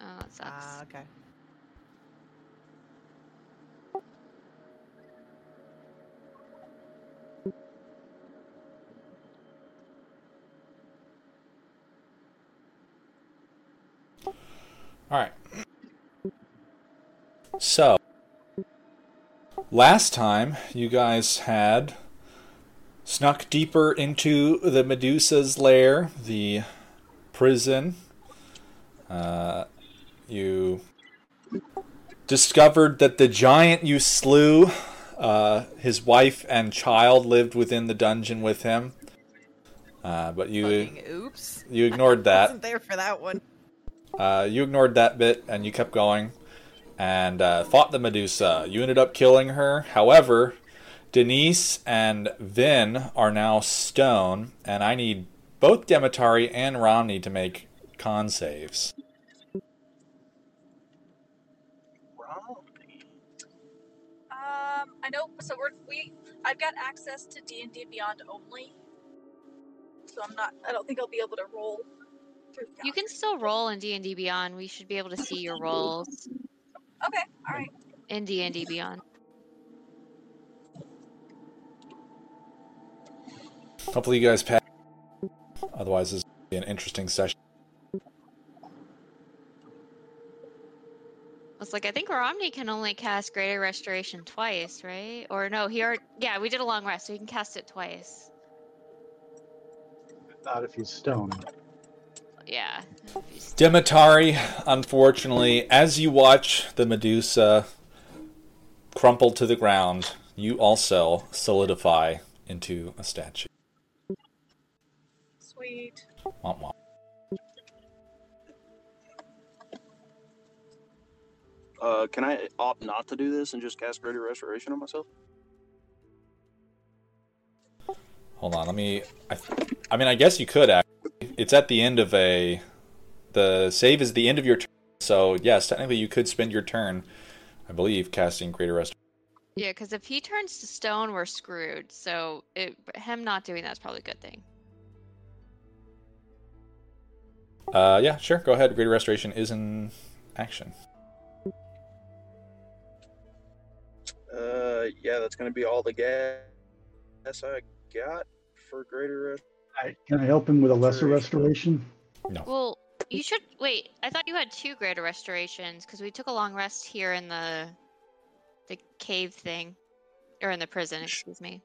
Oh, that sucks. Ah, okay. All right. So, last time you guys had snuck deeper into the Medusa's lair, the prison. Uh, you discovered that the giant you slew, uh, his wife and child lived within the dungeon with him. Uh, but you Fucking oops. you ignored that. Wasn't there for that one. Uh, you ignored that bit and you kept going and uh, fought the Medusa. You ended up killing her. However, Denise and Vin are now stone, and I need both Demetari and Romney to make con saves. Um, I know. So we're we. I've got access to D and D Beyond only, so I'm not. I don't think I'll be able to roll. Through You can still roll in D and D Beyond. We should be able to see your rolls Okay. All right. in D and D Beyond. Hopefully, you guys pass. Otherwise, this will be an interesting session. It's like I think Romney can only cast Greater Restoration twice, right? Or no, he already. Yeah, we did a long rest, so he can cast it twice. Not if he's stoned. Yeah. if he's- Demetari, unfortunately, as you watch the Medusa crumple to the ground, you also solidify into a statue. Sweet. Womp womp. Uh, can I opt not to do this and just cast Greater Restoration on myself? Hold on, let me. I, I mean, I guess you could actually. It's at the end of a. The save is the end of your turn, so yes, technically you could spend your turn, I believe, casting Greater Restoration. Yeah, because if he turns to stone, we're screwed. So it, him not doing that's probably a good thing. Uh, yeah, sure, go ahead. Greater Restoration is in action. Uh, yeah, that's gonna be all the gas I got for Greater Rest. I, can I help him with a lesser restoration? No. Well, you should wait. I thought you had two greater restorations because we took a long rest here in the the cave thing, or in the prison. Excuse me.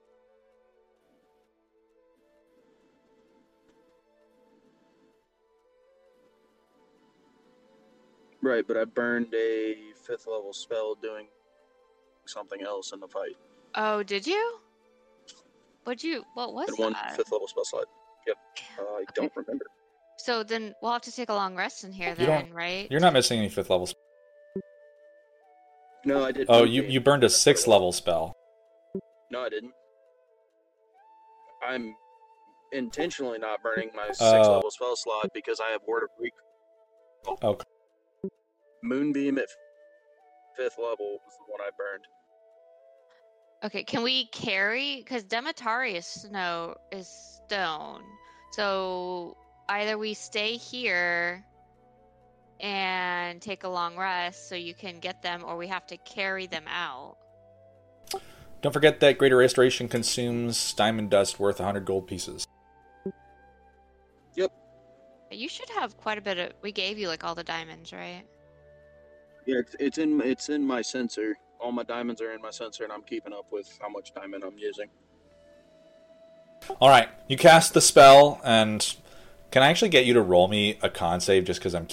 Right, but I burned a fifth level spell doing something else in the fight. Oh, did you? What'd you? What was And one that? fifth level spell slot. Yep. Uh, I don't remember. So then we'll have to take a long rest in here You then, right? You're not missing any fifth level. Sp- No, I did. oh, you you burned a sixth level spell. No, I didn't. I'm intentionally not burning my sixth Oh. level spell slot because I have Word of Recall. Okay. Moonbeam at fifth level was the one I burned. Okay, can we carry? Because Demetari is snow is stone, so either we stay here and take a long rest so you can get them, or we have to carry them out. Don't forget that Greater Restoration consumes diamond dust worth 100 gold pieces. Yep. You should have quite a bit of. We gave you like all the diamonds, right? Yeah, it's, it's in it's in my censer. All my diamonds are in my censer, and I'm keeping up with how much diamond I'm using. All right, you cast the spell, and can I actually get you to roll me a con save just because I'm?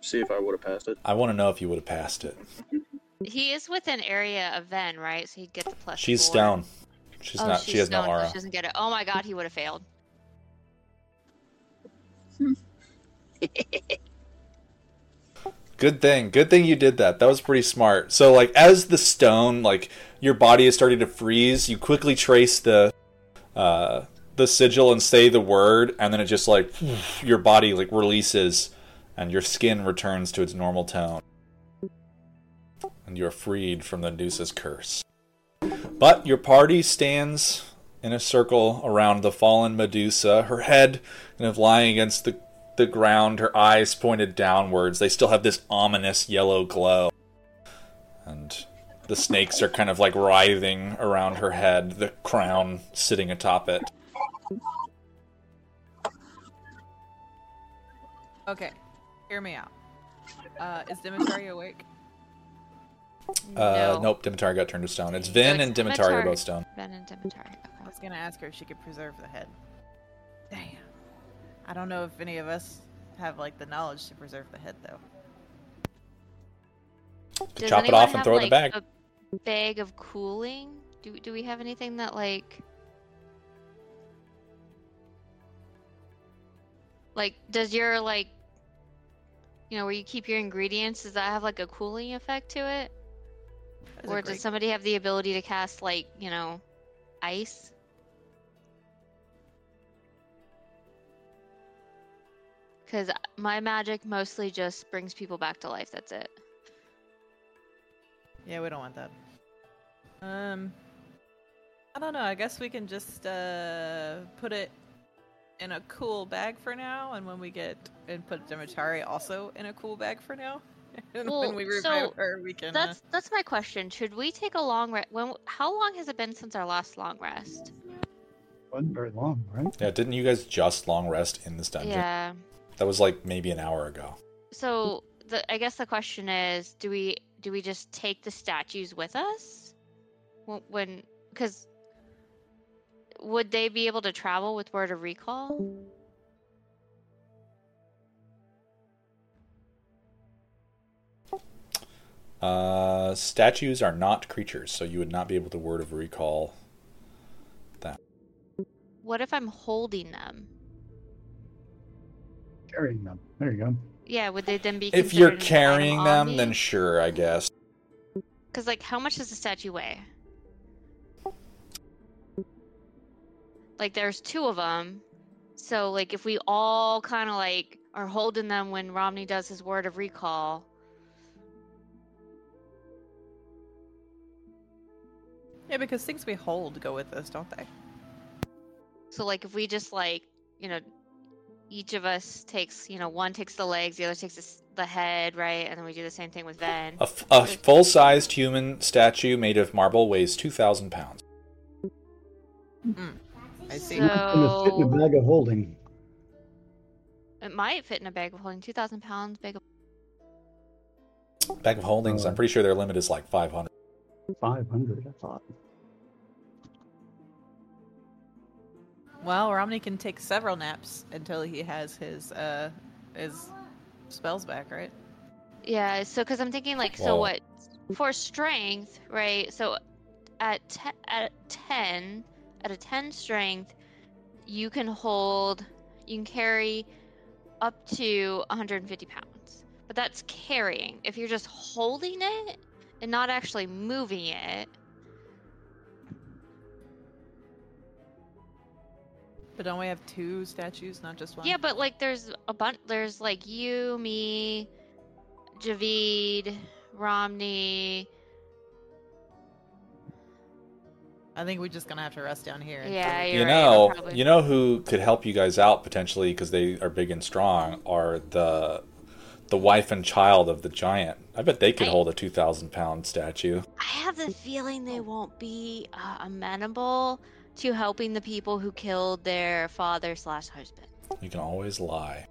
See if I would have passed it. I want to know if you would have passed it. He is within area of Ven, right? So he'd get the plus. She's four. stone. She's oh, not. she's she has no stone, so aura. She doesn't get it. Oh my god, he would have failed. Good thing. Good thing you did that. That was pretty smart. So like as the stone, like your body is starting to freeze, you quickly trace the uh the sigil and say the word and then it just like your body like releases and your skin returns to its normal tone. And you're freed from the Medusa's curse. But your party stands in a circle around the fallen Medusa, her head kind of lying against the the ground, her eyes pointed downwards. They still have this ominous yellow glow. And the snakes are kind of like writhing around her head, the crown sitting atop it. Okay, hear me out. Uh, is Dimitri awake? Uh, no. Nope, Dimitari got turned to stone. It's Vin it's and Dimitari are both stone. Ben and Dimitari. I was gonna ask her if she could preserve the head. Damn. I don't know if any of us have like the knowledge to preserve the head though. Does chop it off and have, throw it in like, the bag. A bag of cooling? Do do we have anything that like like does your like you know where you keep your ingredients does that have like a cooling effect to it? That is a Or does somebody have the ability to cast like, you know, ice? Cuz my magic mostly just brings people back to life, that's it. Yeah, we don't want that. Um, I don't know. I guess we can just uh put it in a cool bag for now, and when we get and put Dimitari also in a cool bag for now. and Well, when we revive so her, we can. Uh, That's that's my question. Should we take a long rest? When how long has it been since our last long rest? Wasn't very long, right? Yeah, didn't you guys just long rest in this dungeon? Yeah. That was like maybe an hour ago. So the I guess the question is, do we do we just take the statues with us? When because would they be able to travel with word of recall? Uh, statues are not creatures, so you would not be able to word of recall. That. What if I'm holding them? Carrying them. There you go. Yeah, would they then be? If you're considered an item carrying them, me? then sure, I guess. Because, like, how much does the statue weigh? Like, there's two of them. So, like, if we all kind of, like, are holding them when Romney does his word of recall, yeah, because things we hold go with us, don't they? so, like, if we just, like, you know, each of us takes, you know, one takes the legs, the other takes the, the head, right? And then we do the same thing with Ven. A, f- a full-sized human statue made of marble weighs two thousand pounds. Hmm. I see. So- Gonna fit in a bag of holding. It might fit in a bag of holding 2,000 pounds, bag of. Bag of holdings. Oh. I'm uh, pretty sure their limit is like five hundred. 500, I thought. Well, Romney can take several naps until he has his uh his spells back, right? Yeah, so because I'm thinking like, so Well- what for strength, right? So at te- at ten, at a ten strength, you can hold, you can carry up to 150 pounds, but that's carrying. If you're just holding it and not actually moving it, But don't we have two statues, not just one? yeah. But like, there's a bunch. There's like you, me, Javid, Romney. I think we're just gonna have to rest down here. Yeah, you're you right, know, we'll probably- you know who could help you guys out potentially because they are big and strong are the the wife and child of the giant. I bet they could I- hold a two thousand pound statue. I have the feeling they won't be uh, amenable to helping the people who killed their father slash husband. You can always lie.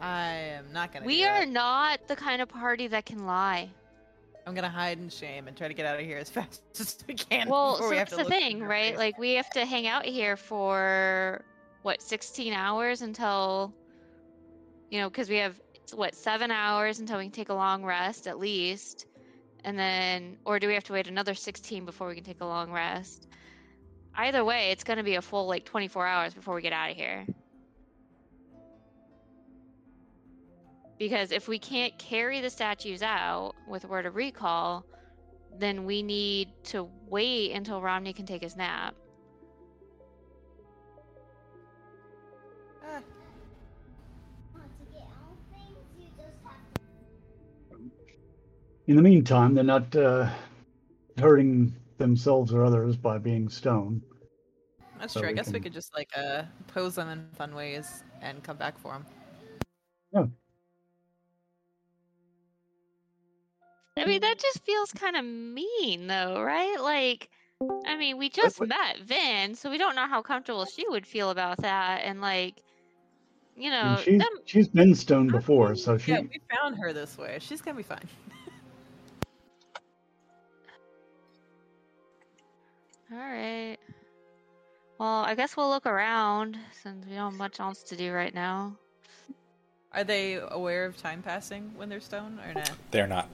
I am not gonna. We are that. not the kind of party that can lie. I'm gonna hide in shame and try to get out of here as fast as we can. Well, before so we that's the thing, right? face. Like we have to hang out here for what 16 hours until you know, because we have what seven hours until we can take a long rest at least, and then or do we have to wait another 16 before we can take a long rest? Either way, it's going to be a full like 24 hours before we get out of here. Because if we can't carry the statues out with word of recall, then we need to wait until Romney can take his nap. Ah, In the meantime, they're not uh, hurting themselves or others by being stoned. That's So true. I we guess we could just like uh pose them in fun ways and come back for them. Yeah. I mean, that just feels kind of mean, though, right? Like, I mean, we just what- met Vin, so we don't know how comfortable she would feel about that. And, like, you know, she's, them, she's been stoned before, so she. Yeah, we found her this way. She's gonna be fine. all right. Well, I guess we'll look around since we don't have much else to do right now. Are they aware of time passing when they're stoned or not? They're not.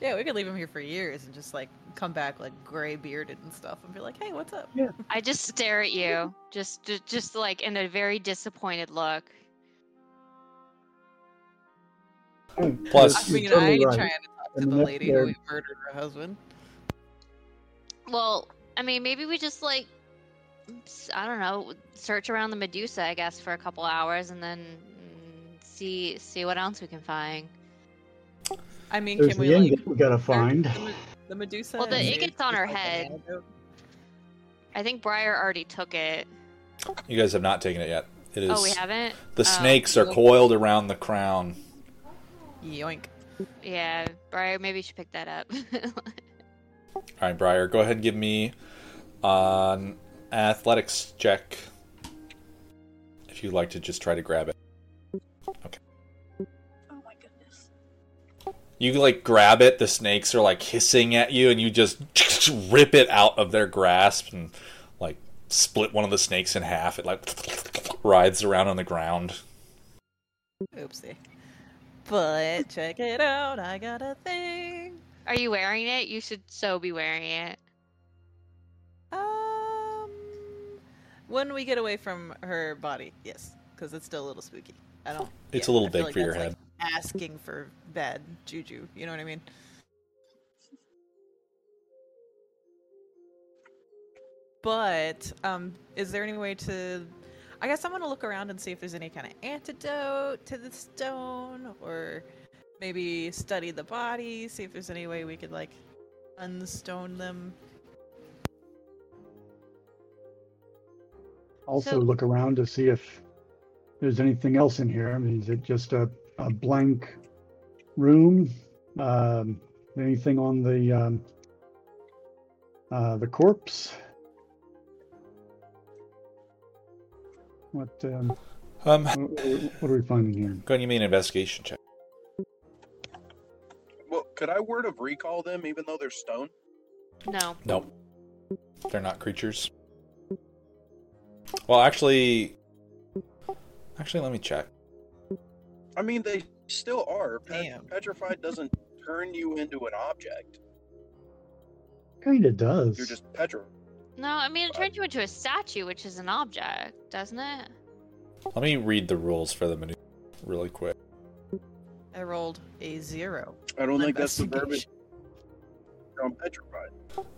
Yeah, we could leave them here for years and just like come back like gray bearded and stuff and be like, "Hey, what's up?" I just stare at you, just, just, just like in a very disappointed look. Oh, Plus- I you're mean, totally I ain't right. trying to talk to And the lady who murdered her husband. Well, I mean, maybe we just like I don't know, search around the Medusa, I guess, for a couple hours, and then mm, see see what else we can find. I mean, There's can the we like we gotta find. the, the Medusa? Well, the and see ingot's if on her head. I think Briar already took it. You guys have not taken it yet. It is. Oh, we haven't. The Oh. snakes are coiled around the crown. Yoink. Yeah, Briar, maybe you should pick that up. All right, Briar, go ahead and give me an athletics check. If you'd like to just try to grab it. Okay. Oh my goodness. You like grab it, the snakes are like hissing at you, and you just rip it out of their grasp and like split one of the snakes in half. It like writhes around on the ground. Oopsie. But check it out, I got a thing. Are you wearing it? You should so be wearing it. Um, when we get away from her body, yes, because it's still a little spooky. I don't. It's yeah, a little I big like for your head. like, asking for bad juju. You know what I mean? But um, is there any way to? I guess I'm gonna look around and see if there's any kind of antidote to the stone, or maybe study the body, see if there's any way we could like unstone them. Also So- look around to see if there's anything else in here. I mean, is it just a, a blank room? Um, anything on the um, uh, the corpse? What, um, Um, what, what are we finding here? go ahead and give me an investigation check. Well, could I word of recall them even though they're stone? No. Nope. They're not creatures. Well, actually, actually, let me check. I mean, they still are. Pet- Damn. petrified doesn't turn you into an object. Kind of does. You're just petrified. No, I mean, it turns you into a statue, which is an object, doesn't it? Let me read the rules for the menu really quick. I rolled a zero. I don't think that's the verbiage Investigation. on petrified.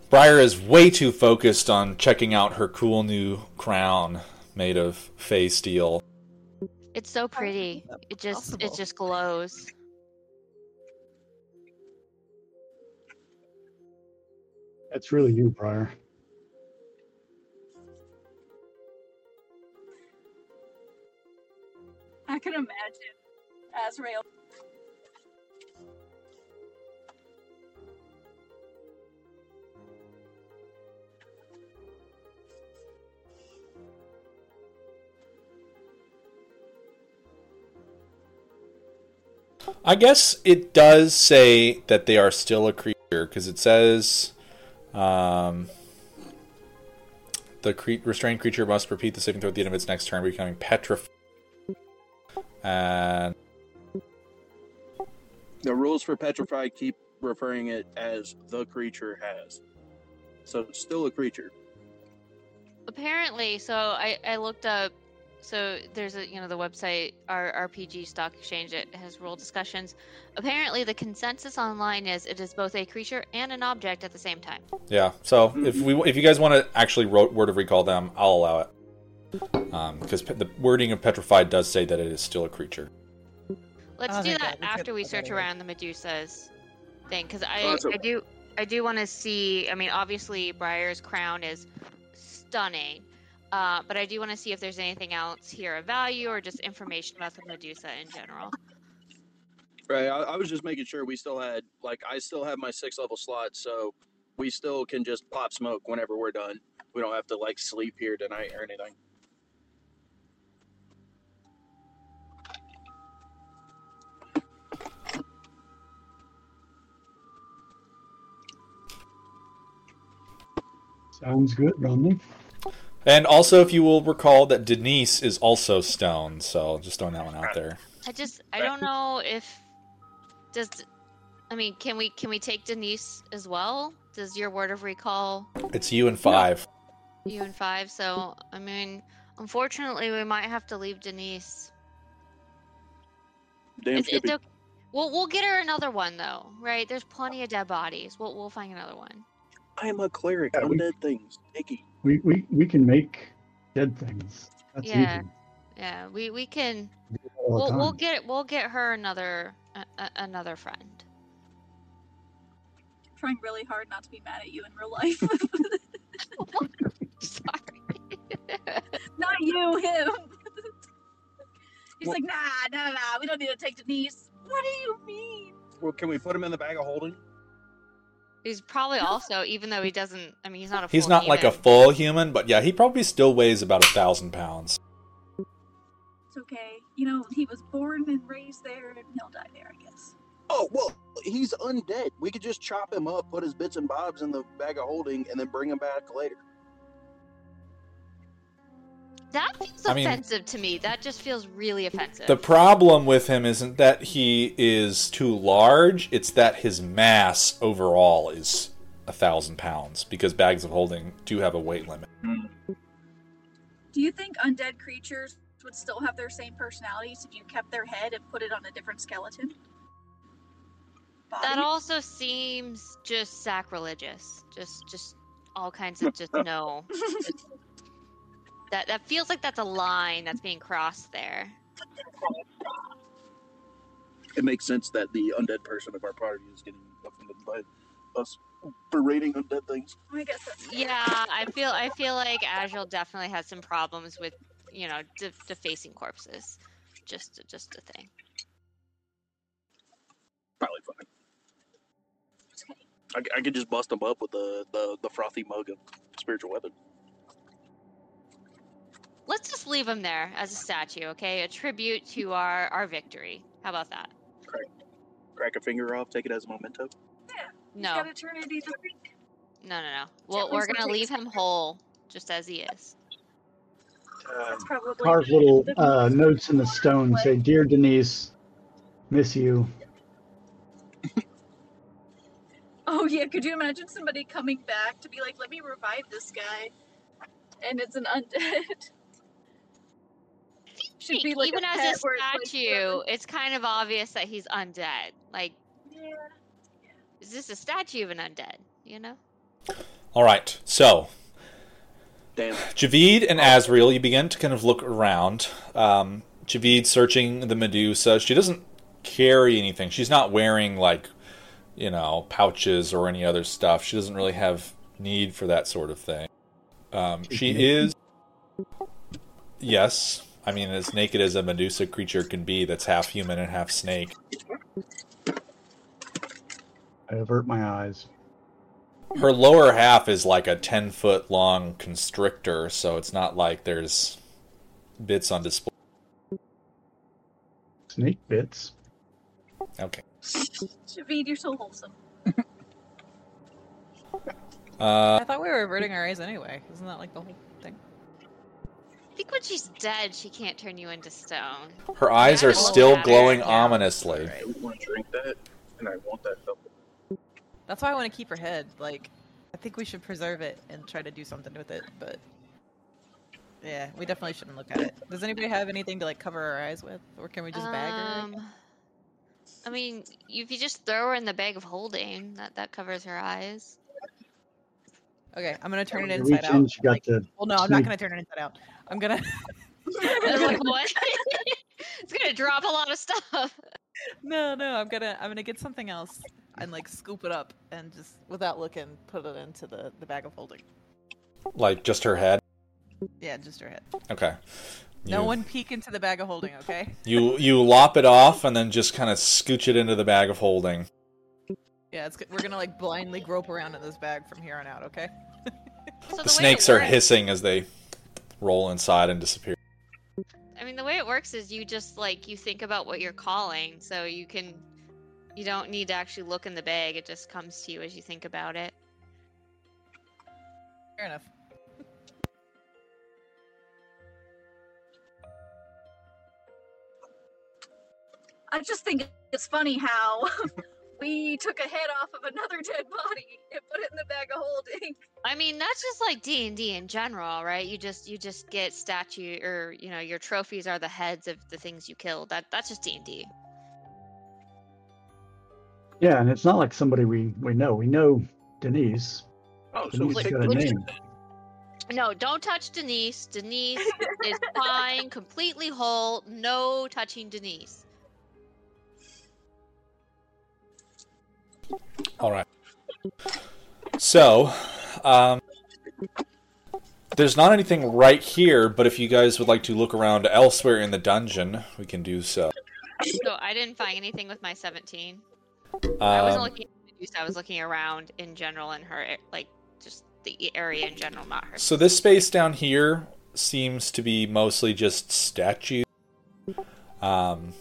Briar is way too focused on checking out her cool new crown made of fey steel. It's so pretty. It just it just glows. That's really you, Briar. I can imagine Azrael. I guess it does say that they are still a creature because it says um, the cre- restrained creature must repeat the saving throw at the end of its next turn, becoming petrified. And The rules for petrified keep referring it as the creature has. So it's still a creature. Apparently, so I I looked up. So there's a you know the website our RPG Stack Exchange it has rule discussions. Apparently, the consensus online is it is both a creature and an object at the same time. yeah, so if we if you guys want to actually ro- word of recall them, I'll allow it um, because pe- the wording of petrified does say that it is still a creature. Let's Oh, do that God, we after could we search around the Medusas thing, because I, Oh, that's I do I do want to see. I mean, obviously, Briar's crown is stunning, Uh, but I do want to see if there's anything else here of value or just information about the Medusa in general. Right. I, I was just making sure we still had like I still have my six level slot, so we still can just pop smoke whenever we're done. We don't have to like sleep here tonight or anything. Sounds good, Romney. And also, if you will recall that Denise is also stone, so just throwing that one out there. I just I don't know if does I mean can we can we take Denise as well? Does your word of recall It's you and five. you and five? So I mean, unfortunately, we might have to leave Denise. Damn It's, it's Chippy. okay. We'll we'll get her another one though, right? There's plenty of dead bodies. We'll we'll find another one. I am a cleric. Yeah, we- Undead things. Icky. We we we can make dead things. That's Yeah. easy. Yeah, we we can. We do it all the We'll we'll get we'll get her another a, a, another friend. trying really hard not to be mad at you in real life. Sorry. not you, him. He's Well- like, nah, nah, nah. We don't need to take Denise. What do you mean? Well, can we put him in the bag of holding? He's probably also, even though he doesn't. I mean, he's not a. He's full not like a full human, but yeah, he probably still weighs about a thousand pounds. It's okay. You know, he was born and raised there, and he'll die there, I guess. Oh well, he's undead. We could just chop him up, put his bits and bobs in the bag of holding, and then bring him back later. That feels I mean- offensive to me. That just feels really offensive. The problem with him isn't that he is too large; it's that his mass overall is a thousand pounds because bags of holding do have a weight limit. Do you think undead creatures would still have their same personalities if you kept their head and put it on a different skeleton? that also seems just sacrilegious. Just, just all kinds of just no. Just- that that feels like that's a line that's being crossed there. It makes sense that the undead person of our party is getting offended by us berating undead things. I guess that's. Yeah, I feel I feel like Agile definitely has some problems with you know de- defacing corpses. Just just a thing. Probably fine. I, I could just bust them up with the, the, the frothy mug of spiritual weapon. Let's just leave him there as a statue, okay? A tribute to our our victory. How about that? Crack crack a finger off, take it as a memento. Yeah. No, Got eternity to think. no, no, no. Well, we're gonna leave him whole, just as he is. That's probably Carve little uh, notes in the stone. Say, "Dear Denise, miss you." Oh yeah, could you imagine somebody coming back to be like, "Let me revive this guy," and it's an undead. Should be like Even a as a where it's like, statue, it's kind of obvious that he's undead. Like, Yeah. is this a statue of an undead? You know? All right, so Damn. Javid and Azriel, you begin to kind of look around. Um, Javid searching the Medusa. She doesn't carry anything. She's not wearing like, you know, pouches or any other stuff. She doesn't really have need for that sort of thing. Um, she is, yes. I mean, as naked as a Medusa creature can be, that's half human and half snake. I avert my eyes. Her lower half is like a ten foot long constrictor, so it's not like there's bits on display. Snake bits. Okay. Javid, you're so wholesome. Uh, I thought we were averting our eyes anyway. Isn't that like the whole thing? I think when she's dead, she can't turn you into stone. her eyes Yeah, are still glowing Yeah. ominously. I want to drink that, and I want that double. That's why I want to keep her head. Like, I think we should preserve it and try to do something with it. But yeah, we definitely shouldn't look at it. Does anybody have anything to like cover our eyes with, or can we just bag her? Um, I mean, if you just throw her in the bag of holding, that that covers her eyes. Okay, I'm gonna turn it inside out. in, she got like- the well, no, I'm not gonna turn it inside out. I'm gonna. I was like, what? it's gonna drop a lot of stuff. no, no, I'm gonna. I'm gonna get something else and like scoop it up and just without looking, put it into the the bag of holding. Like just her head. Yeah, just her head. Okay. No You- one peek into the bag of holding, okay? You you lop it off and then just kind of scooch it into the bag of holding. Yeah, it's, we're gonna like blindly grope around in this bag from here on out, okay? So The way snakes it are works- hissing as they roll inside and disappear. I mean, the way it works is you just like you think about what you're calling, so you can you don't need to actually look in the bag. It just comes to you as you think about it. Fair enough. I just think it's funny how we took a head off of another dead body and put it in the bag of holding. I mean, that's just like D and D in general, right? You just you just get statue or you know your trophies are the heads of the things you killed. That that's just D and D. Yeah, and it's not like somebody we we know. We know Denise. Oh, so Denise we has got a name. No, don't touch Denise. Denise is fine, completely whole. No touching Denise. All right. So, um, there's not anything right here, but if you guys would like to look around elsewhere in the dungeon, we can do so. So I didn't find anything with my 17. I wasn't Um, looking I was looking around in general in her like just the area in general, not her. so this space down here seems to be mostly just statues. Um,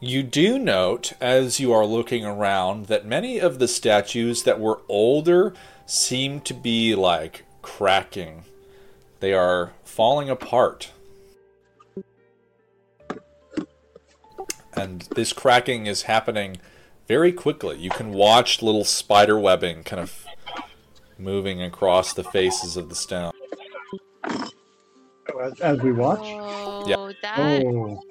you do note as you are looking around that many of the statues that were older seem to be like cracking. They are falling apart. And this cracking is happening very quickly. You can watch little spider webbing kind of moving across the faces of the stone. As, as we watch. Oh, that Oh,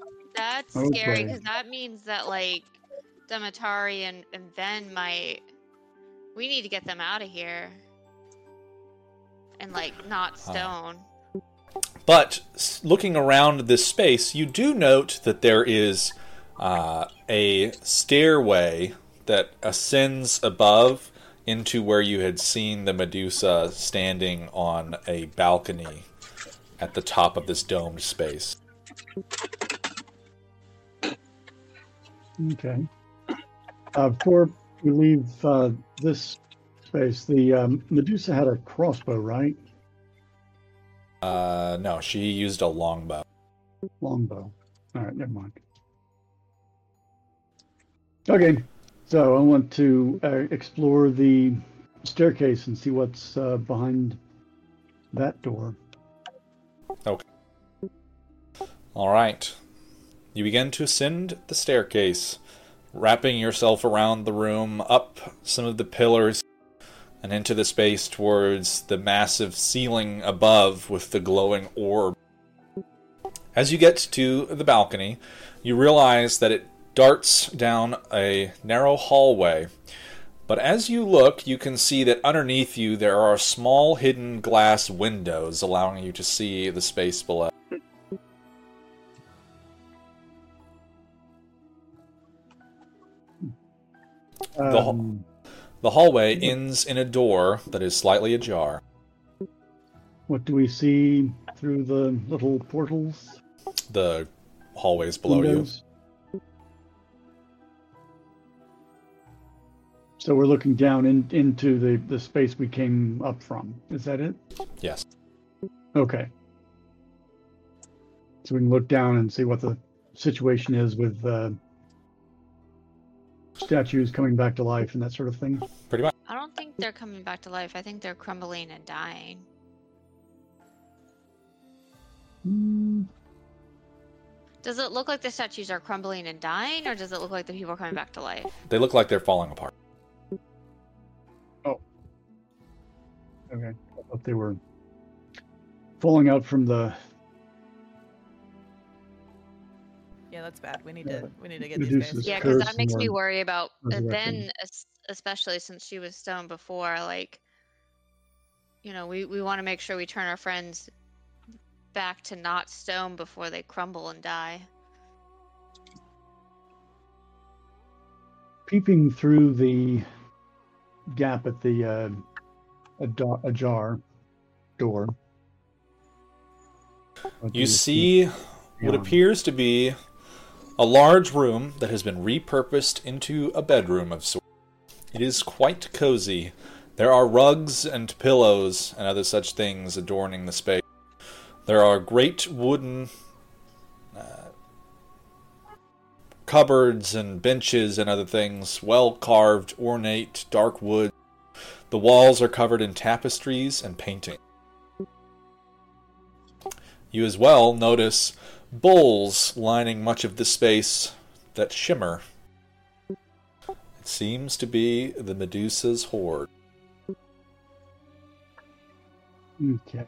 that's scary because that means that like Demetari and, and Ven might. We need to get them out of here. And like not stone. But looking around this space, you do note that there is uh, a stairway that ascends above into where you had seen the Medusa standing on a balcony at the top of this domed space. Okay. Uh, before we leave uh, this space, the um, Medusa had a crossbow, right? Uh, no, she used a longbow. Longbow. All right, never mind. Okay, so I want to uh, explore the staircase and see what's uh, behind that door. Okay. All right. You begin to ascend the staircase, wrapping yourself around the room, up some of the pillars, and into the space towards the massive ceiling above with the glowing orb. As you get to the balcony, you realize that it darts down a narrow hallway. But as you look, you can see that underneath you there are small hidden glass windows allowing you to see the space below. The Um, The hallway ends in a door that is slightly ajar. what do we see through the little portals? The hallways below windows? So we're looking down in, into the, the space we came up from. Is that it? Yes. Okay. So we can look down and see what the situation is with uh, statues coming back to life and that sort of thing. Pretty much. I don't think they're coming back to life. I think they're crumbling and dying. Hmm, Does it look like the statues are crumbling and dying, or does it look like the people are coming back to life? They look like they're falling apart. Oh. Okay. I thought they were falling out from the that's bad. We need Yeah. to we need to get these guys. Yeah, because that makes me worry about uh, resurrected. Ben, especially since she was stoned before. Like, you know, we, we want to make sure we turn our friends back to not stone before they crumble and die. peeping through the gap at the uh, a do- ajar door. You see what appears to be a large room that has been repurposed into a bedroom of sorts. It is quite cozy. There are rugs and pillows and other such things adorning the space. There are great wooden uh, cupboards and benches and other things, well carved, ornate, dark wood. The walls are covered in tapestries and painting. You as well notice bowls lining much of the space that shimmer. It seems to be the Medusa's hoard. Okay.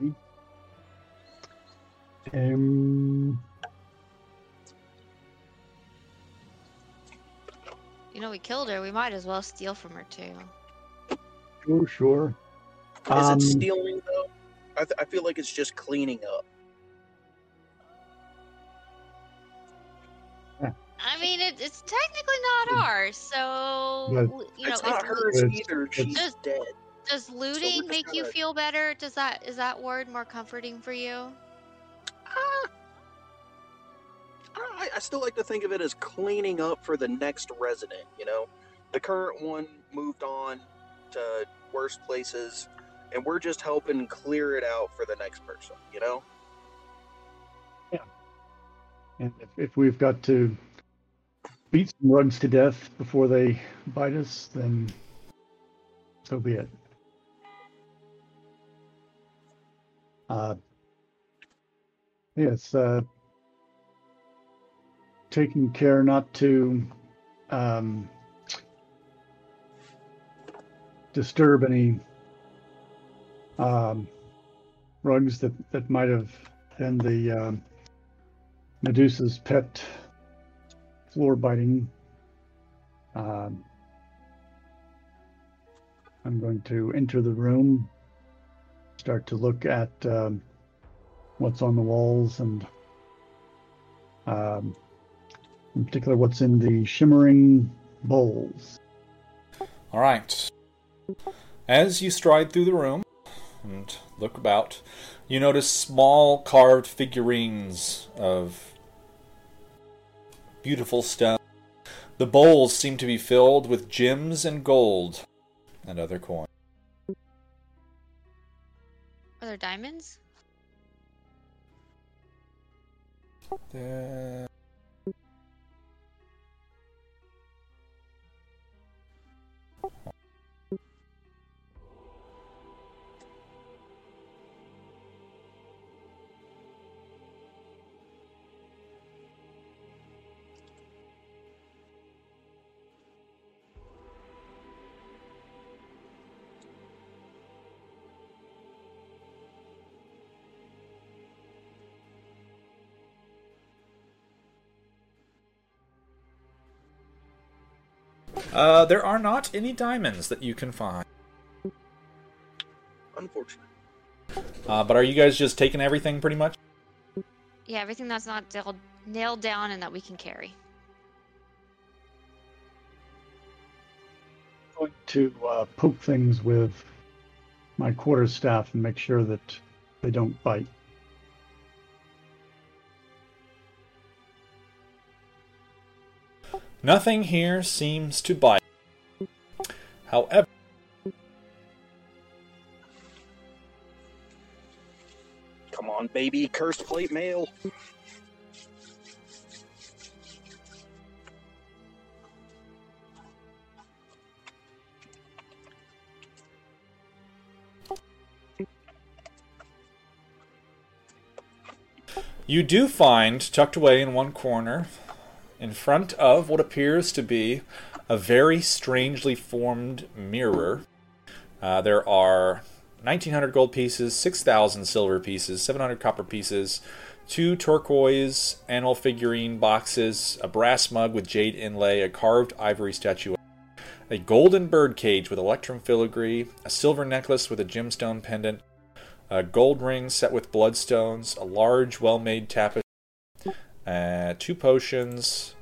Um, You know, we killed her. We might as well steal from her too. sure, sure. Is Um, it stealing though? I, th- I feel like it's just cleaning up. I mean, it, it's technically not ours, so But- you know, it's not if- hers it's- either. She's it's- dead. does looting just make you gotta- feel better? Does that is that word more comforting for you? Ah. I, I still like to think of it as cleaning up for the next resident. You know, the current one moved on to worse places, and we're just helping clear it out for the next person. You know. Yeah. And if, if we've got to beat some rugs to death before they bite us, then so be it. Uh, yes, uh, taking care not to um, disturb any um, rugs that, that might have been the um, Medusa's pet floor biting. Um, I'm going to enter the room, start to look at um, what's on the walls and, um, in particular, what's in the shimmering bowls. All right. As you stride through the room and look about, you notice small carved figurines of beautiful stone. The bowls seem to be filled with gems and gold and other coins. Are there diamonds? There- Uh, there are not any diamonds that you can find. Unfortunate. Uh, but are you guys just taking everything pretty much? Yeah, everything that's not nailed, nailed down and that we can carry. going to uh, poke things with my quarterstaff and make sure that they don't bite. Nothing here seems to bite. However, Come on, baby. Cursed plate mail. you do find, tucked away in one corner, in front of what appears to be a very strangely formed mirror, uh, there are 1900 gold pieces, 6000 silver pieces, 700 copper pieces, two turquoise animal figurine boxes, a brass mug with jade inlay, a carved ivory statue, a golden bird cage with electrum filigree, a silver necklace with a gemstone pendant, a gold ring set with bloodstones, a large, well made tapestry, uh, two potions,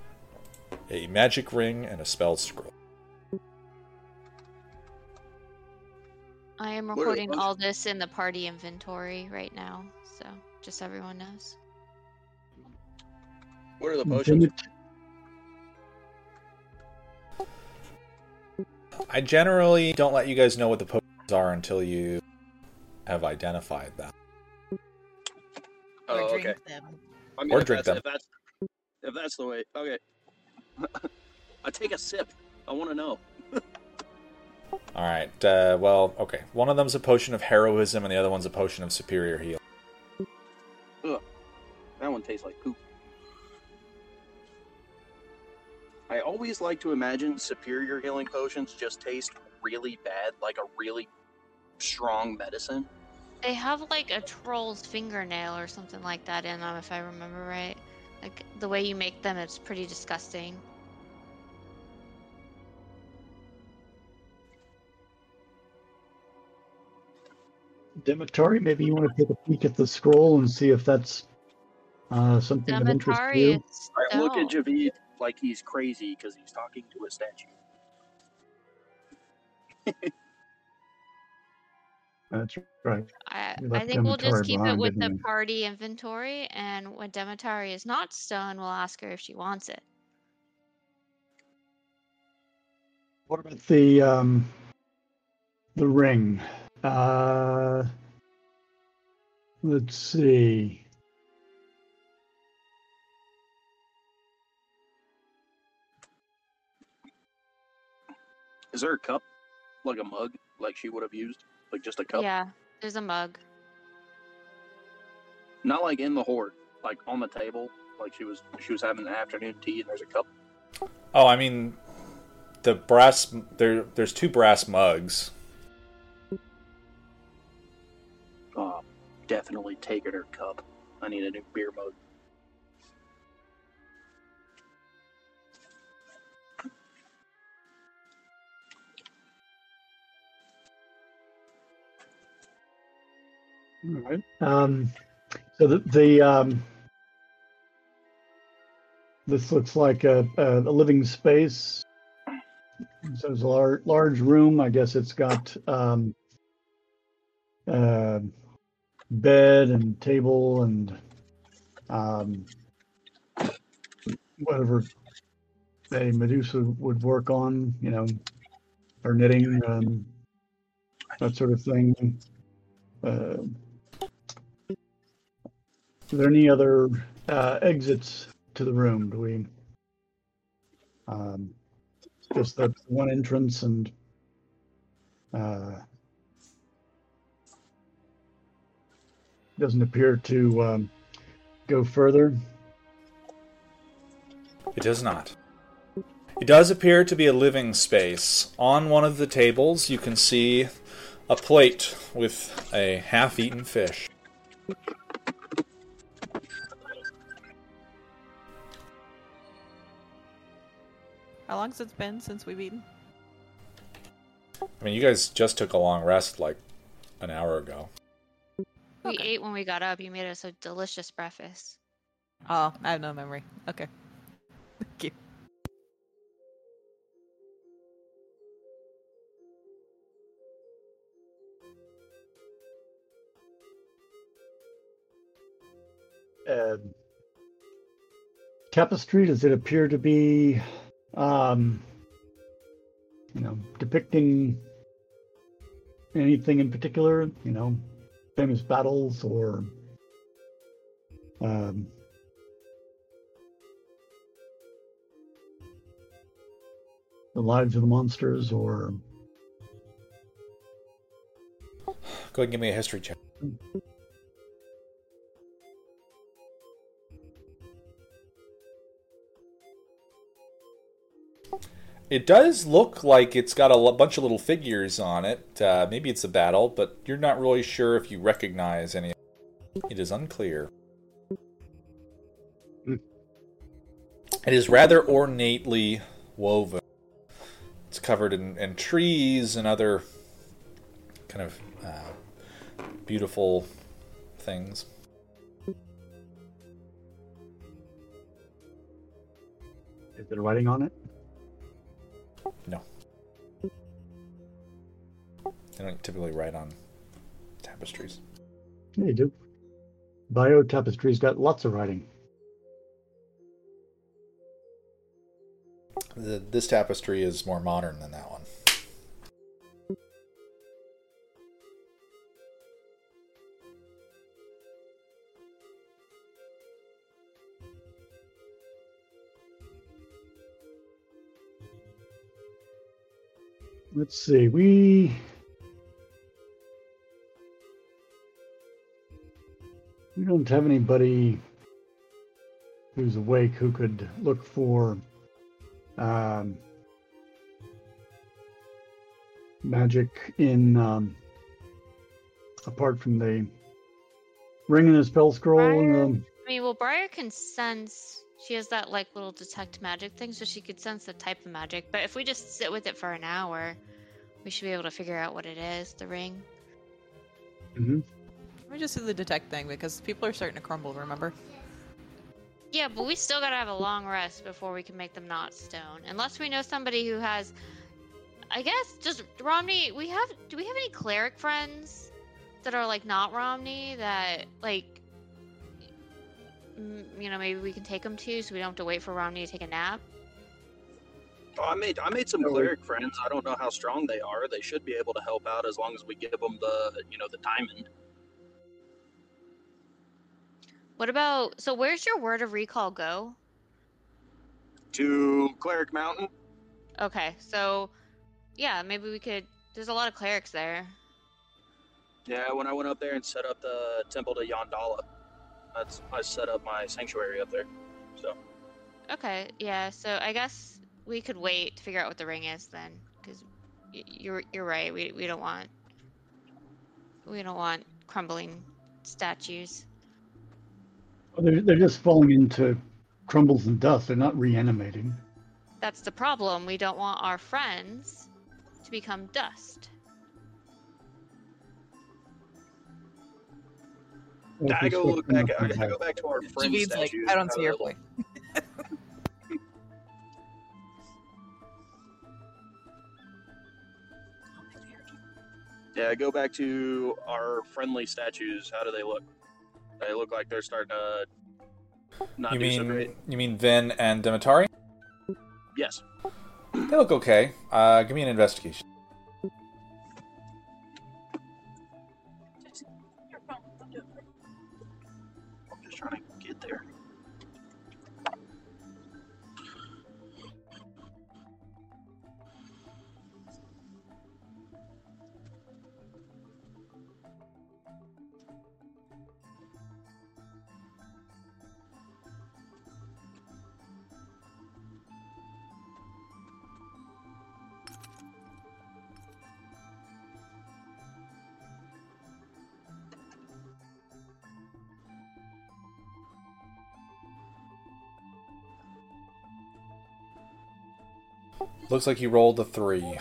a magic ring, and a spell scroll. I am What are the recording all this in the party inventory right now. So just so everyone knows. What are the potions? I generally don't let you guys know what the potions are until you have identified them. Oh, or okay. drink them. I Or if drink that's, them. If that's, if that's the way, okay. I take a sip. I want to know. All right. Uh, well, okay. One of them's a potion of heroism, and the other one's a potion of superior heal. That one tastes like poop. I always like to imagine superior healing potions just taste really bad, like a really strong medicine. They have like a troll's fingernail or something like that in them, if I remember right. Like the way you make them, it's pretty disgusting. Demetari, maybe you want to take a peek at the scroll and see if that's uh, something of interest to you. I look at stone. Javid like he's crazy because he's talking to a statue. That's right. I, I left think we'll just Demetari keep it with the didn't party inventory, and when Demetari is not stone, we'll ask her if she wants it. What about the um, the ring? Uh, let's see. Is there a cup, like a mug, like she would have used, like just a cup? Yeah, there's a mug. Not like in the hoard, like on the table, like she was she was having an afternoon tea and there's a cup. Oh, I mean, the brass. There, there's two brass mugs. Oh, definitely taking her cup. I need a new beer mug. All right. Um, so the, the um, this looks like a, a, a living space. So it's a large, large room. I guess it's got um, uh, bed and table and um, whatever a Medusa would work on. You know, or knitting, um, that sort of thing. Uh, are there any other uh, exits to the room? Do we? Um, just the one entrance and. Uh, doesn't appear to um, go further. It does not. It does appear to be a living space. On one of the tables, you can see a plate with a half eaten fish. How long's it been since we've eaten? I mean, you guys just took a long rest like an hour ago. We Okay. ate when we got up. You made us a delicious breakfast. Oh, I have no memory. Okay. Thank you. uh, tapestry does it appear to be um you know depicting anything in particular you know famous battles or um the lives of the monsters or Go ahead and give me a history check. It does look like it's got a l- bunch of little figures on it. Uh, maybe it's a battle, but you're not really sure if you recognize any. It is unclear. Hmm. It is rather ornately woven. It's covered in, in trees and other kind of uh, beautiful things. is there writing on it They don't typically write on tapestries. yeah you do Bayeux tapestry's got lots of writing. The, this tapestry is more modern than that one. Let's see. We we don't have anybody who's awake who could look for um, magic in um, apart from the ring and the spell scroll and Briar? I mean, well, Briar can sense. She has that like little detect magic thing, so she could sense the type of magic. But if we just sit with it for an hour, we should be able to figure out what it is. The ring. Mhm. Let me just do the detect thing because people are starting to crumble. Remember? Yeah, but we still gotta have a long rest before we can make them not stone. Unless we know somebody who has. I guess just Romney. We have. Do we have any cleric friends that are like not Romney that like? mm, You know, maybe we can take them to, so we don't have to wait for Romney to take a nap. Oh, I made I made some cleric friends. I don't know how strong they are. They should be able to help out as long as we give them the you know the diamond. What about? So where's your word of recall go? To cleric mountain. Okay, so yeah, maybe we could. There's a lot of clerics there. Yeah, when I went up there and set up the temple to Yandala, that's I set up my sanctuary up there. So Okay, yeah. So I guess we could wait to figure out what the ring is then, because you're you're right. We we don't want we don't want crumbling statues. They're, they're just falling into crumbles and dust. They're not reanimating. That's the problem. We don't want our friends to become dust. Or I go look back. I in gotta the go back to our friend Javid's like, statues. I don't see your they point. Yeah, go back to our friendly statues. How do they look? They look like they're starting to not You do so mean great. you mean Vin and Demetari? Yes. They look okay. Uh, give me an investigation. Looks like he rolled a three.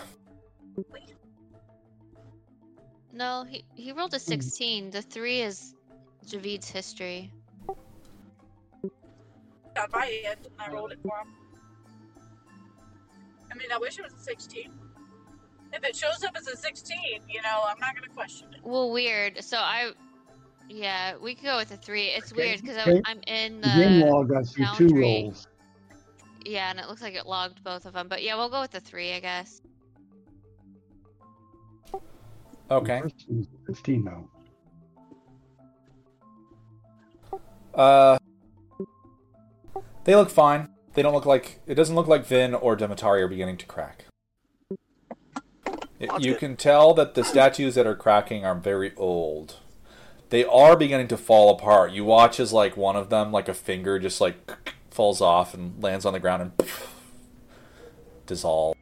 No, he he rolled a hmm. sixteen. The three is Javid's history. Got my end and I rolled it for him. I mean, I wish it was a 16. If it shows up as a 16, you know, I'm not going to question it. Well, weird. So I, yeah, we could go with a three. It's Okay, weird because okay. I'm in The game the log, I two boundary. rolls. Yeah, and it looks like it logged both of them. But yeah, we'll go with the three, I guess. Okay. The first 15 though. Uh, they look fine. They don't look like it doesn't look like Vin or Demetari are beginning to crack. It- you good. can tell that the statues that are cracking are very old. They are beginning to fall apart. You watch as like one of them, like a finger, just like falls off and lands on the ground and dissolve.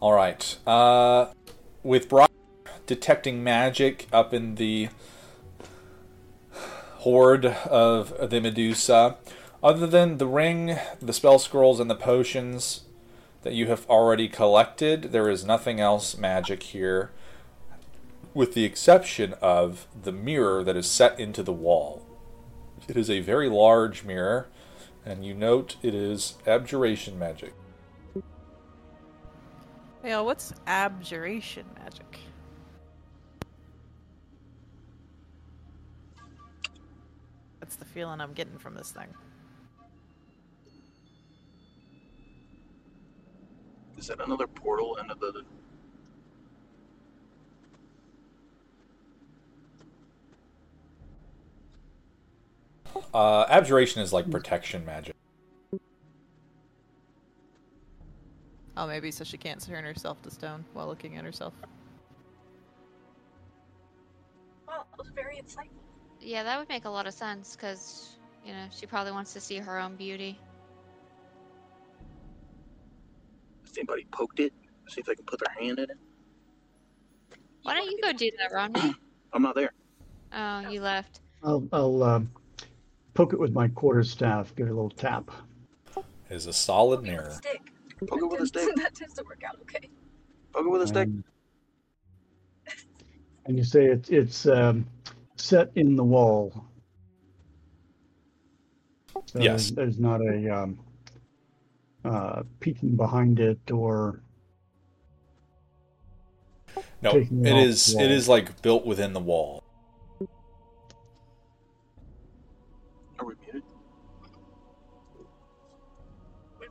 All right. Uh, with Brock detecting magic up in the hoard of the Medusa, other than the ring, the spell scrolls, and the potions that you have already collected, there is nothing else magic here, with the exception of the mirror that is set into the wall. It is a very large mirror, and you note it is abjuration magic. Yeah, what's abjuration magic? That's the feeling I'm getting from this thing. Is that another portal into the? Uh, abjuration is like protection magic. Oh, maybe so she can't turn herself to stone while looking at herself. Well, it was very insightful. Yeah, that would make a lot of sense because, you know, she probably wants to see her own beauty. Has anybody poked it? See if they can put their hand in it. Why don't you go do that, Romney? I'm not there. Oh, you left. I'll, I'll um, poke it with my quarterstaff, give it a little tap. It is a solid Poke it with a mirror. stick. Poke it with a stick. That tends to work out okay. Poke it with a stick. And, and you say it's it's um, set in the wall. So Yes. There's, there's not a um, uh, peeking behind it or No, taking it it off is. the It wall. is like built within the wall. Are we muted?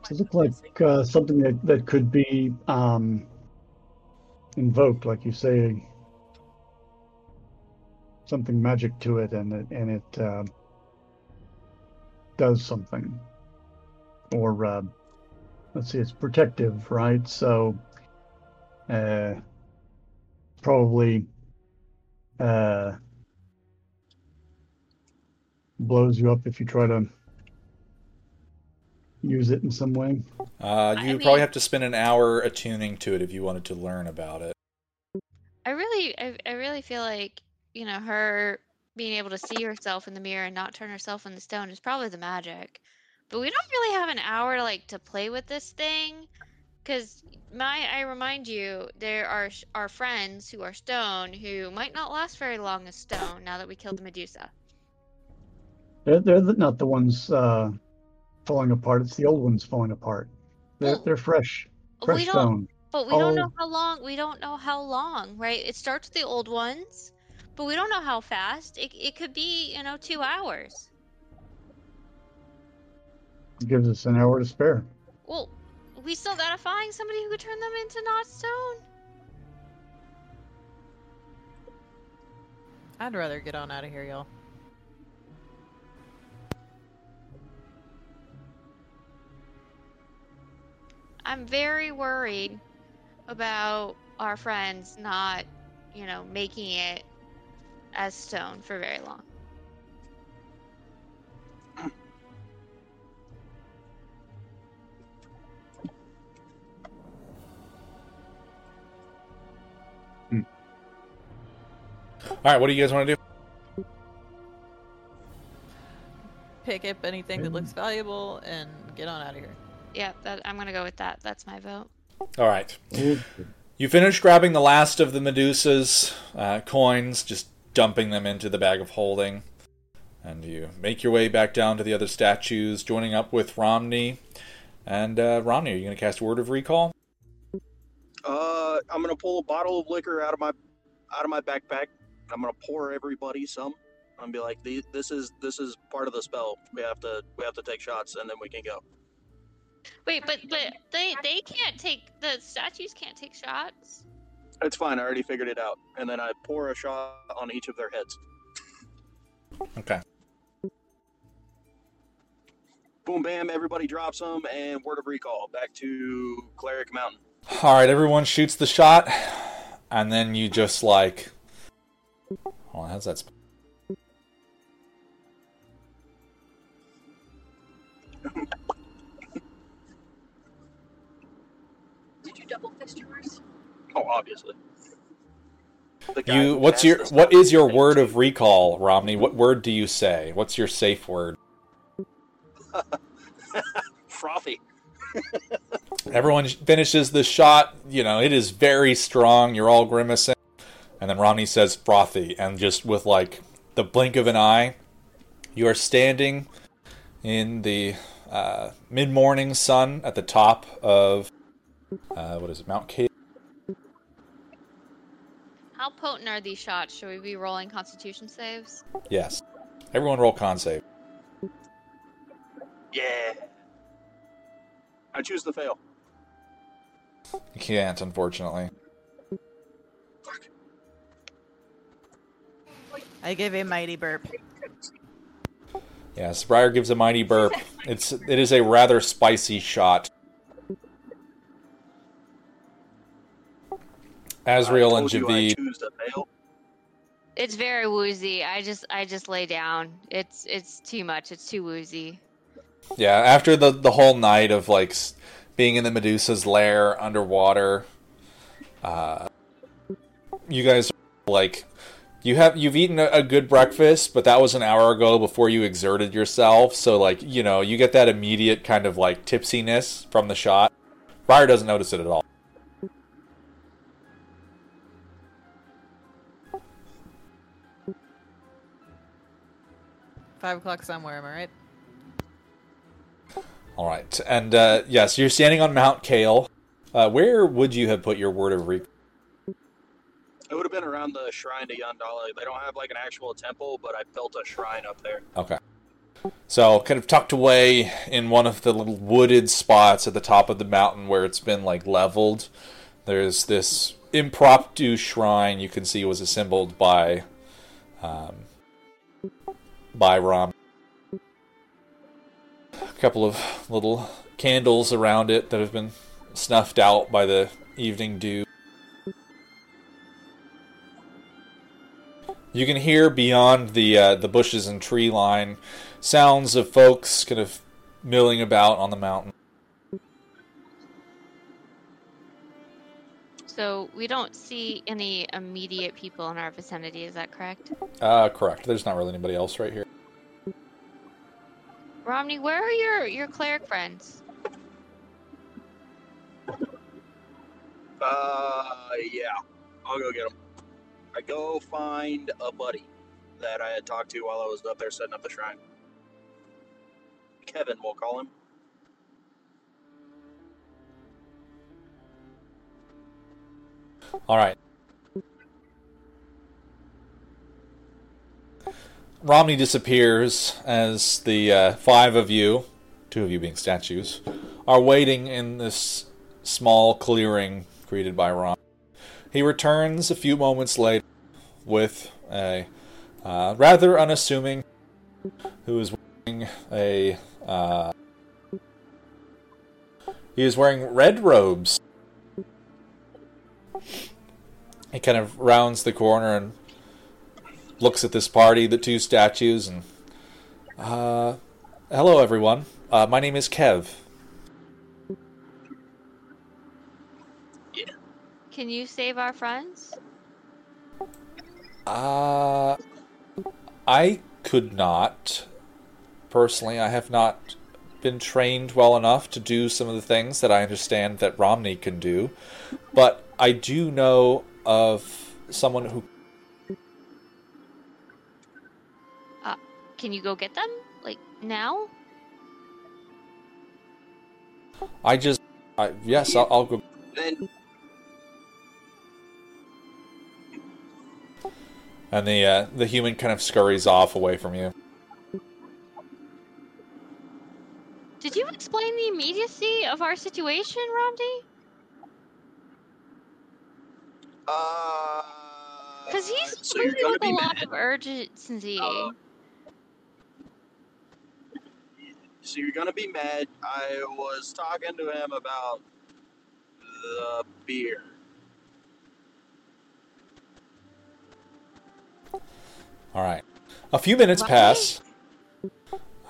Does it be look like uh, something that, that could be um, invoked, like you say, something magic to it, and it and it uh, does something, or uh, let's see, it's protective, right? So uh, probably uh, blows you up if you try to use it in some way. Uh, I you mean- probably have to spend an hour attuning to it if you wanted to learn about it. I really, I, I really feel like, you know, her being able to see herself in the mirror and not turn herself into stone is probably the magic. But we don't really have an hour like to play with this thing, because my, I remind you, there are sh- our friends who are stone who might not last very long as stone now that we killed the Medusa. They're, they're the, not the ones uh, falling apart. It's the old ones falling apart. They're, Well, they're fresh, fresh we don't, stone. but we don't know Oh. how long. We don't know how long, right? It starts with the old ones, but we don't know how fast. It, it could be, you know, two hours. It gives us an hour to spare. Well, we still gotta find somebody who could turn them into not stone. I'd rather get on out of here, y'all. I'm very worried about our friends not, you know, making it as stone for very long. All right, what do you guys want to do? Pick up anything that looks valuable and get on out of here. Yeah, that, I'm gonna go with that. That's my vote. All right. You finish grabbing the last of the Medusa's uh, coins, just dumping them into the bag of holding, and you make your way back down to the other statues, joining up with Romney. And uh, Romney, are you going to cast Word of Recall? Uh, I'm gonna pull a bottle of liquor out of my out of my backpack. I'm gonna pour everybody some. I'm be like, "This is this is part of the spell. We have to we have to take shots, and then we can go." Wait, but but they they can't take the statues can't take shots. It's fine. I already figured it out. And then I pour a shot on each of their heads. Okay. Boom, bam! Everybody drops them, and word of recall back to Cleric Mountain. All right, everyone shoots the shot, and then you just like. Hold on, how's that? Sp- Did you double fist yours? Oh, obviously. You, what's your the what spell is your word of recall, Romney? What word do you say? What's your safe word? frothy? Everyone finishes the shot. You know, it is very strong. You're all grimacing. And then Romney says frothy. And just with like the blink of an eye, you are standing in the uh, mid morning sun at the top of uh, what is it, Mount Cape. How potent are these shots? Should we be rolling Constitution saves? Yes. Everyone roll con save. Yeah. I choose the fail. You can't, unfortunately. I give a mighty burp. Yes, Briar gives a mighty burp. It's it is a rather spicy shot. Azrael I and told Javid. choose the fail. It's very woozy. I just I just lay down. It's it's too much. It's too woozy. Yeah, after the the whole night of like being in the Medusa's lair underwater, uh, you guys are, like you have you've eaten a, good breakfast, but that was an hour ago before you exerted yourself. So like you know you get that immediate kind of like tipsiness from the shot. Briar doesn't notice it at all. Five o'clock somewhere, am I right? All right, and uh, yes, you're standing on Mount Kale. Uh, where would you have put your word of re? It would have been around the shrine to Yandala. They don't have like an actual temple, but I built a shrine up there. Okay. So, kind of tucked away in one of the little wooded spots at the top of the mountain where it's been like leveled, there's this impromptu shrine you can see was assembled by, um, by Ram. A couple of little candles around it that have been snuffed out by the evening dew. You can hear beyond the uh, the bushes and tree line sounds of folks kind of milling about on the mountain. So we don't see any immediate people in our vicinity. Is that correct? Uh, correct. There's not really anybody else right here. Romney, where are your your cleric friends? Uh, yeah. I'll go get him. I go find a buddy that I had talked to while I was up there setting up the shrine. Kevin, we'll call him. All right. Romney disappears as the uh, five of you, two of you being statues, are waiting in this small clearing created by Rom. He returns a few moments later with a uh, rather unassuming who is wearing a. Uh, he is wearing red robes. He kind of rounds the corner and looks at this party, the two statues, and uh, hello everyone. Uh, my name is Kev. Can you save our friends? Uh, I could not. Personally, I have not been trained well enough to do some of the things that I understand that Romney can do, but I do know of someone who. Can you go get them? Like now? I just. I, yes, I'll, I'll go. Then And the uh, the human kind of scurries off away from you. Did you explain the immediacy of our situation, Romney? uh Because he's so you're moving with a be lot mad. of urgency. Uh, So you're gonna be mad. I was talking to him about the beer. All right. A few minutes pass.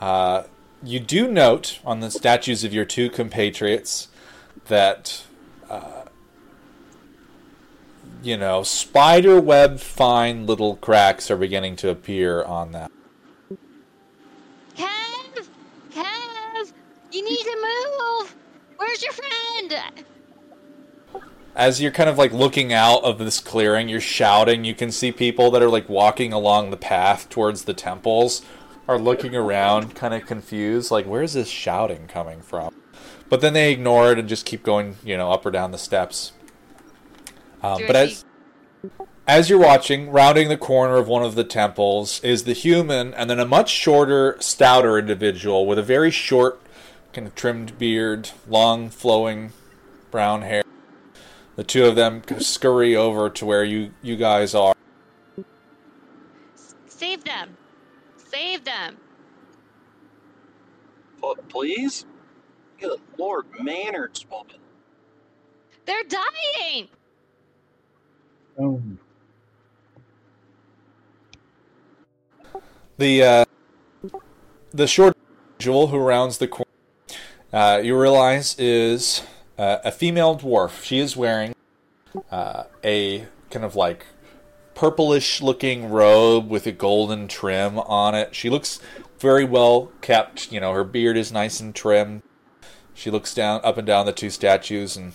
Uh, you do note on the statues of your two compatriots that, uh, you know, spider web fine little cracks are beginning to appear on them. Kev! Kev! You need to move! Where's your friend? As you're kind of like looking out of this clearing, you're shouting. You can see people that are like walking along the path towards the temples, are looking around, kind of confused, like where's this shouting coming from? But then they ignore it and just keep going, you know, up or down the steps. Um, but as as you're watching, rounding the corner of one of the temples is the human, and then a much shorter, stouter individual with a very short, kind of trimmed beard, long, flowing brown hair. The two of them scurry over to where you, you guys are. Save them! Save them! Pl- Please? Good lord, manners, woman. They're dying! Oh, The uh, the short individual who rounds the corner, uh, you realize is uh, a female dwarf. She is wearing uh, a kind of like purplish looking robe with a golden trim on it. She looks very well kept. You know, her beard is nice and trim. She looks down up and down the two statues and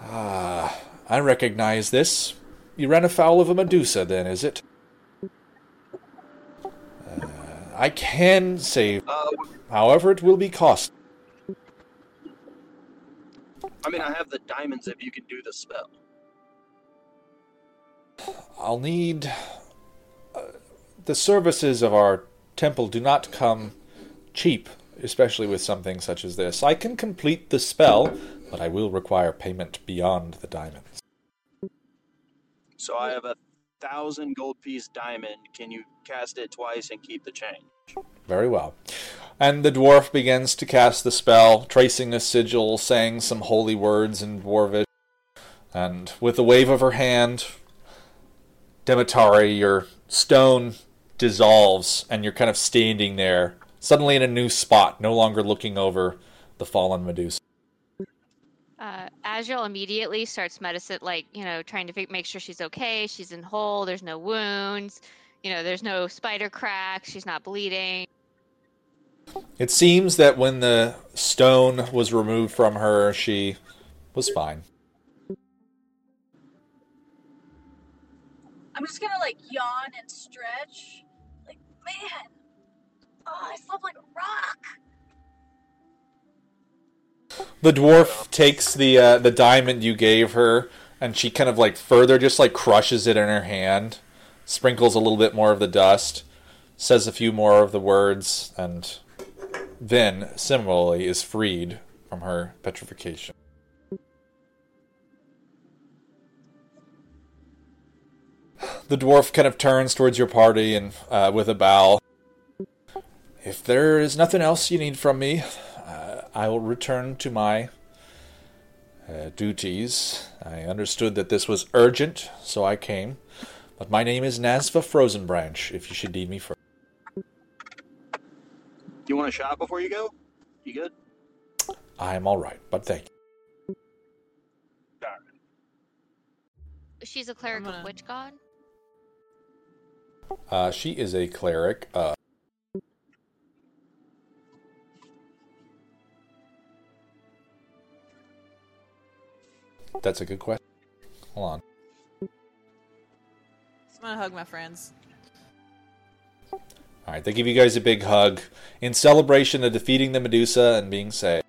ah, I recognize this. You ran afoul of a Medusa, then, is it? Uh, I can save, Uh, however, it will be cost. I mean, I have the diamonds if you can do the spell. I'll need. Uh, the services of our temple do not come cheap, especially with something such as this. I can complete the spell, but I will require payment beyond the diamonds. So I have a thousand gold piece diamond. Can you cast it twice and keep the change? Very well. And the dwarf begins to cast the spell, tracing a sigil, saying some holy words in dwarvish. And with a wave of her hand, Demetari, your stone dissolves, and you're kind of standing there, suddenly in a new spot, no longer looking over the fallen Medusa. Uh, Azrael immediately starts medicine, like, you know, trying to make sure she's okay. She's in whole, there's no wounds, you know, there's no spider cracks, she's not bleeding. It seems that when the stone was removed from her, she was fine. I'm just gonna like yawn and stretch. Like, man, oh, I slept like a rock. The dwarf takes the uh, the diamond you gave her, and she kind of like further just like crushes it in her hand, sprinkles a little bit more of the dust, says a few more of the words, and then similarly is freed from her petrification. The dwarf kind of turns towards your party and uh, with a bow. If there is nothing else you need from me, uh, I will return to my uh, duties. I understood that this was urgent, so I came. But my name is Nazva Frozenbranch, if you should need me for. You want a shot before you go? You good? I am all right, but thank you. She's a cleric gonna- of which god? Uh, she is a cleric. Uh, that's a good question. Hold on. I'm gonna hug my friends. All right, they give you guys a big hug in celebration of defeating the Medusa and being saved.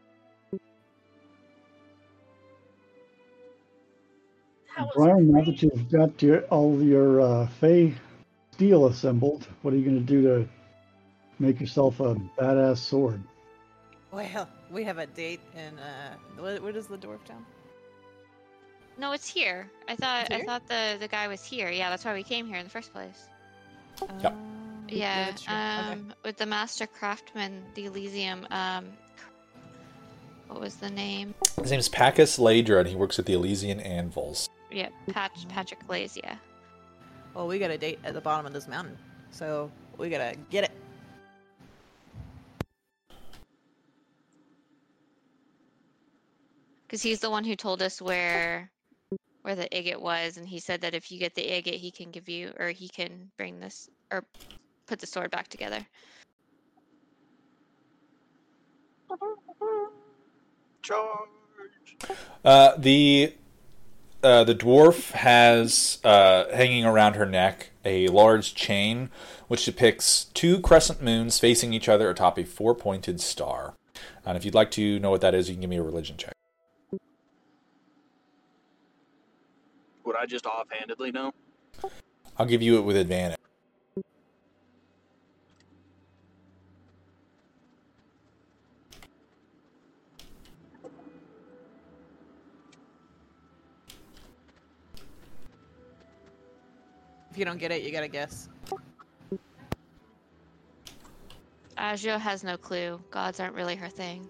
Briar, now that you've got your, all your uh, Fey steel assembled, what are you going to do to make yourself a badass sword? Well, we have a date in uh, what, what is the dwarf town? No, it's here. I thought I thought the the guy was here. Yeah, that's why we came here in the first place. Yep. Um, Yeah, that's true. Okay. um, with the master craftsman, the Elysium. Um, what was the name? His name is Pacus Ladra, and he works at the Elysian Anvils. Yeah, Pat- Patrick Glazier. Well, we got a date at the bottom of this mountain, so we gotta get it. because he's the one who told us where where the agate was and he said that if you get the agate he can give you or he can bring this or put the sword back together Charge! Uh, the uh, the dwarf has uh, hanging around her neck a large chain which depicts two crescent moons facing each other atop a four pointed star. And if you'd like to know what that is, you can give me a religion check. Would I just offhandedly know? I'll give you it with advantage. If you don't get it, you gotta guess. Agio has no clue. Gods aren't really her thing.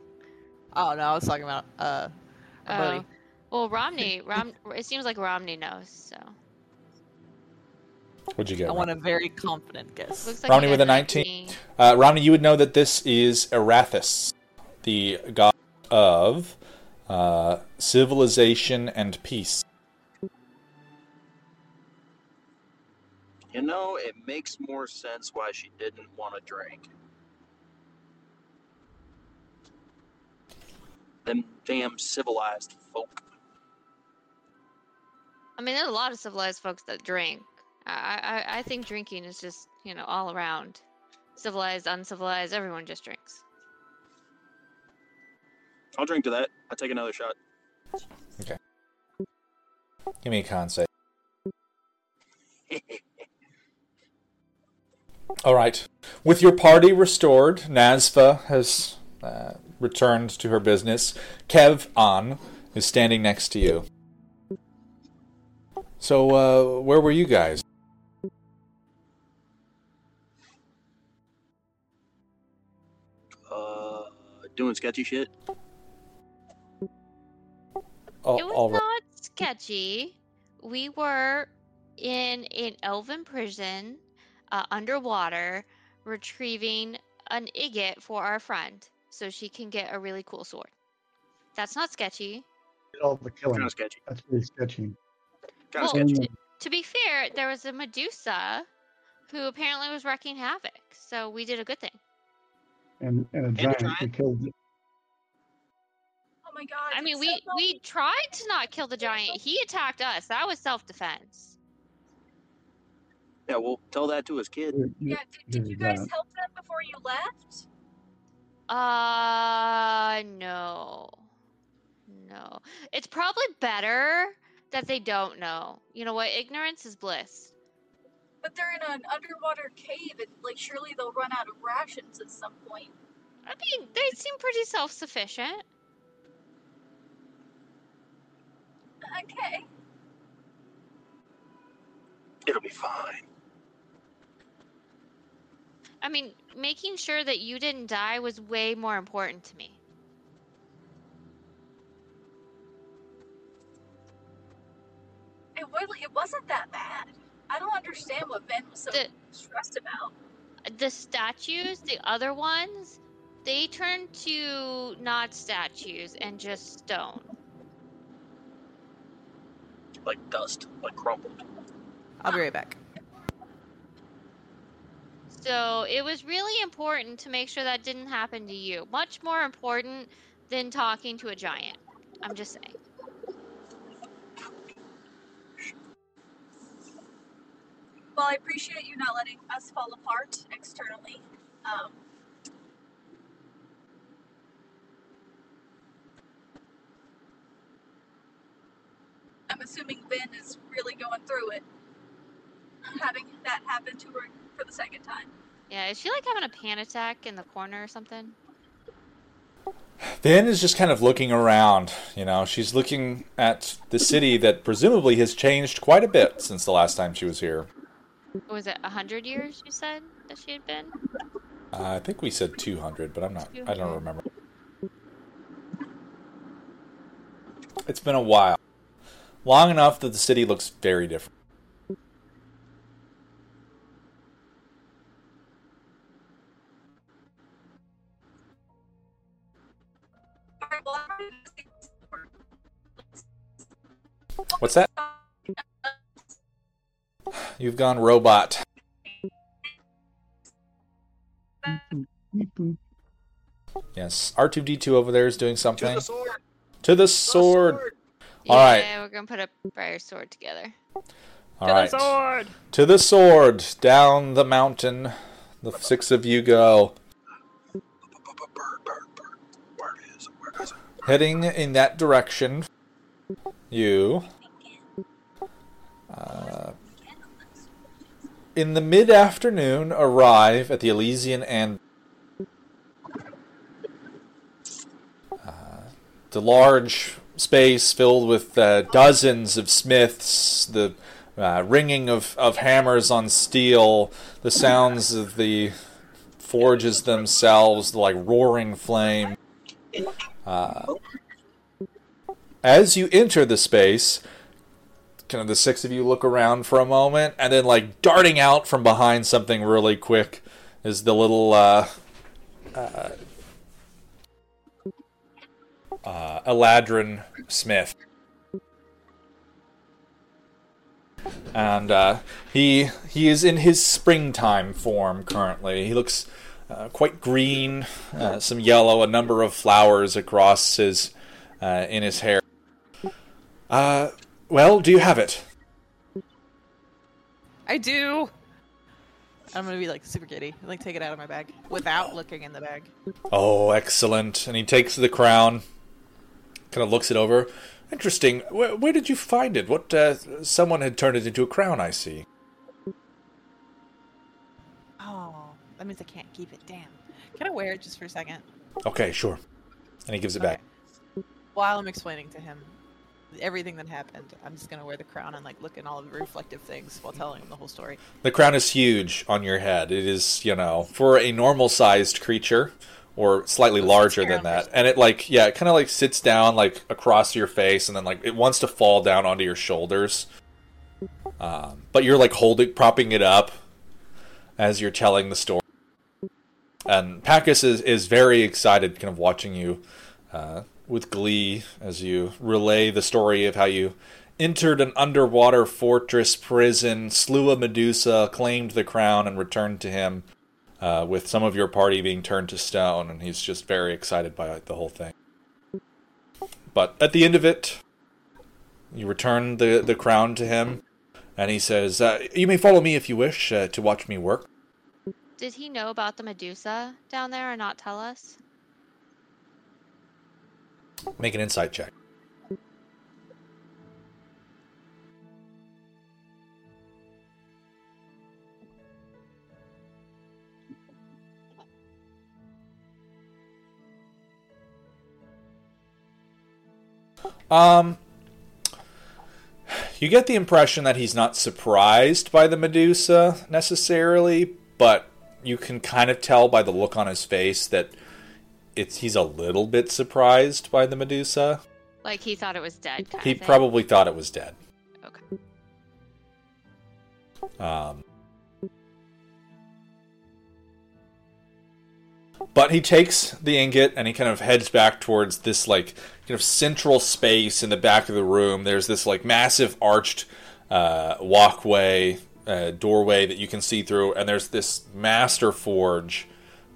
Oh no, I was talking about uh, our Oh. buddy. Well, Romney, Rom, it seems like Romney knows. So What'd you get? I want a very confident guess. like Romney you with a 19. Uh, Romney, you would know that this is Arathis, the god of uh, civilization and peace. You know, it makes more sense why she didn't want to drink. Them damn civilized folk. I mean, there's a lot of civilized folks that drink. I, I, I think drinking is just, you know, all around. Civilized, uncivilized, everyone just drinks. I'll drink to that. I take another shot. Okay. Give me a con save. All right. With your party restored, Nazva has uh, returned to her business. Kev An is standing next to you. So, uh, where were you guys? Uh, doing sketchy shit. Oh, it was all right. not sketchy. We were in an elven prison, uh, underwater, retrieving an agate for our friend so she can get a really cool sword. That's not sketchy. All the killing. Kind of sketchy. That's pretty sketchy. Kind Well, sketchy. To be fair, there was a Medusa who apparently was wreaking havoc, so we did a good thing. And and a a giant. giant. We killed. Oh my god. I mean, we says all- we tried to not kill the giant. He attacked us. That was self-defense. Yeah, well, tell that to his kid. you- you- Yeah, did, did you guys that. help them before you left? Uh, no. No. It's probably better that they don't know. You know what? Ignorance is bliss. But they're in an underwater cave, and like surely they'll run out of rations at some point. I mean, they seem pretty self-sufficient. Okay. It'll be fine. I mean, making sure that you didn't die was way more important to me. It really, it wasn't that bad. I don't understand what Ben was so The- stressed about. the statues, the other ones, they turned to not statues and just stone. Like dust, like crumpled. I'll be right back. So it was really important to make sure that didn't happen to you. Much more important than talking to a giant. I'm just saying. Well, I appreciate you not letting us fall apart externally. Um, I'm assuming Ben is really going through it, having that happen to her for the second time. Yeah, is she like having a pan attack in the corner or something? Van is just kind of looking around. You know, she's looking at the city that presumably has changed quite a bit since the last time she was here. Was it a hundred years you said that she had been? Uh, I think we said 200, but I'm not. I don't remember. It's been a while. Long enough that the city looks very different. Alright, well, I'm ready to see- What's that? You've gone robot. Yes, R2D2 over there is doing To something. the sword. To the The sword. All right. yeah, we're gonna put a briar sword together. All To right. the sword. To the sword, down the mountain. The six of you go. Bird, bird, bird. Where is it? Where is it? Heading in that direction, you. Uh, in the mid afternoon, arrive at the Elysian and. Uh, the large space filled with uh, dozens of smiths, the uh, ringing of, of hammers on steel, the sounds of the forges themselves, the like roaring flame. Uh, as you enter the space, kind of the six of you look around for a moment, and then like darting out from behind something really quick is the little uh, uh, uh, Eladrin Smith. And uh, he he is in his springtime form currently. He looks uh, quite green, uh, some yellow, a number of flowers across his uh, in his hair. Well, do you have it? I do. I'm gonna be like super giddy, like take it out of my bag without looking in the bag. Oh, excellent! And he takes the crown, kind of looks it over. Interesting. Where, where did you find it? What? Uh, someone had turned it into a crown. I see. Oh, that means I can't keep it. Damn. Can I wear it just for a second? Okay, sure. And he gives it back. While I'm explaining to him everything that happened, I'm just gonna wear the crown and like look in all of the reflective things while telling him the whole story. The crown is huge on your head. It is, you know, for a normal sized creature or slightly larger than that. And it like yeah, it kind of like sits down like across your face and then like it wants to fall down onto your shoulders. Um, but you're like holding propping it up as you're telling the story. And Pacus is is very excited kind of watching you uh, with glee as you relay the story of how you entered an underwater fortress prison, slew a Medusa, claimed the crown, and returned to him, uh, with some of your party being turned to stone. And he's just very excited by the whole thing. But at the end of it, you return the, the crown to him, and he says, uh, You may follow me if you wish uh, to watch me work. Did he know about the Medusa down there and not tell us? Make an insight check. Um, you get the impression that he's not surprised by the Medusa necessarily, but you can kind of tell by the look on his face that it's he's a little bit surprised by the Medusa. Like he thought it was dead. Kind He of thing? probably thought it was dead. Okay. Um, but he takes the ingot and he kind of heads back towards this like kind of central space in the back of the room. There's this like massive arched uh, walkway, uh, doorway that you can see through, and there's this master forge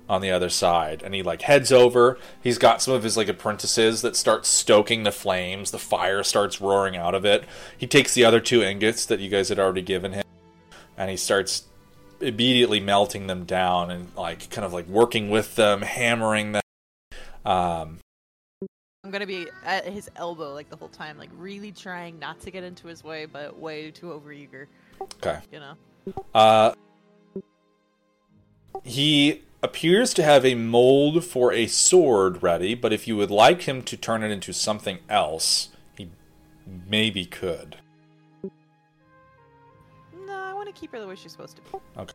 on the other side. And he like heads over. He's got some of his like apprentices that start stoking the flames. The fire starts roaring out of it. He takes the other two ingots that you guys had already given him and he starts immediately melting them down and like kind of like working with them, hammering them. Um, I'm gonna be at his elbow like the whole time, like really trying not to get into his way, but way too overeager. okay. You know. Uh, he appears to have a mold for a sword ready, but if you would like him to turn it into something else, he maybe could. No, I want to keep her the way she's supposed to be. Okay.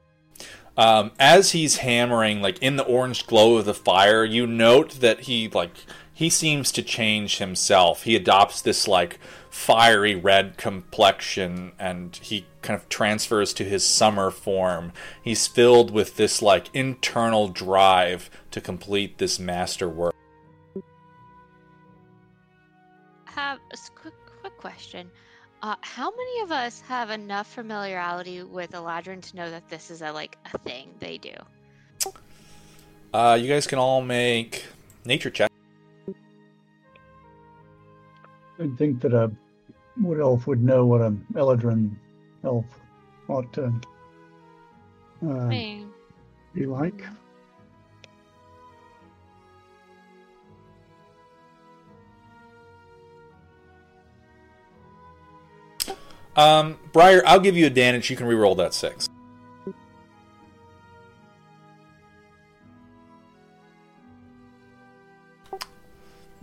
Um, as he's hammering like in the orange glow of the fire you note that he like he seems to change himself he adopts this like fiery red complexion and he kind of transfers to his summer form he's filled with this like internal drive to complete this masterwork Have a s- quick quick question. Uh, how many of us have enough familiarity with Eladrin to know that this is a like a thing they do? uh, you guys can all make nature check I think that a Wood elf would know what an Eladrin elf ought to uh, mean, be like. Um, Briar, I'll give you a advantage. You can re-roll that six.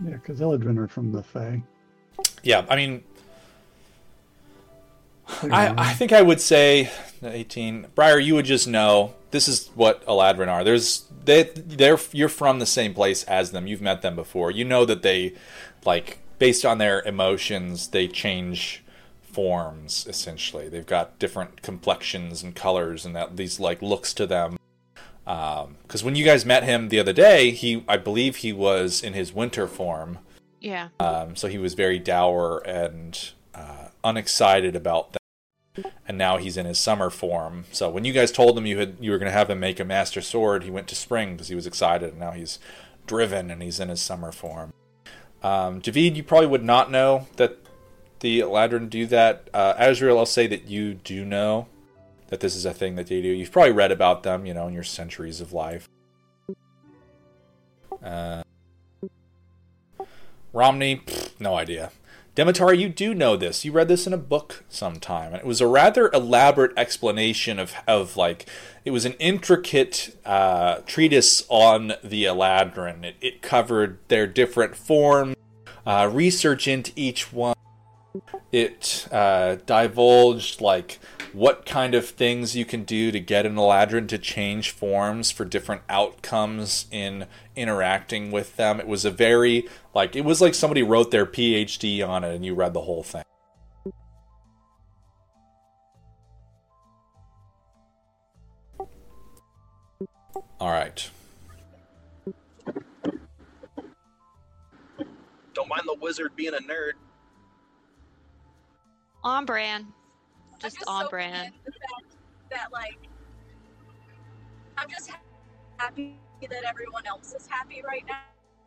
Yeah, because Eladrin are from the Fae. Yeah, I mean, I, I think I would say 18. Briar, you would just know this is what Eladrin are. There's they they're you're from the same place as them. You've met them before. You know that they like based on their emotions, they change forms essentially. They've got different complexions and colors and that these like looks to them. Because when you guys met him the other day, he I believe he was in his winter form. yeah. Um, so he was very dour and uh, unexcited about that. And now he's in his summer form. So when you guys told him you had you were going to have him make a master sword, he went to spring because he was excited. And now he's driven and he's in his summer form. Um, Javid, you probably would not know that the Eladrin do that. Uh, Azrael, I'll say that you do know that this is a thing that they do. You've probably read about them, you know, in your centuries of life. Uh, Romney, no idea. Demetar, you do know this. You read this in a book sometime. And it was a rather elaborate explanation of, of like, it was an intricate uh, treatise on the Eladrin. It, it covered their different forms, uh, research into each one. It uh, divulged, like, what kind of things you can do to get an Eladrin to change forms for different outcomes in interacting with them. It was a very like it was like somebody wrote their PhD on it and you read the whole thing. All right. Don't mind the wizard being a nerd. On brand. I'm Just on so brand. convinced That, that like, I'm just happy that everyone else is happy right now.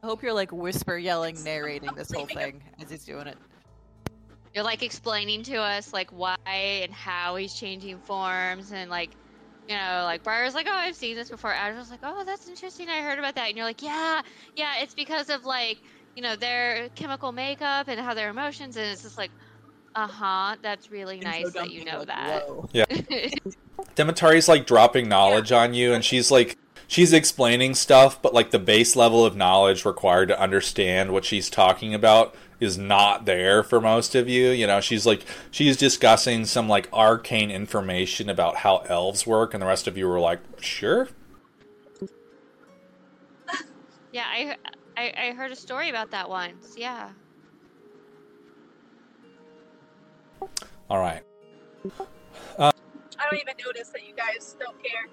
I hope you're like whisper yelling, narrating this whole thing as he's doing it. You're like explaining to us like why and how he's changing forms and like you know, like Briar's like, Oh, I've seen this before. Adam's like, Oh, that's interesting, I heard about that and you're like, Yeah, yeah, it's because of like, you know, their chemical makeup and how their emotions and it's just like uh-huh, that's really nice that you know that. Yeah. Demetari's like dropping knowledge on you and she's like she's explaining stuff but like the base level of knowledge required to understand what she's talking about is not there for most of you you know she's like she's discussing some like arcane information about how elves work and the rest of you were like sure Yeah, I, I I heard a story about that once. Yeah. All right I don't even notice that you guys don't care.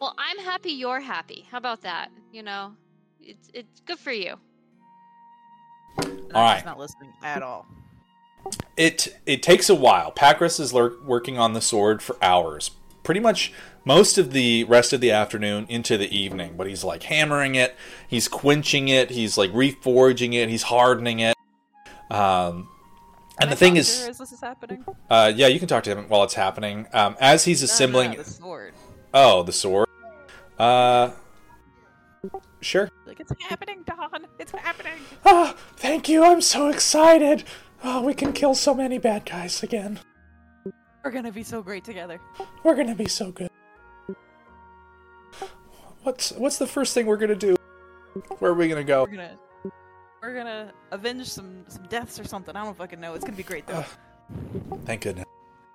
Well, I'm happy you're happy. How about that? You know, it's it's good for you. And All I'm right. just not listening at all. it it takes a while. Pakris is lur- working on the sword for hours, pretty much most of the rest of the afternoon into the evening. But he's like hammering it, he's quenching it, he's like reforging it, he's hardening it. Um, and the I thing is, as this is happening. uh, yeah, you can talk to him while it's happening. Um, as he's No, no, assembling, no, the sword. oh, the sword. Uh, sure. Like it's happening, Dawn. It's happening. Ah, thank you. I'm so excited. Oh, we can kill so many bad guys again. We're gonna be so great together. We're gonna be so good. What's what's the first thing we're gonna do? Where are we gonna go? We're gonna we're gonna avenge some some deaths or something. I don't fucking know. It's gonna be great though. Ugh. Thank goodness.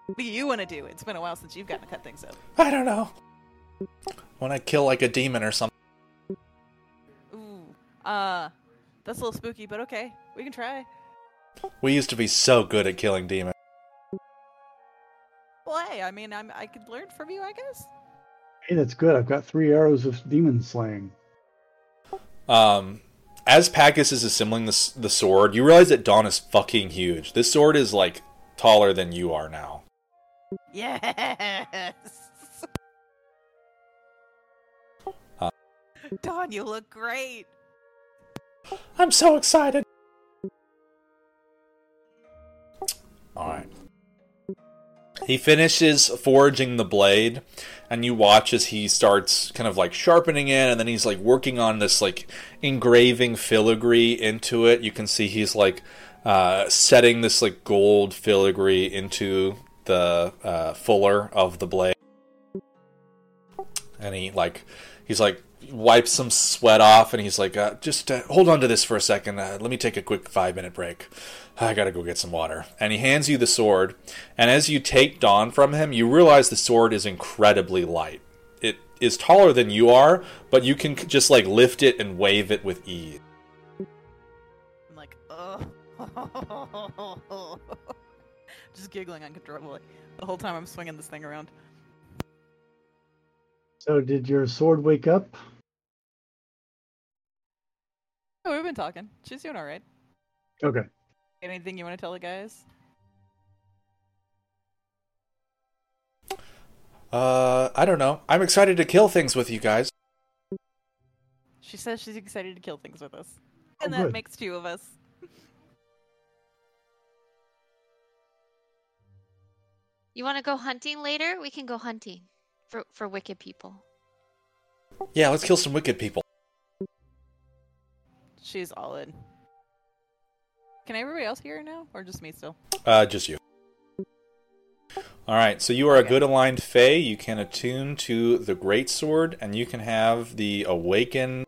what do you want to do? It's been a while since you've gotten to cut things up. I don't know. When I kill like a demon or something. Ooh, uh, that's a little spooky, but okay, we can try. We used to be so good at killing demons. Well, hey, I mean, I'm I could learn from you, I guess. Hey, that's good. I've got three arrows of demon slaying. Um, as Packus is assembling the the sword, you realize that Dawn is fucking huge. This sword is like taller than you are now. Yes. Uh. Dawn, you look great. I'm so excited. All right. He finishes forging the blade, and you watch as he starts kind of like sharpening it, and then he's like working on this like engraving filigree into it. You can see he's like uh, setting this like gold filigree into the uh, fuller of the blade, and he like he's like wipes some sweat off, and he's like, uh, just uh, hold on to this for a second. Uh, let me take a quick five minute break. I gotta go get some water. And he hands you the sword, and as you take Dawn from him, you realize the sword is incredibly light. It is taller than you are, but you can just like lift it and wave it with ease. I'm like, oh, just giggling uncontrollably the whole time I'm swinging this thing around. So, did your sword wake up? Oh, we've been talking. She's doing all right. Okay. Anything you want to tell the guys? Uh, I don't know. I'm excited to kill things with you guys. She says she's excited to kill things with us, Oh, and that good. makes two of us. You want to go hunting later? We can go hunting for for wicked people. Yeah, let's kill some wicked people. She's all in. Can everybody else hear her now, or just me still? Uh, just you. All right, so you are a good aligned Fey. You can attune to the Great Sword, and you can have the Awaken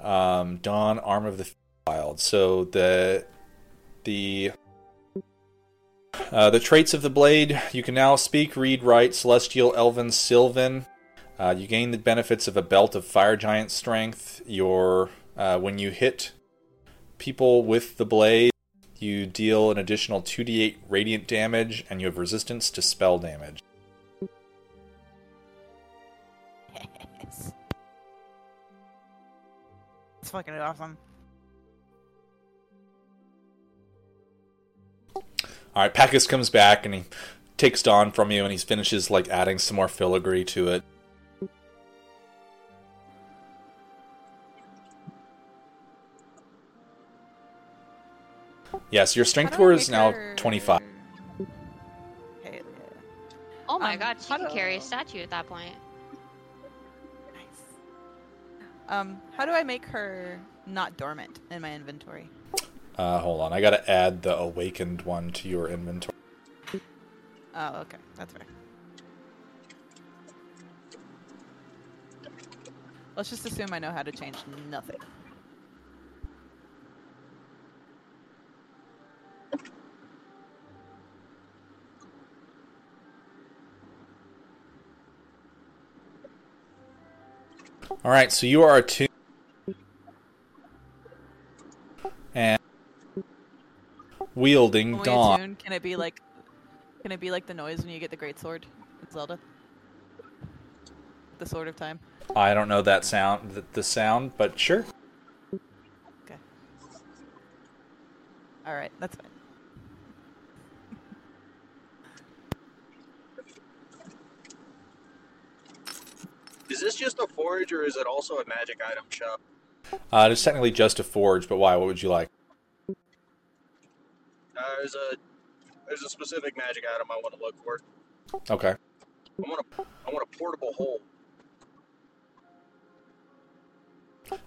um, Dawn Arm of the Wild. So the the uh, the traits of the blade: you can now speak, read, write, Celestial, Elven, Sylvan. Uh, you gain the benefits of a belt of Fire Giant strength. Your uh, when you hit people with the blade. You deal an additional 2d8 radiant damage, and you have resistance to spell damage. Yes. It's fucking awesome. All right, Packus comes back and he takes Dawn from you, and he finishes like adding some more filigree to it. Yes, your strength How score is now her- 25. Hell. Oh my Um, god, she how could do- carry a statue at that point. Nice. Um, how do I make her not dormant in my inventory? Uh, hold on, I gotta add the awakened one to your inventory. Oh, okay, that's right. Let's just assume I know how to change nothing. All right, so you are attuned, and wielding When Dawn. attune, can it be like, can it be like the noise when you get the great sword in Zelda? The sword of time. I don't know that sound, the, the sound, but sure. Okay. All right, that's fine. Is this just a forge or is it also a magic item shop? Uh, it's technically just a forge, but why? What would you like? Uh, there's a there's a specific magic item I want to look for. Okay. I want a I want a portable hole.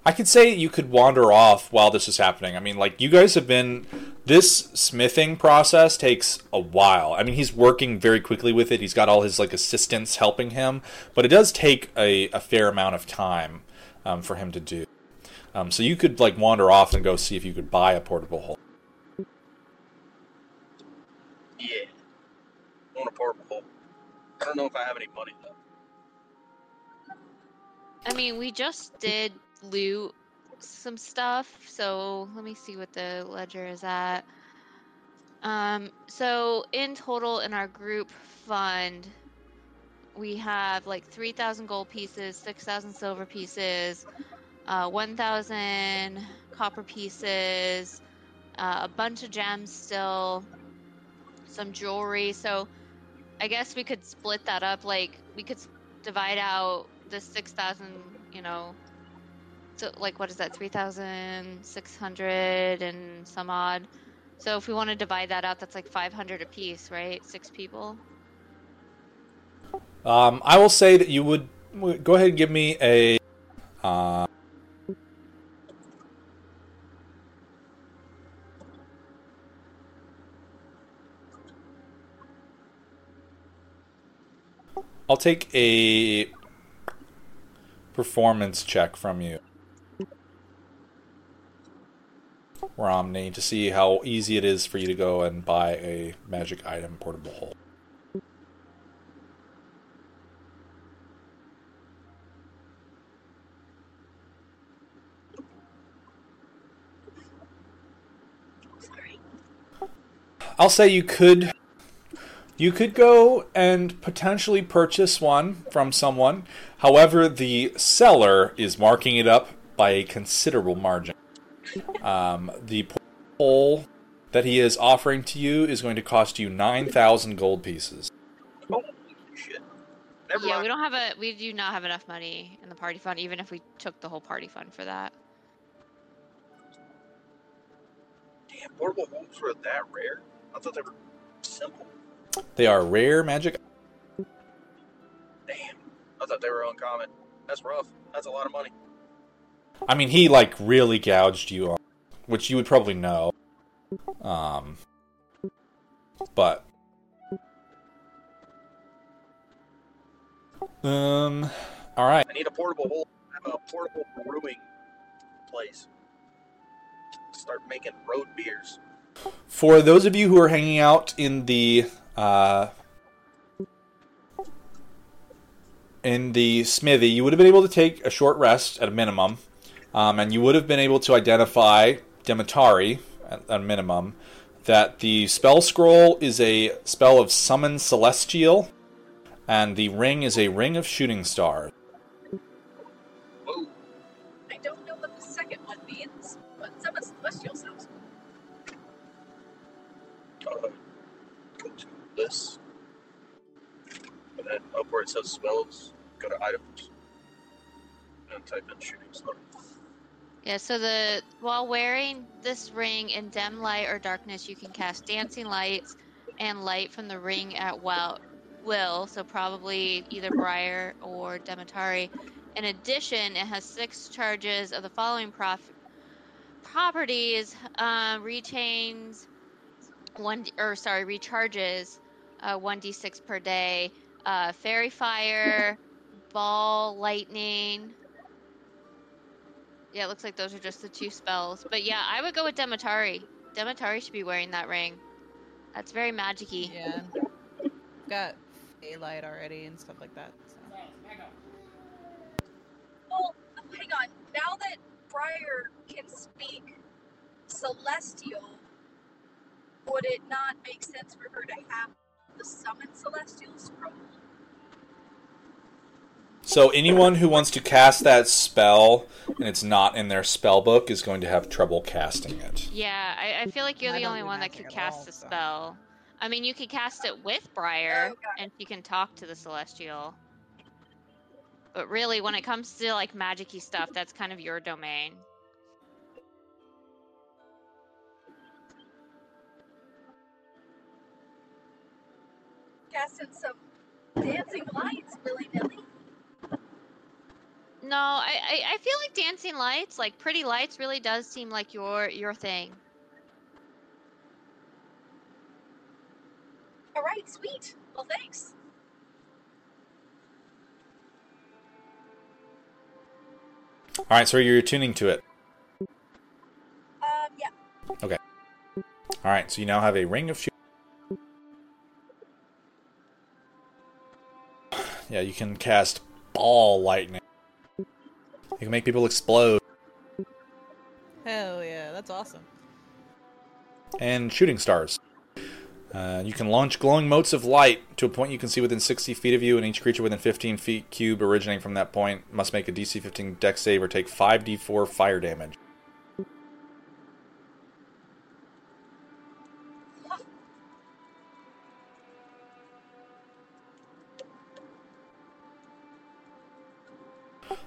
I could say you could wander off while this is happening. I mean, like, you guys have been. This smithing process takes a while. I mean, he's working very quickly with it. He's got all his, like, assistants helping him. But it does take a, a fair amount of time um, for him to do. Um, so you could, like, wander off and go see if you could buy a portable hole. Yeah. I want a portable hole. I don't know if I have any money though. I mean, we just did loot some stuff, so let me see what the ledger is at. Um, so in total in our group fund, we have like 3,000 gold pieces, 6,000 silver pieces, uh, 1,000 copper pieces, uh, a bunch of gems still, some jewelry. So I guess we could split that up. Like we could divide out the 6,000, you know, so like what is that 3600 and some odd So if we want to divide that out, that's like 500 a piece right? Six people. Um, I will say that you would go ahead and give me a. Uh, I'll take a performance check from you, Romney, to see how easy it is for you to go and buy a magic item portable hole. I'll say you could you could go and potentially purchase one from someone. However, the seller is marking it up by a considerable margin. Um, the pole that he is offering to you is going to cost you nine thousand gold pieces. Holy shit. Never yeah, mind. we don't have a we do not have enough money in the party fund, even if we took the whole party fund for that. Damn, portable holes were that rare? I thought they were simple. They are rare magic. Damn. I thought they were uncommon. That's rough. That's a lot of money. I mean, he like really gouged you on, which you would probably know. Um, but um, all right. I need a portable hole. I have a portable brewing place. Start making road beers. For those of you who are hanging out in the uh, in the smithy, you would have been able to take a short rest at a minimum, um, and you would have been able to identify Demetari at at a minimum. That the spell scroll is a spell of summon celestial, and the ring is a ring of shooting stars. Whoa. I don't know what the second one means, but some celestial sounds. Uh, go to this. And then up where it says spells, go to items. And type in shooting star. Yeah, so the while wearing this ring in dim light or darkness, you can cast dancing lights and light from the ring at will. Will so probably either Briar or Demetari. In addition, it has six charges of the following prof- properties: um, retains one, or sorry, recharges uh, one d6 per day. Uh, faerie fire, ball lightning. Yeah, it looks like those are just the two spells. But yeah, I would go with Demetari. Demetari should be wearing that ring. That's very magic-y. Yeah. Got daylight already and stuff like that. So. Well, hang on. Now that Briar can speak celestial, would it not make sense for her to have the summon celestial scroll? So anyone who wants to cast that spell and it's not in their spell book is going to have trouble casting it. Yeah, I, I feel like you're I the only one that could cast all, the so. spell. I mean, you could cast it with Briar, Oh, and you can talk to the Celestial. But really, when it comes to like magic-y stuff, that's kind of your domain. Casting some dancing lights willy nilly. No, I, I, I feel like dancing lights, like pretty lights, really does seem like your your thing. All right, sweet. Well, thanks. All right, so you're tuning to it. Um, yeah. Okay. All right, so you now have a ring of shooting. Yeah, you can cast ball lightning. You can make people explode Hell yeah, that's awesome. and shooting stars. Uh, you can launch glowing motes of light to a point you can see within 60 feet of you, and each creature within 15 feet cube originating from that point must make a DC 15 dex save or take 5d4 fire damage.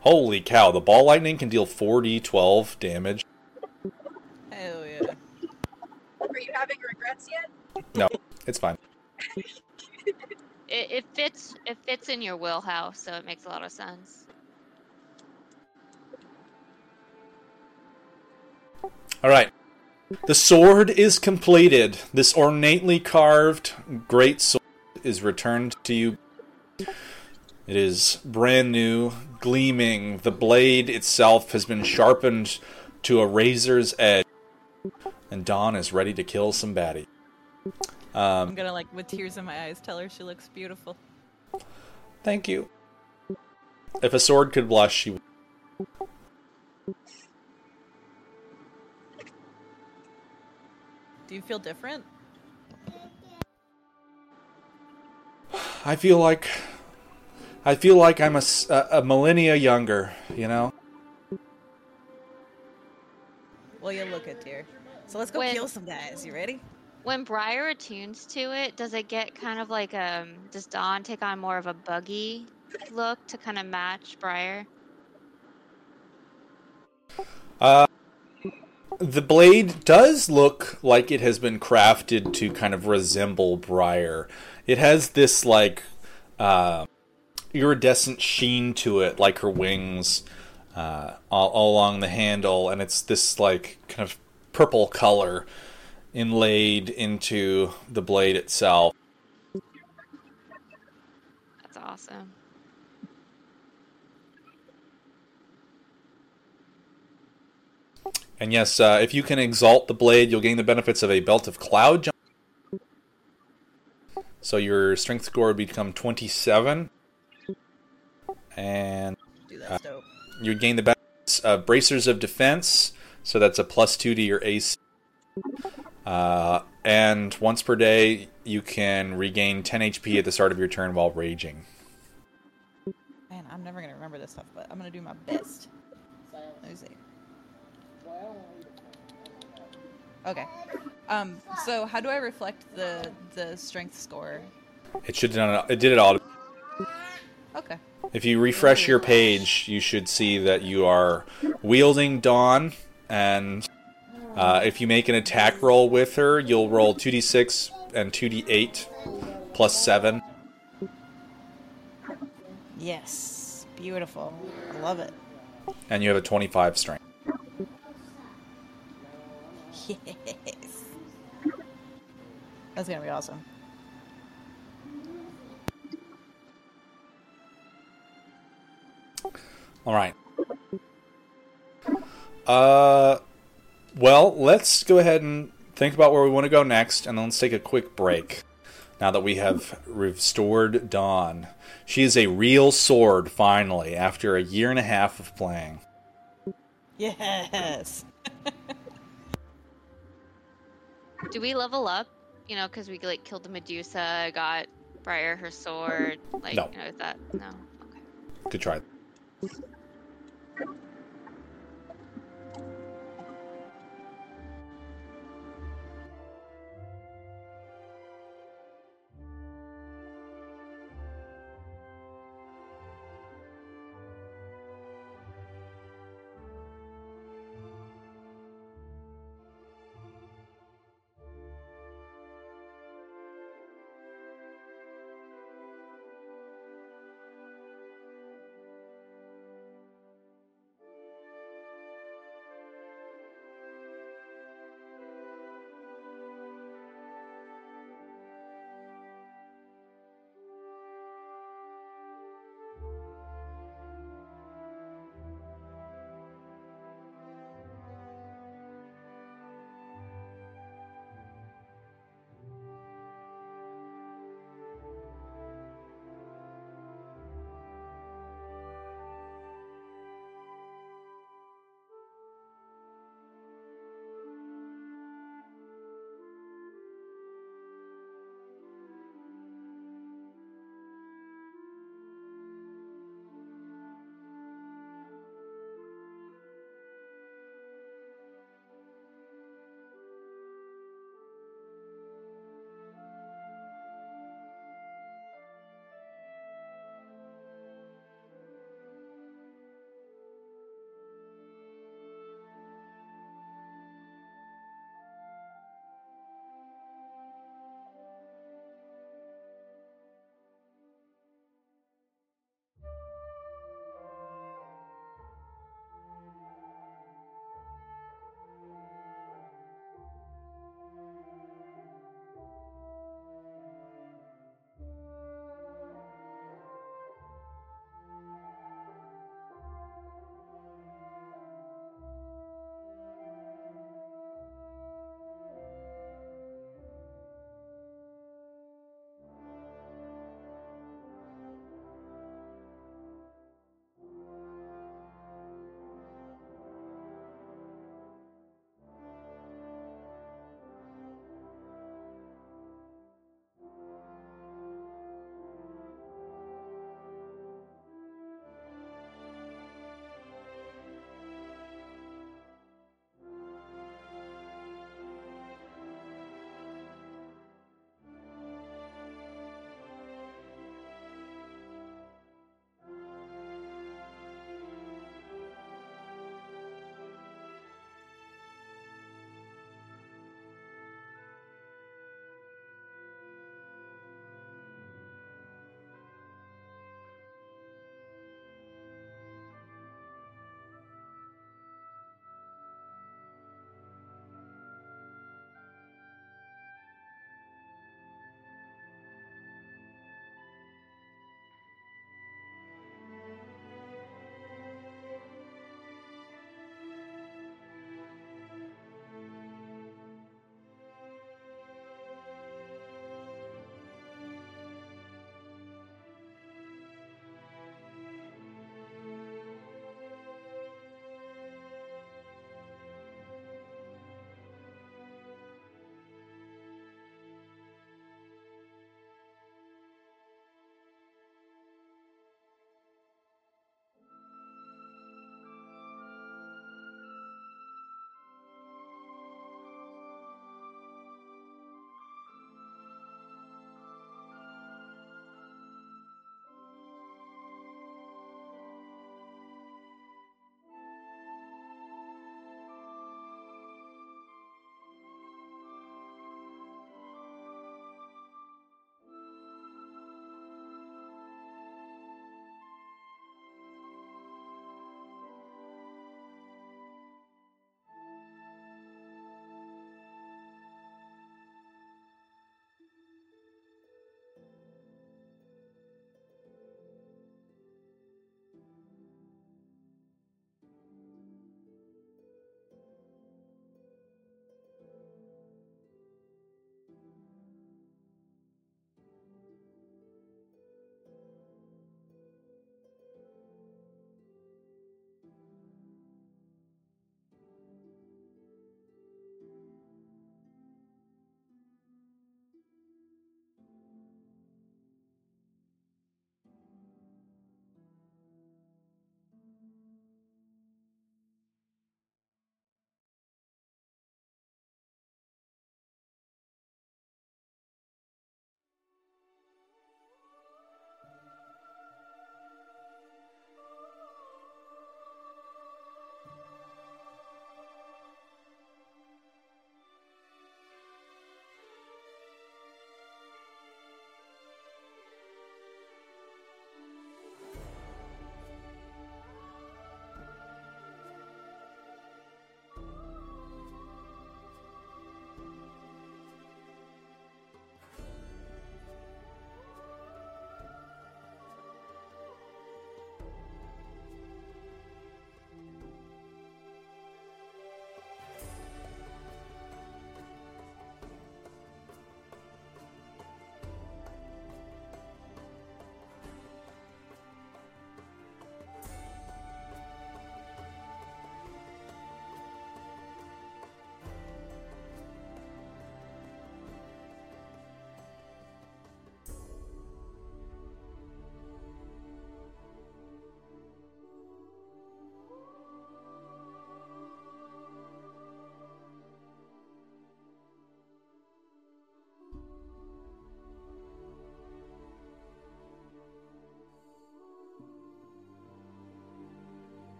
Holy cow, the ball lightning can deal 4d12 damage. Hell yeah. Are you having regrets yet? No, it's fine. It, it fits. It fits in your wheelhouse, so it makes a lot of sense. All right. The sword is completed. This ornately carved great sword is returned to you. It is brand new, gleaming. The blade itself has been sharpened to a razor's edge. And Dawn is ready to kill some baddie. I'm Um, gonna like with tears in my eyes tell her she looks beautiful. thank you. If a sword could blush, she would. Do you feel different? I feel like I feel like I'm a millennia younger, you know? Well, you look it, dear. So let's go When- kill some guys. You ready? When Briar attunes to it, does it get kind of like um? Does Dawn take on more of a buggy look to kind of match Briar? Uh, the blade does look like it has been crafted to kind of resemble Briar. It has this like uh, iridescent sheen to it, like her wings, uh, all, all along the handle, and it's this like kind of purple color inlaid into the blade itself. That's awesome. And yes, uh, if you can exalt the blade, you'll gain the benefits of a belt of cloud giant. So your strength score would become 27. And Dude, that's dope. you would gain the benefits of bracers of defense. So that's a plus 2 to your AC. Uh, and once per day, you can regain 10 HP at the start of your turn while raging. Man, I'm never gonna remember this stuff, but I'm gonna do my best. Let me see. Okay. Um. So, how do I reflect the the strength score? It should done. it did it all. Okay. If you refresh your page, you should see that you are wielding Dawn, and uh, if you make an attack roll with her, you'll roll 2d6 and 2d8 plus 7. Yes. Beautiful. I love it. And you have a 25 strength. Yes. That's gonna be awesome. All right. Uh, well, let's go ahead and think about where we want to go next, and then let's take a quick break. Now that we have restored Dawn, she is a real sword finally after a year and a half of playing. Yes. Do we level up? You know, because we like killed the Medusa, got Briar her sword. Like, No. you know, is that no? Okay. Good try. Thank you.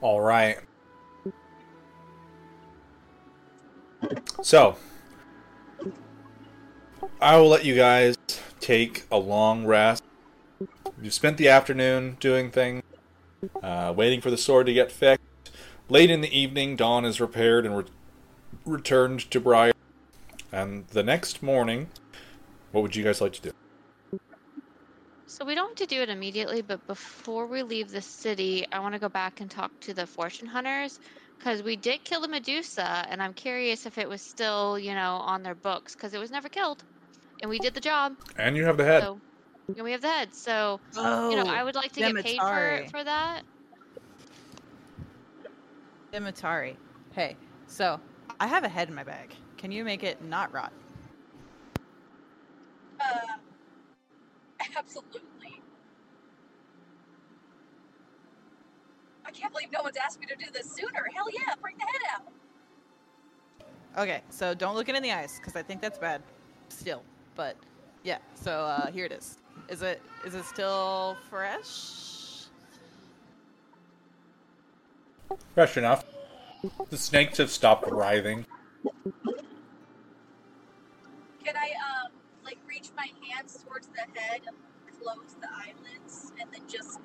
All right. So, I will let you guys take a long rest. You've spent the afternoon doing things, uh, waiting for the sword to get fixed. Late in the evening, Dawn is repaired and re- returned to Briar. And the next morning, what would you guys like to do? So we don't have to do it immediately, but before we leave the city, I want to go back and talk to the fortune hunters because we did kill the Medusa, and I'm curious if it was still, you know, on their books because it was never killed, and we did the job. And you have the head. So, and we have the head. So, Oh, you know, I would like to get paid for for that. Demetari. Hey, so I have a head in my bag. Can you make it not rot? Uh, absolutely. I can't believe no one's asked me to do this sooner. Hell yeah, bring the head out. Okay, so don't look it in the eyes because I think that's bad. Still, but yeah. So uh, here it is. Is it is it still fresh? Fresh enough. The snakes have stopped writhing. Can I um like reach my hands towards the head and close the eyelids and then just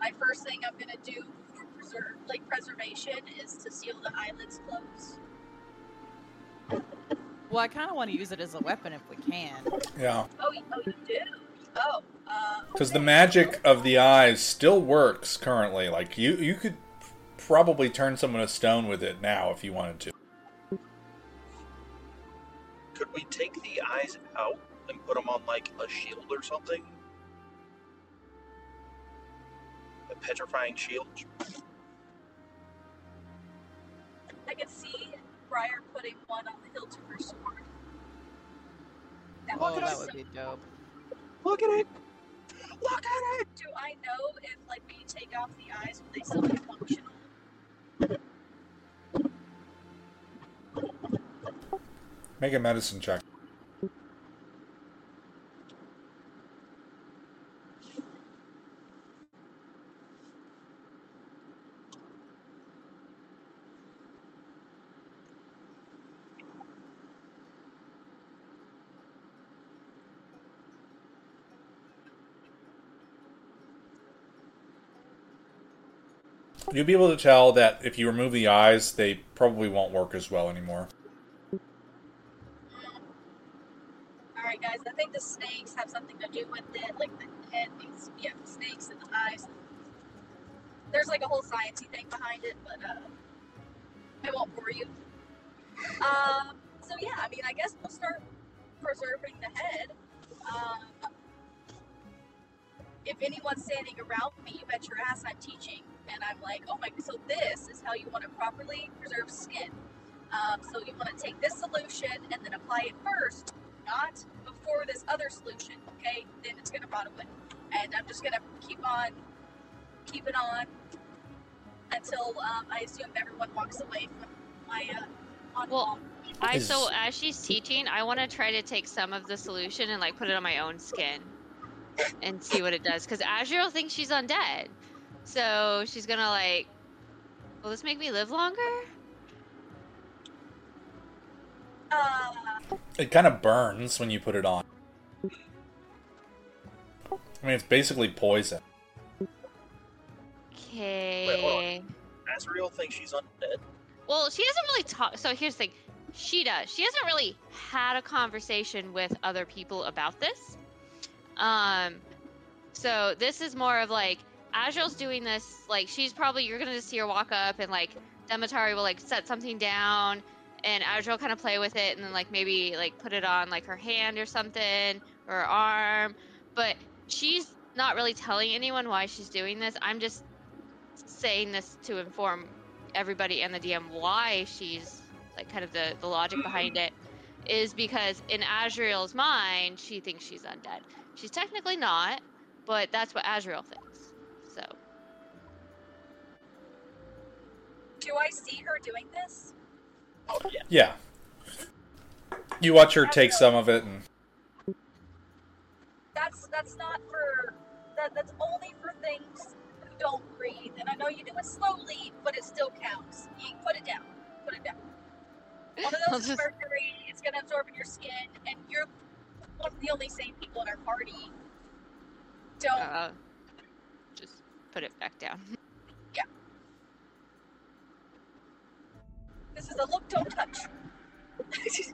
my first thing I'm gonna do for preserve like preservation is to seal the eyelids closed. Well, I kind of want to use it as a weapon if we can. Yeah. Oh, y- oh, you do. Oh, uh, Because the magic of the eyes still works currently. Like you, you could probably turn someone to stone with it now if you wanted to. Could we take the eyes out and put them on like a shield or something? A petrifying shield? I could see Briar putting one on the hilt of her sword. That Oh, would that would be dope. Look at it! Look at it! Do I know if like when you take off the eyes, will they still be functional? Make a medicine check. You'll be able to tell that if you remove the eyes, they probably won't work as well anymore. All right, guys. I think the snakes have something to do with it, like the head, these yeah, the snakes and the eyes. There's like a whole sciencey thing behind it, but uh, I won't bore you. Um, so yeah, I mean, I guess we'll start preserving the head. Um, if anyone's standing around me, you bet your ass I'm teaching, and I'm like, oh my, so this is how you want to properly preserve skin. Um, so you want to take this solution and then apply it first, not before this other solution. Okay, then it's gonna rot away, and I'm just gonna keep on, keep it on until um, I assume everyone walks away from my uh, on Well, I so as she's teaching, I want to try to take some of the solution and like put it on my own skin and see what it does. Because Azrael thinks she's undead, so she's gonna like, will this make me live longer? Uh, It kind of burns when you put it on. I mean, it's basically poison. Okay. Azrael thinks she's undead. Well, she doesn't really talk. So here's the thing. She does. She hasn't really had a conversation with other people about this. Um, so this is more of like Azrael's doing this. Like she's probably you're gonna just see her walk up and like Demetari will like set something down, and Azrael kind of play with it, and then like maybe like put it on like her hand or something or her arm. But she's not really telling anyone why she's doing this. I'm just saying this to inform everybody and the DM why she's like kind of the, the logic behind it is because in Azrael's mind she thinks she's undead. She's technically not, but that's what Azrael thinks. So do I see her doing this? Oh yeah. Yeah. You watch her take some of it, and That's that's not for that. That's only for things don't breathe, and I know you do it slowly, but it still counts. You put it down. Put it down. One of those is just- mercury. It's gonna absorb in your skin, and you're one of the only sane people in our party. Don't. Uh, just put it back down. Yeah. this is a look, don't touch.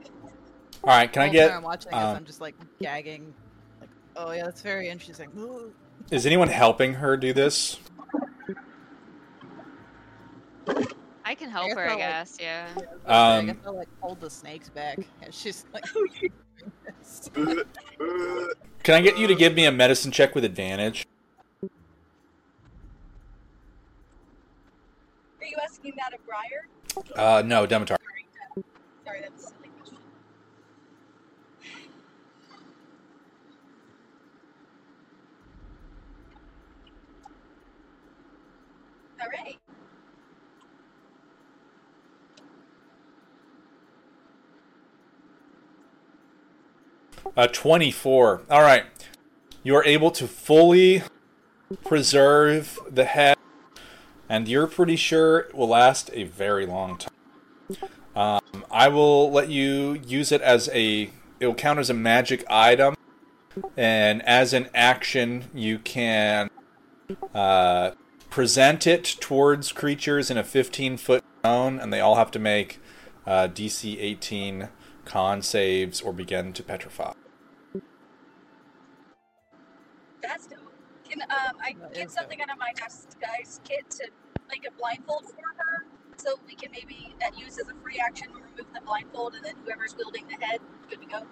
All right, can I get? time I'm watching um, this, I'm just like gagging. Like, oh yeah, that's very interesting. Is anyone helping her do this? I can help guess her, I I'll, like- guess. Yeah. I Um, guess I'll like hold the snakes back. And she's like, Can I get you to give me a medicine check with advantage? You asking that of Briar? Uh, no, Demetar. Sorry, that's a silly question. All right. Uh, 24. All right. You are able to fully preserve the head, and you're pretty sure it will last a very long time. Um, I will let you use it as a. It will count as a magic item, and as an action, you can uh, present it towards creatures in a 15 foot zone, and they all have to make uh, DC 18 con saves or begin to petrify. That's dope. Can um I That get is something out of my disguise kit to make a blindfold for her, so we can maybe uh, use as a free action to remove the blindfold, and then whoever's wielding the head, good to go.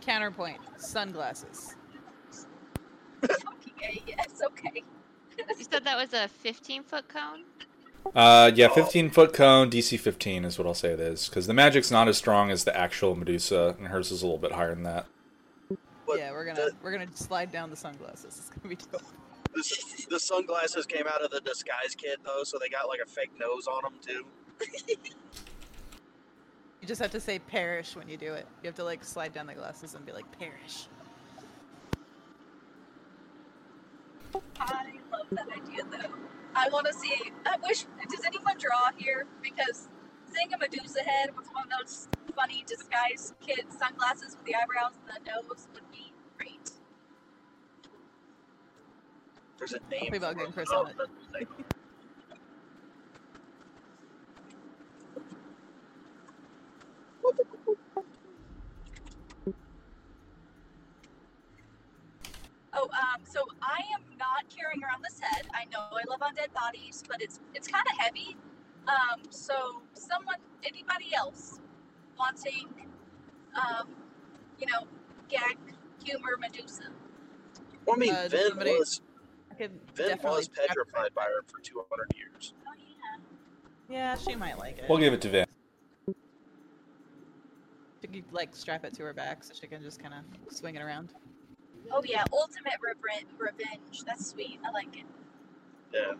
counterpoint, sunglasses. Okay, yes, okay. You said that was a 15 foot cone? Uh, yeah, 15 foot cone, DC 15 is what I'll say it is. Because the magic's not as strong as the actual Medusa, and hers is a little bit higher than that. But yeah, we're gonna the- we're gonna slide down the sunglasses. It's gonna be dope. The, the sunglasses came out of the disguise kit though, so they got like a fake nose on them too. You just have to say perish when you do it. You have to like slide down the glasses and be like perish. I love that idea though. I want to see. I wish. Does anyone draw here? Because seeing a Medusa head with one of those funny disguise kid sunglasses with the eyebrows and the nose would be great. There's a name. Maybe I'll for Chris on it. Oh, um, so I am not carrying around this head. I know I love undead bodies, but it's it's kind of heavy. Um, so someone, anybody else, wanting, um, you know, gag humor Medusa. Well, I mean, Uh, does Vin somebody- was I could Vin definitely was petrified by her for 200 years. Oh yeah. Yeah, she might like it. We'll give it to Vin. She could like strap it to her back so she can just kind of swing it around. Oh yeah. Ultimate reven- revenge. That's sweet. I like it. Yeah.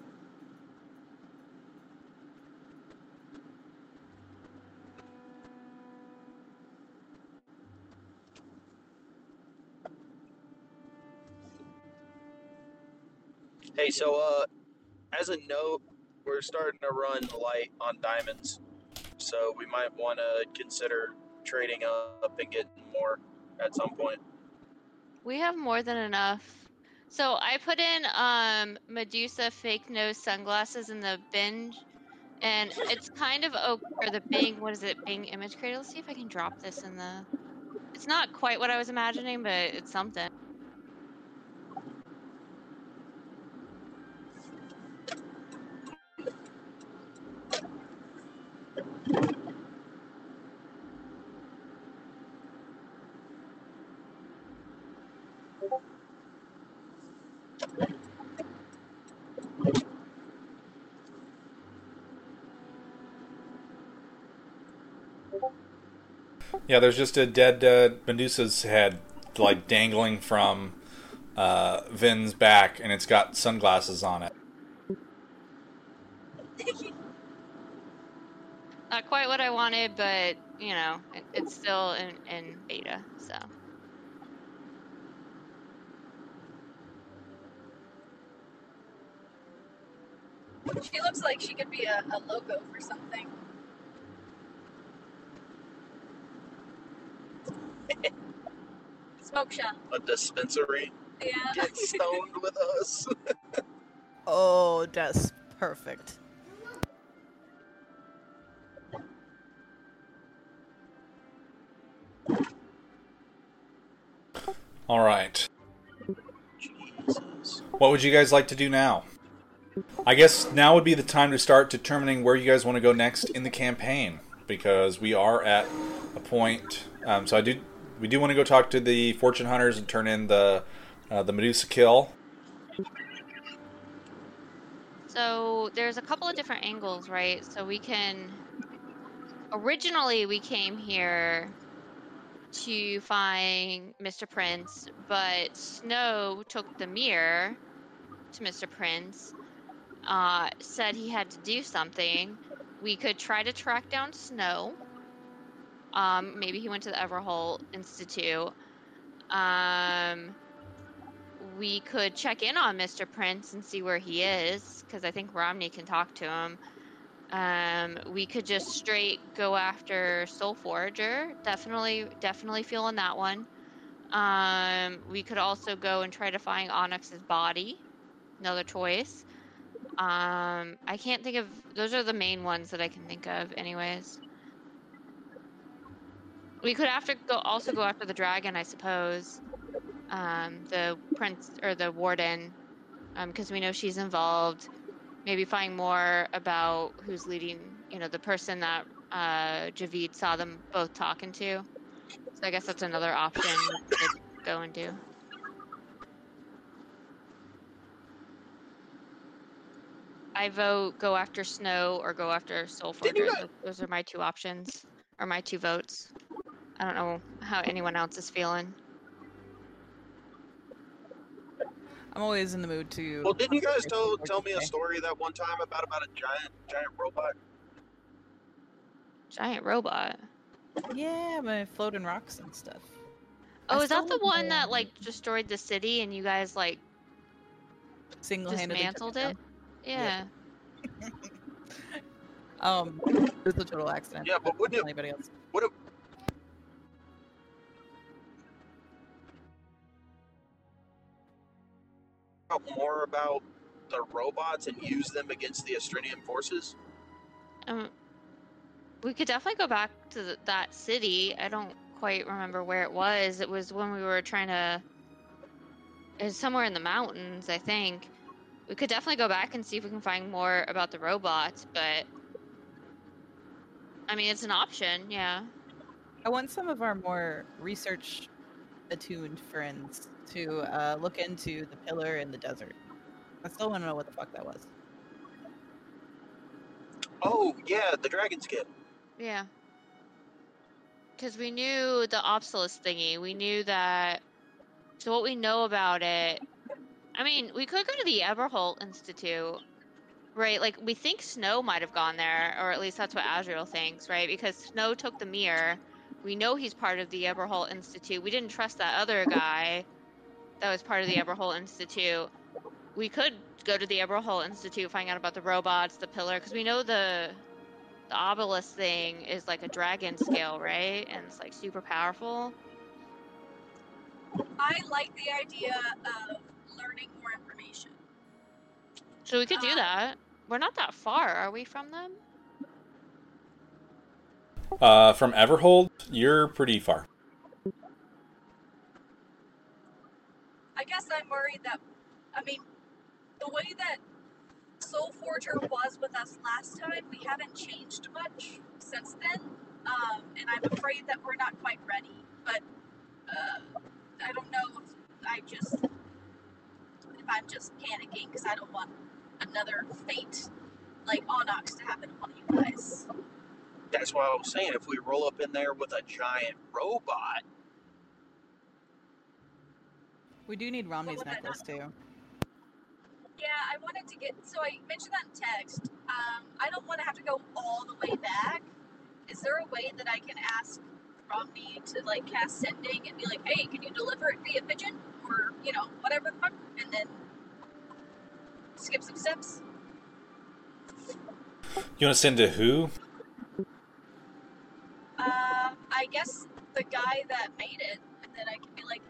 Hey, so uh, as a note, we're starting to run light on diamonds, so we might want to consider trading up and getting more at some point. We have more than enough. So I put in um Medusa fake nose sunglasses in the binge, and it's kind of o or the Bing. What is it? Bing image creator. Let's see if I can drop this in the. It's not quite what I was imagining, but it's something. Yeah, there's just a dead uh, Medusa's head, like dangling from uh, Vin's back, and it's got sunglasses on it. Not quite what I wanted, but you know, it, it's still in, in beta. So She looks like she could be a, a logo for something. Smoke shop. A dispensary. Yeah. Get stoned with us. Oh, that's perfect. All right. What would you guys like to do now? I guess now would be the time to start determining where you guys want to go next in the campaign because we are at a point. Um, so I do, we do want to go talk to the fortune hunters and turn in the uh, the Medusa kill. So there's a couple of different angles, right? So we can. Originally, we came here to find Mr. Prince, but Snow took the mirror to Mr. Prince, uh, said he had to do something. We could try to track down Snow. Um, maybe he went to the Everholt Institute. Um, we could check in on Mr. Prince and see where he is, because I think Romney can talk to him. Um, we could just straight go after Soul Forger. Definitely, definitely feeling that one. Um, we could also go and try to find Onyx's body. Another choice. Um, I can't think of. Those are the main ones that I can think of, anyways. We could have to go also go after the dragon, I suppose. Um, the prince or the warden, because we know she's involved. Maybe find more about who's leading. You know, the person that uh, Javid saw them both talking to. So I guess that's another option we could go and do. I vote go after Snow or go after Soul Forger. Those are my two options, or my two votes. I don't know how anyone else is feeling. I'm always in the mood to. Well, didn't you guys tell tell me a story that one time about about a giant giant robot? Giant robot. Yeah, my floating rocks and stuff. Oh, I is that the one that like destroyed the city and you guys like Single-handedly took dismantled down. it? Yeah. Um, it was a total accident. Yeah, but wouldn't it- anybody else? What? A, about more about the robots and use them against the Astrinian forces? Um, we could definitely go back to th- that city. I don't quite remember where it was. It was when we were trying to. It was somewhere in the mountains, I think. We could definitely go back and see if we can find more about the robots, but. I mean, it's an option, yeah. I want some of our more research attuned friends to uh, look into the pillar in the desert. I still want to know what the fuck that was. Oh yeah, the dragon skin. Yeah. Because we knew the Obsolus thingy. We knew that. So, what we know about it. I mean, we could go to the Everholt Institute, right? Like, we think Snow might have gone there, or at least that's what Azrael thinks, right? Because Snow took the mirror. We know he's part of the Everholt Institute. We didn't trust that other guy that was part of the Everholt Institute. We could go to the Everholt Institute, find out about the robots, the pillar, because we know the the obelisk thing is like a dragon scale, right? And it's like super powerful. I like the idea of learning more information. So we could do Uh, that. We're not that far, are we, from them? Uh, from Everhold, you're pretty far. I guess I'm worried that, I mean, the way that Soul Forger was with us last time, we haven't changed much since then. Um, and I'm afraid that we're not quite ready. But uh, I don't know if I just, if I'm just panicking because I don't want another fate like Onyx to happen upon you guys. That's what I was saying. If we roll up in there with a giant robot, We do need Romney's necklace too. Yeah, I wanted to get. So I mentioned that in text. Um, I don't want to have to go all the way back. Is there a way that I can ask Romney to like cast sending and be like, "Hey, can you deliver it via pigeon or you know whatever the fuck," and then skip some steps? You want to send to who? Um, I guess the guy that made it, and then I can be like,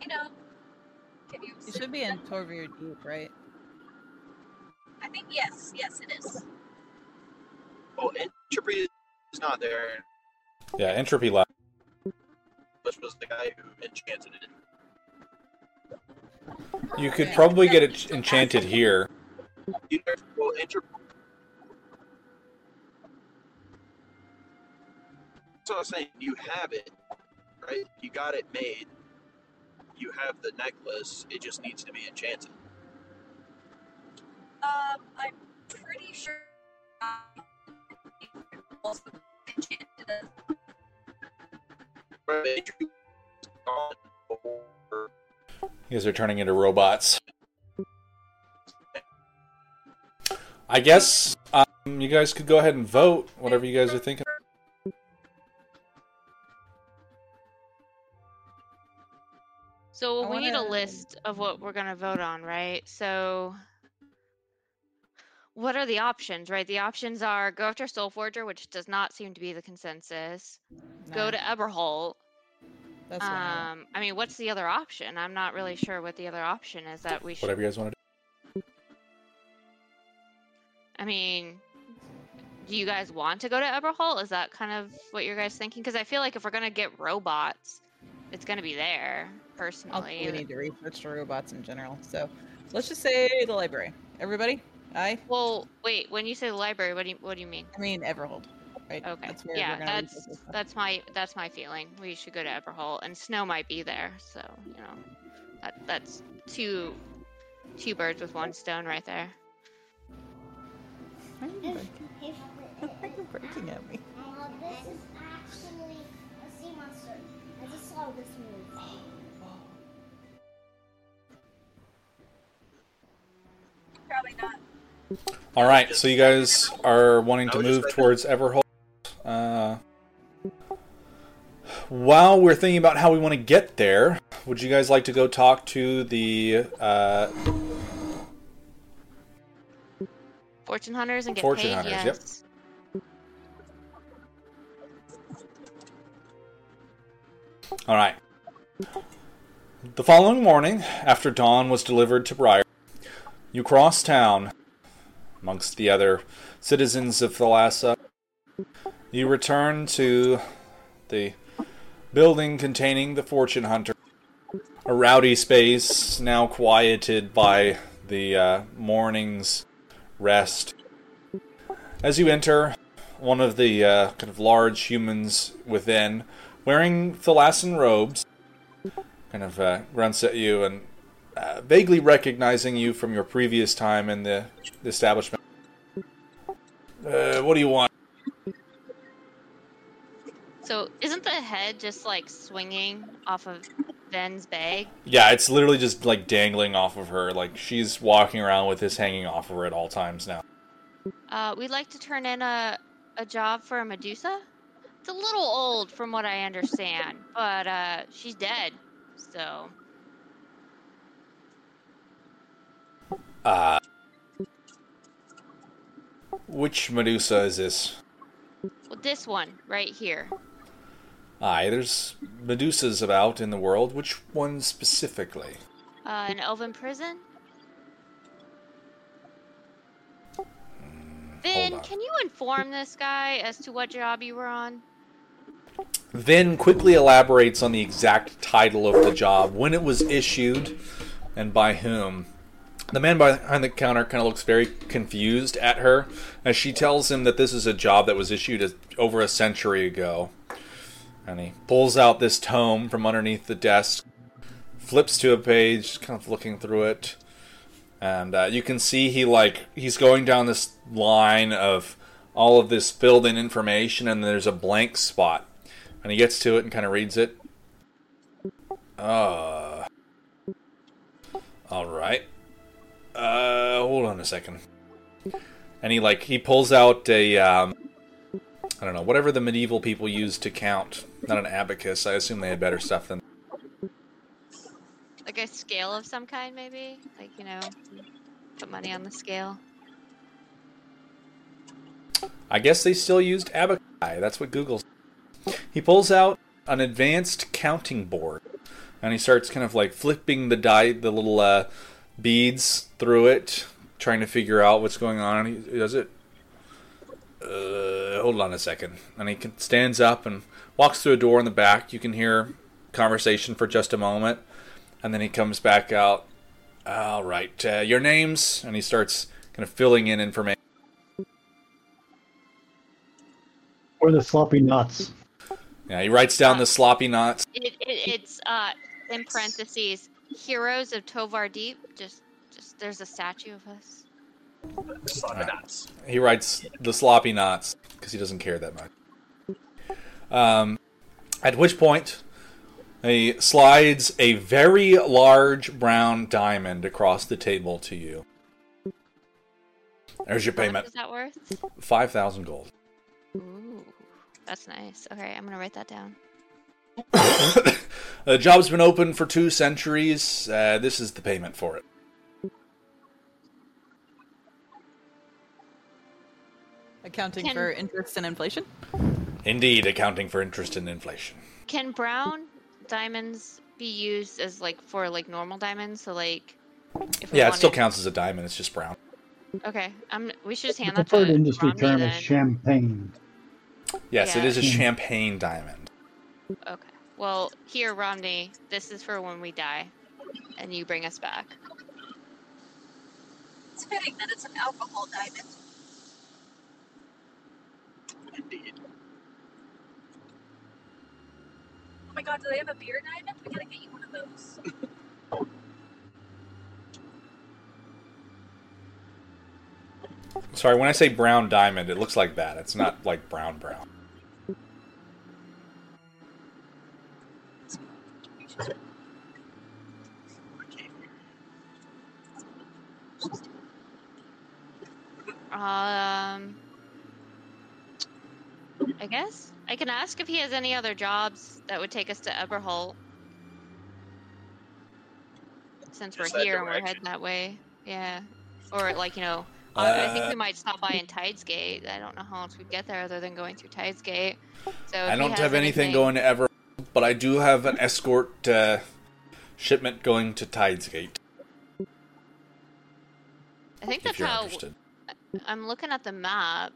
you know, can you? You should be in them- Torvir Deep, right? I think yes, yes, it is. Oh, entropy is not there, Yeah, entropy lab. which was the guy who enchanted it. You could probably get it enchanted here. Well, entropy. So I was saying, you have it, right? You got it made. You have the necklace. It just needs to be enchanted. Um, I'm pretty sure. I also enchanted it. Right, entropy is gone before- You guys are turning into robots. I guess um, you guys could go ahead and vote, whatever you guys are thinking. So I we need a list of what we're gonna vote on, right? So what are the options, right? The options are go after Soul Forger, which does not seem to be the consensus. Go to Eberholt. That's what I want. Um, I mean, what's the other option? I'm not really sure what the other option is that we should. Whatever you guys want to do. I mean, do you guys want to go to Eberholt? Is that kind of what you're guys thinking? Because I feel like if we're gonna get robots, it's gonna be there. Also, Personally, we need to research the robots in general. So let's just say the library. Everybody? Aye? well, wait. When you say the library, what do you what do you mean? I mean, Everhold. Right? Okay. That's where yeah, we're that's research this stuff. that's my that's my feeling. We should go to Everhold and Snow might be there. So you know, that that's two two birds with one stone right there. Why are you If, breaking- if, why are you breaking at me? uh, this is actually a sea monster. I just saw this move. Probably not. All right, so you guys are wanting to I was just move towards Everhold. Uh, while we're thinking about how we want to get there, would you guys like to go talk to the uh, Fortune hunters and get Fortune paid. hunters, yep. yes. All right. The following morning, after dawn was delivered to Briar, you cross town amongst the other citizens of Thalassa. You return to the building containing the fortune hunter, a rowdy space now quieted by the uh, morning's rest. As you enter, one of the uh, kind of large humans within, wearing Thalassan robes, kind of uh, grunts at you and uh, vaguely recognizing you from your previous time in the, the establishment. Uh, what do you want? So isn't the head just like swinging off of Vin's bag? Yeah, it's literally just like dangling off of her. Like she's walking around with this hanging off of her at all times now. Uh, we'd like to turn in a a job for a Medusa. It's a little old from what I understand, but uh, she's dead. So Uh, which Medusa is this? well, this one right here. Aye, there's Medusas about in the world. Which one specifically? Uh, an elven prison. Vin, can you inform this guy as to what job you were on? Then quickly elaborates on the exact title of the job, when it was issued, and by whom. The man behind the counter kind of looks very confused at her as she tells him that this is a job that was issued over a century ago. And he pulls out this tome from underneath the desk, flips to a page, kind of looking through it, and uh, you can see he like he's going down this line of all of this filled in information, and there's a blank spot and he gets to it and kind of reads it. Uh. All right. Uh, hold on a second. And he like he pulls out a um, I don't know whatever the medieval people used to count. Not an abacus. I assume they had better stuff than. Like a scale of some kind, maybe? Like, you know, put money on the scale. I guess they still used Abakai. That's what Google. He pulls out an advanced counting board, and he starts kind of like flipping the die, the little uh, beads through it, trying to figure out what's going on. He does it. Uh, hold on a second, and he can, stands up and walks through a door in the back. You can hear conversation for just a moment, and then he comes back out. All right, uh, your names, and he starts kind of filling in information. Or the sloppy knots. Yeah, he writes down the sloppy knots. It, it, it's uh in parentheses, heroes of Tovar Deep. Just, just there's a statue of us. Sloppy knots. He writes the sloppy knots because he doesn't care that much. Um, at which point, he slides a very large brown diamond across the table to you. There's your payment. is that worth? Five thousand gold. Ooh, that's nice. Okay, I'm gonna write that down. The job's been open for two centuries. Uh, this is the payment for it. Accounting Can- for interest and inflation. Indeed, accounting for interest and inflation. Can brown diamonds be used as like for like normal diamonds? So like, if we Yeah, it still wanted- counts as a diamond. It's just brown. Okay, I'm. We should just The hand that preferred to industry Romney term then. is champagne. Yes, it Yeah. is a Hmm. champagne diamond. Okay. Well, here, Romney. This is for when we die, and you bring us back. It's fitting that it's an alcohol diamond. Indeed. Oh my god, do they have a beer diamond? We gotta get you one of those. Sorry, when I say brown diamond, it looks like that. It's not like brown brown. Um, I guess I can ask if he has any other jobs that would take us to Eberholt. Since we're Just that here and we're heading that way, yeah. Or like you know, I I think Uh, we might stop by in Tidesgate. I don't know how else we'd get there other than going through Tidesgate. So I don't has have anything going to ever, but I do have an escort uh, shipment going to Tidesgate. I think that's how interested. I'm looking at the map.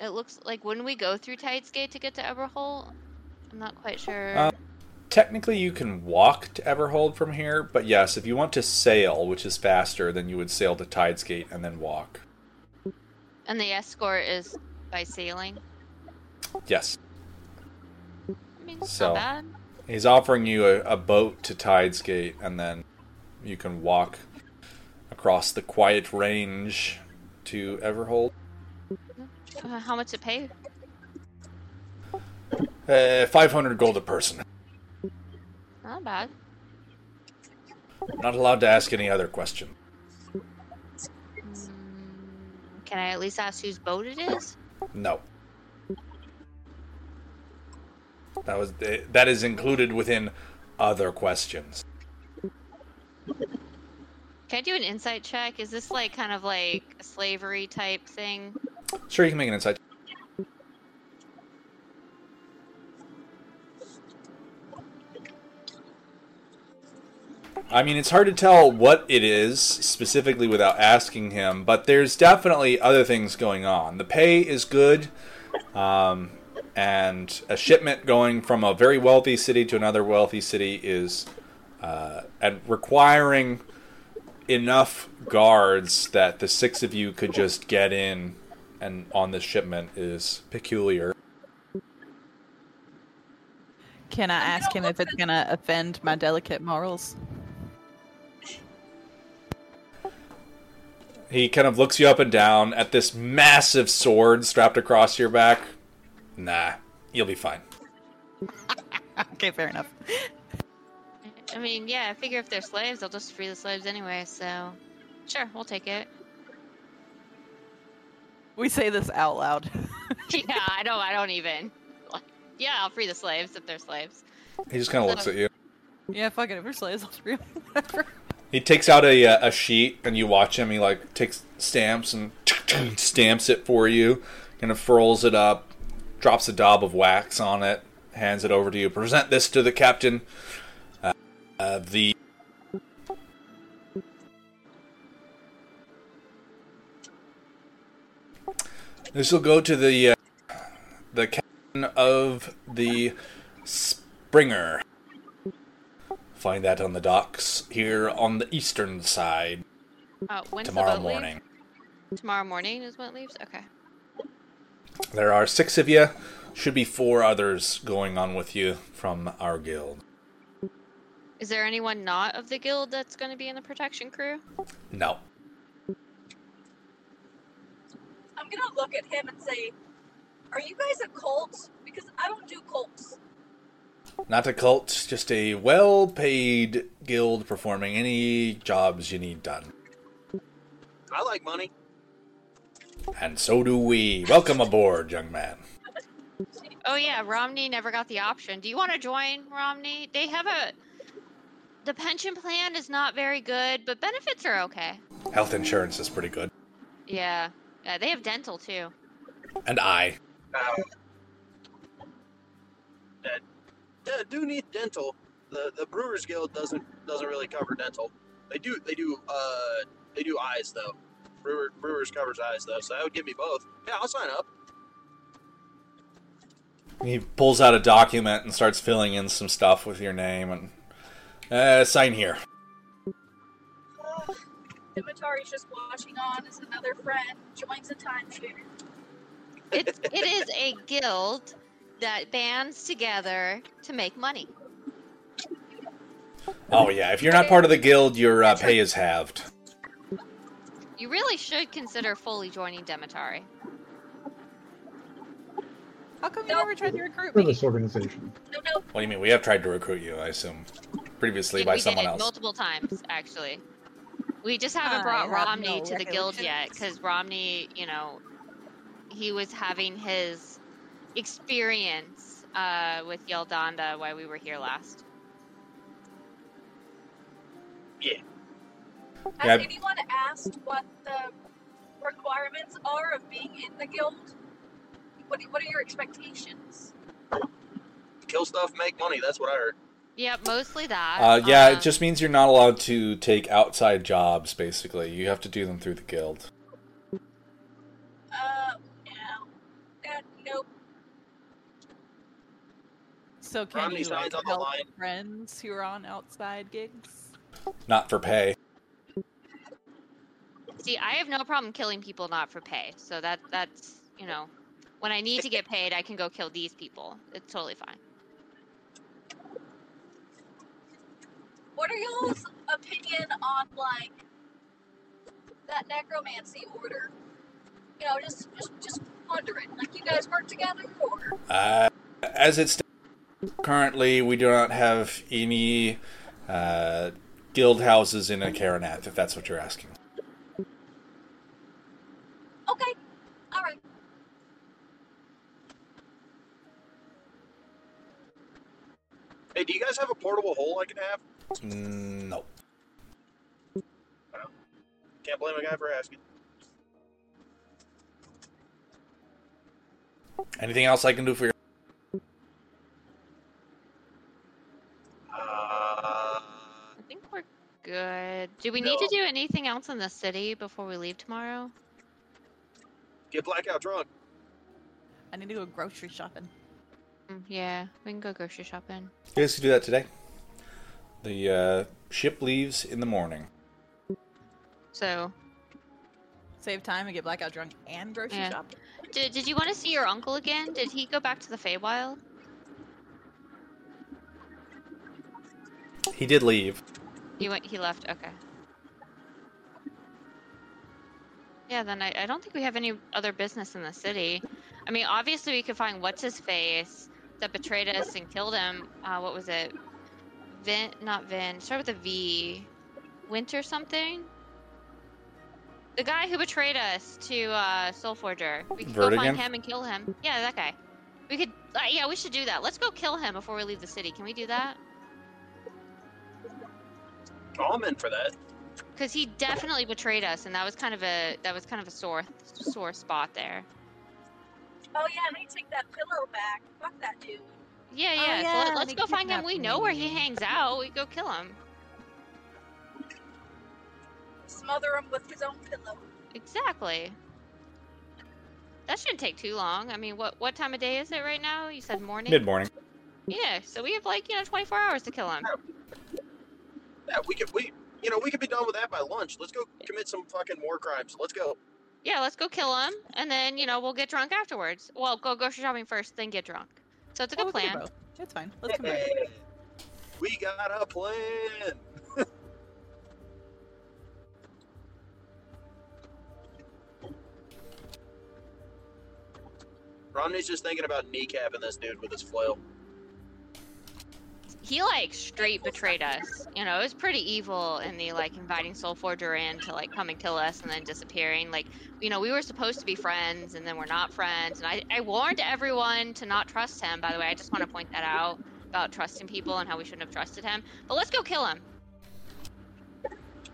It looks like wouldn't we go through Tidesgate to get to Everhold? I'm not quite sure. Uh, Technically, you can walk to Everhold from here, but yes, if you want to sail, which is faster, then you would sail to Tidesgate and then walk. and the escort is by sailing. Yes, mean, So- bad. he's offering you a, a boat to Tidesgate, and then you can walk across the quiet range to Everhold. Uh, how much to pay? Uh, 500 gold a person. Not bad. Not allowed to ask any other question. Mm, can I at least ask whose boat it is? No. That was eh, that is included within other questions. Can I do an insight check? Is this like kind of like a slavery type thing? Sure, you can make an insight. I mean, it's hard to tell what it is specifically without asking him, but there's definitely other things going on. The pay is good, um, and a shipment going from a very wealthy city to another wealthy city is uh, and requiring enough guards that the six of you could just get in and on this shipment is peculiar. Can I ask him if it's gonna offend my delicate morals? He kind of looks you up and down at this massive sword strapped across your back. Nah, you'll be fine. okay, fair enough. I mean, yeah, I figure if they're slaves, they'll just free the slaves anyway, so sure, we'll take it. We say this out loud. yeah, I don't I don't even like, yeah, I'll free the slaves if they're slaves. He just kind of looks at you. yeah, fuck it. If we're slaves, I'll free 'em, Whatever. He takes out a uh, a sheet and you watch him. He like takes stamps and stamps it for you, kind of furls it up, drops a daub of wax on it, hands it over to you. Present this to the captain. Uh, uh, the this will go to the uh, the captain of the Springer. Find that on the docks here on the eastern side Uh, when's tomorrow the boat leave? morning. Tomorrow morning is when it leaves. Okay. There are six of you. Should be four others going on with you from our guild. Is there anyone not of the guild that's going to be in the protection crew? No. I'm gonna look at him and say, "Are you guys a cult? Because I don't do cults." Not a cult, just a well paid guild performing any jobs you need done. I like money. And so do we. Welcome aboard, young man. Oh yeah, Romney never got the option. Do you want to join Romney? They have a the pension plan is not very good, but benefits are okay. Health insurance is pretty good. Yeah. Yeah, they have dental too. And I. Uh, that, yeah, do need dental. The the Brewers Guild doesn't doesn't really cover dental. They do they do uh they do eyes though. Brewer, Brewers covers eyes though, so that would give me both. Yeah, I'll sign up. He pulls out a document and starts filling in some stuff with your name and uh, sign here. Uh, Demetari's just watching on as another friend joins a timeshare. It's it is a guild that bands together to make money. Oh yeah, if you're not part of the guild, your uh, pay is halved. You really should consider fully joining Demetari. How come you No. never tried to recruit me? For this organization. No, no, What do you mean? We have tried to recruit you, I assume, previously Yeah, by we someone did else. multiple times actually. We just haven't I brought have Romney no to the guild yet because Romney, you know, he was having his experience uh, with Yeldonda while we were here last. Has Yeah. anyone asked what the requirements are of being in the guild? What What are your expectations? Kill stuff, make money. That's what I heard. Yep, mostly that. Uh, yeah, Um, it just means you're not allowed to take outside jobs. Basically, you have to do them through the guild. Uh, no. Uh, nope. So can Romney you like, help line. friends who are on outside gigs? Not for pay. See, I have no problem killing people not for pay. So that that's you know, when I need to get paid, I can go kill these people. It's totally fine. What are y'all's opinion on like that necromancy order? You know, just just just wondering. Like you guys work together or Uh, as it's currently, we do not have any uh, guild houses in Akaranath, if that's what you're asking. Okay. Alright. Hey, do you guys have a portable hole I can have? Mm, no. Can't blame a guy for asking. Anything else I can do for you? Uh, I think we're good. Do we need to do anything else in the city before we leave tomorrow? get blackout drunk. I need to go grocery shopping. Mm, yeah, we can go grocery shopping. You guys can do that today. The uh, ship leaves in the morning. So, Save time and get blackout drunk and grocery Yeah. shop. did, did you want to see your uncle again? Did he go back to the Feywild? He did leave. He went. He left. Okay. Yeah, then I, I don't think we have any other business in the city. I mean, obviously we could find what's his face that betrayed us and killed him. Uh, what was it? Vin, not Vin. Start with a V. Winter something. The guy who betrayed us to uh, Soul Forger. We could go find him and kill him. Yeah, that guy. We could. Uh, yeah, we should do that. Let's go kill him before we leave the city. Can we do that? Oh, I'm in for that. because he definitely betrayed us, and that was kind of a that was kind of a sore sore spot there. Oh yeah, and I take that pillow back. Fuck that dude. Yeah, Oh, yeah. so let, let's they go find him. We know where he hangs out. We go kill him. Smother him with his own pillow. Exactly. That shouldn't take too long. I mean, what what time of day is it right now? You said morning. Mid morning. Yeah, so we have like you know 24 hours to kill him. Yeah, we could we you know we could be done with that by lunch. Let's go commit some fucking war crimes. Let's go. Yeah, let's go kill him, and then you know we'll get drunk afterwards. Well, go grocery shopping first, then get drunk. So it's a good we plan. It's fine. Let's come back. We got a plan. Romney's just thinking about kneecapping this dude with his flail. He like straight betrayed us. You know, it was pretty evil in the like inviting Soul Forger in to like come and kill us and then disappearing. Like, you know, we were supposed to be friends and then we're not friends. And I, I warned everyone to not trust him. By the way, I just want to point that out about trusting people and how we shouldn't have trusted him. But let's go kill him.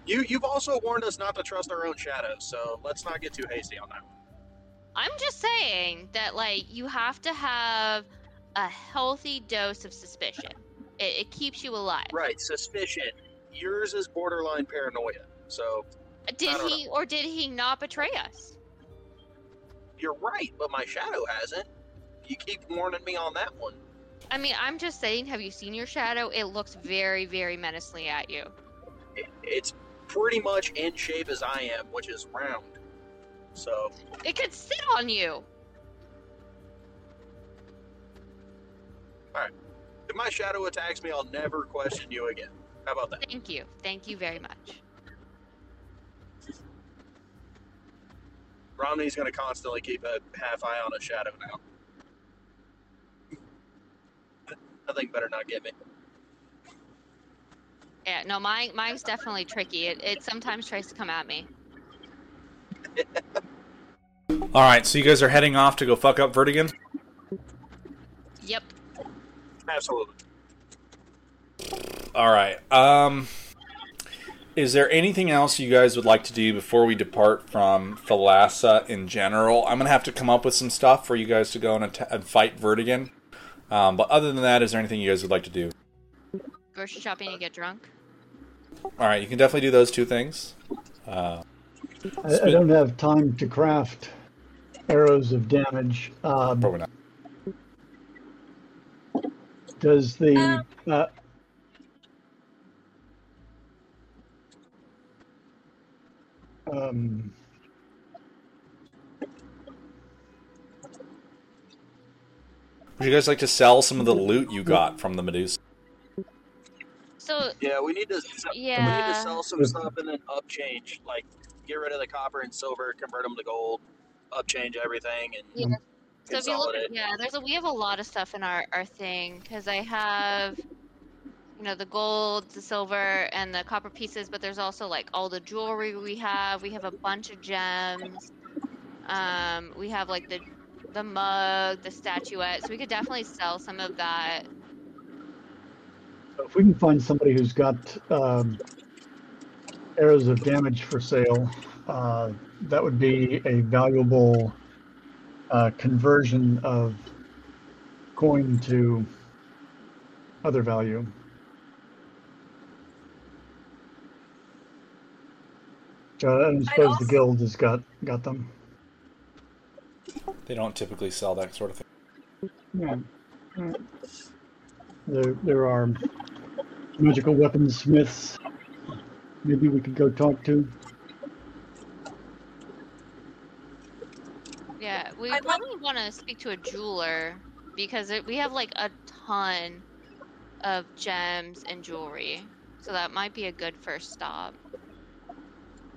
You you've also warned us not to trust our own shadows, so let's not get too hasty on that. one. I'm just saying that like you have to have a healthy dose of suspicion. It, it keeps you alive. Right, suspicion. Yours is borderline paranoia. So Did he or did he not betray us? you're right, but my shadow hasn't. You keep warning me on that one. I mean, I'm just saying, have you seen your shadow? It looks very, very menacingly at you. It, it's pretty much in shape as I am, which is round. So It could sit on you. If my shadow attacks me, I'll never question you again. How about that? Thank you. Thank you very much. Romney's gonna constantly keep a half eye on a shadow now. Nothing better not get me. Yeah, no, mine, mine's definitely tricky. It, it sometimes tries to come at me. All right, so you guys are heading off to go fuck up Vertigan. Yep. Absolutely. All right. Um, is there anything else you guys would like to do before we depart from Thalassa in general? I'm gonna have to come up with some stuff for you guys to go and, att- and fight Vertigan. Um, but other than that, is there anything you guys would like to do? Grocery shopping and get drunk. All right, you can definitely do those two things. Uh, I, I don't have time to craft arrows of damage. Um, probably not. Does the uh, um, Would you guys like to sell some of the loot you got from the Medusa? So, Yeah, we need to. se- We need yeah. to sell some stuff and then upchange, like get rid of the copper and silver, convert them to gold, upchange everything, and Yeah. So if you look at, yeah, there's a we have a lot of stuff in our our thing because I have, you know, the gold, the silver, and the copper pieces, but there's also like all the jewelry we have. We have a bunch of gems. Um, we have like the the mug, the statuette. So we could definitely sell some of that. if we can find somebody who's got um, arrows of damage for sale, uh, that would be a valuable uh, conversion of coin to other value. So I don't suppose also- the guild has got got them. They don't typically sell that sort of thing. Yeah. Alright. There, there are magical weapons smiths. Maybe we could go talk to. Yeah, we I'd like- probably want to speak to a jeweler because it, we have like a ton of gems and jewelry. So that might be a good first stop.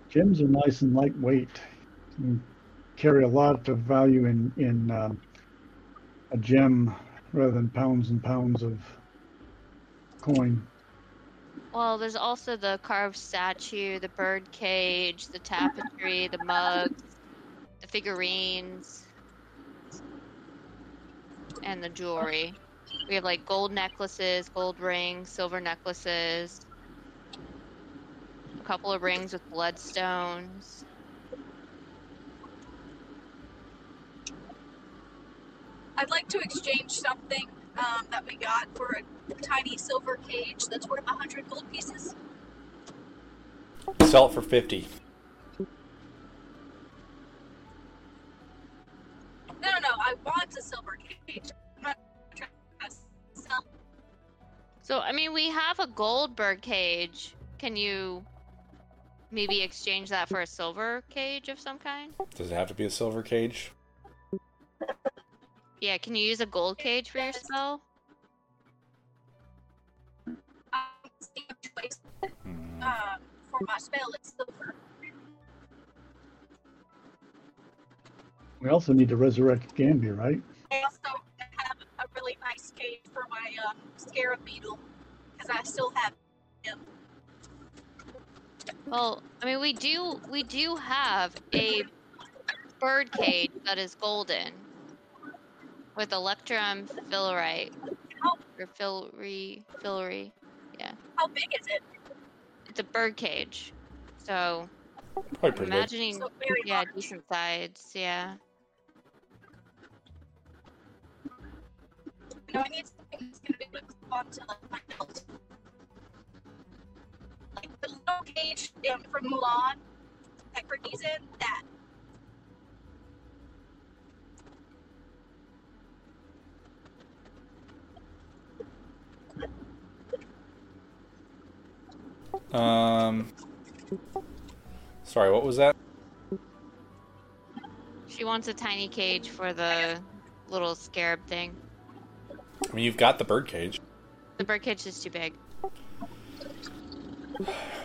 Gems are nice and lightweight. You carry a lot of value in in um, a gem rather than pounds and pounds of coin. Well, there's also the carved statue, the bird cage, the tapestry, the mugs, the figurines, and the jewelry. We have like gold necklaces, gold rings, silver necklaces. A couple of rings with bloodstones. I'd like to exchange something um, that we got for a tiny silver cage that's worth 100 gold pieces. Sell it for 50. No, no, no. I want a silver cage. I'm not trying to sell. So, I mean, we have a gold bird cage. Can you maybe exchange that for a silver cage of some kind? Does it have to be a silver cage? Yeah, can you use a gold cage for your spell? I'm seeing a choice Hmm. um, for my spell. It's silver. We also need to resurrect Gambier, right? I also have a really nice cage for my um, scarab beetle because I still have him. Well, I mean, we do we do have a bird cage that is golden with electrum fillerite or filary yeah. How big is it? It's a bird cage, so Probably I'm pretty big. imagining So very yeah large. decent sides. Yeah. You know, I need something that's going to be able to clip onto like, my belt. Like the little cage um, from Mulan that Cri-Kee's in, that. Um. Sorry, what was that? She wants a tiny cage for the little scarab thing. I mean, you've got the bird cage. The bird cage is too big.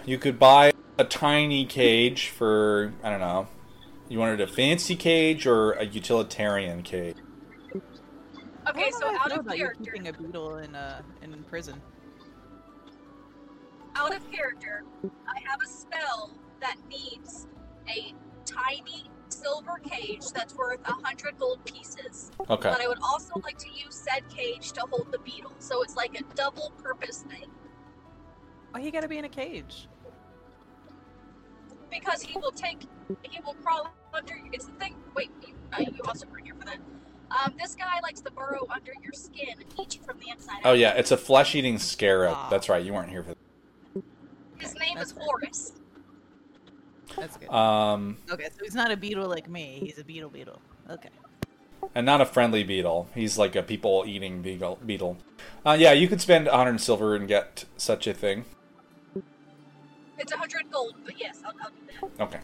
You could buy a tiny cage for I don't know. You wanted a fancy cage or a utilitarian cage? Okay, so I out of about you character, keeping a beetle in uh in prison. out of character, I have a spell that needs a tiny silver cage that's worth a hundred gold pieces. Okay. But I would also like to use said cage to hold the beetle, so it's like a double purpose thing. Why you gotta be in a cage? Because he will take, he will crawl under. It's the thing. Wait, you, uh, you also were here for that. Um, this guy likes to burrow under your skin and eat you from the inside. Oh out. yeah, it's a flesh-eating scarab. Ah. That's right. You weren't here for His name That's is fair. Horus. That's good. Um, okay, so he's not a beetle like me. He's a beetle beetle. Okay. and not a friendly beetle. He's like a people-eating beetle. Beetle. Uh, yeah, you could spend 100 silver and get such a thing. It's a hundred gold, but yes, I'll, I'll do that. Okay.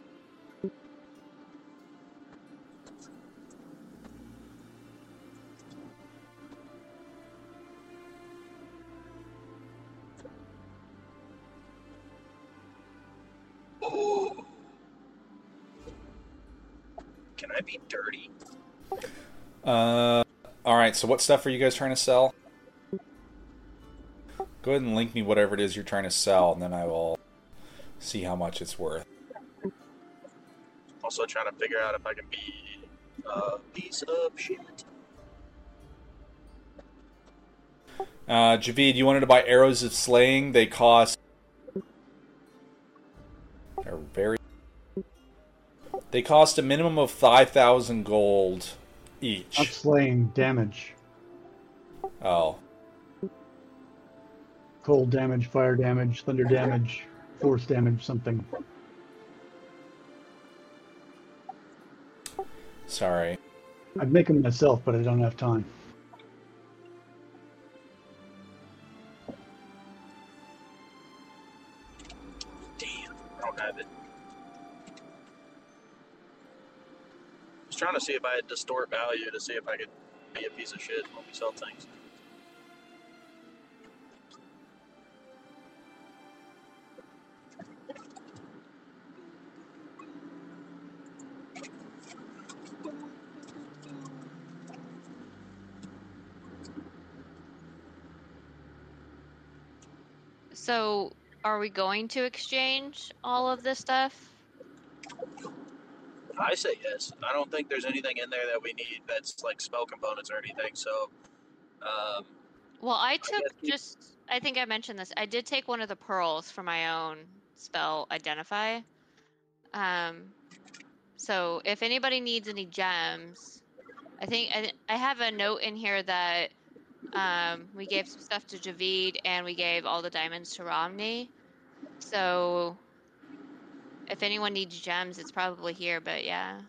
Can I be dirty? Uh, all right. So what stuff are you guys trying to sell? Go ahead and link me whatever it is you're trying to sell, and then I will see how much it's worth. Also trying to figure out if I can be a piece of shit. Uh, Javid, you wanted to buy arrows of slaying. They cost. They're very. They cost a minimum of five thousand gold Not each. slaying damage, Oh, cold damage, fire damage, thunder damage, force damage, something. sorry. I'd make them myself, but I don't have time. To see if I had distort value to see if I could be a piece of shit when we sell things. So, are we going to exchange all of this stuff? I say yes. I don't think there's anything in there that we need that's like spell components or anything. So, um, Well, I took we- just. I think I mentioned this. I did take one of the pearls for my own spell identify. Um, so if anybody needs any gems, I think I, I have a note in here that um, we gave some stuff to Javid and we gave all the diamonds to Romney. So if anyone needs gems, it's probably here. But yeah.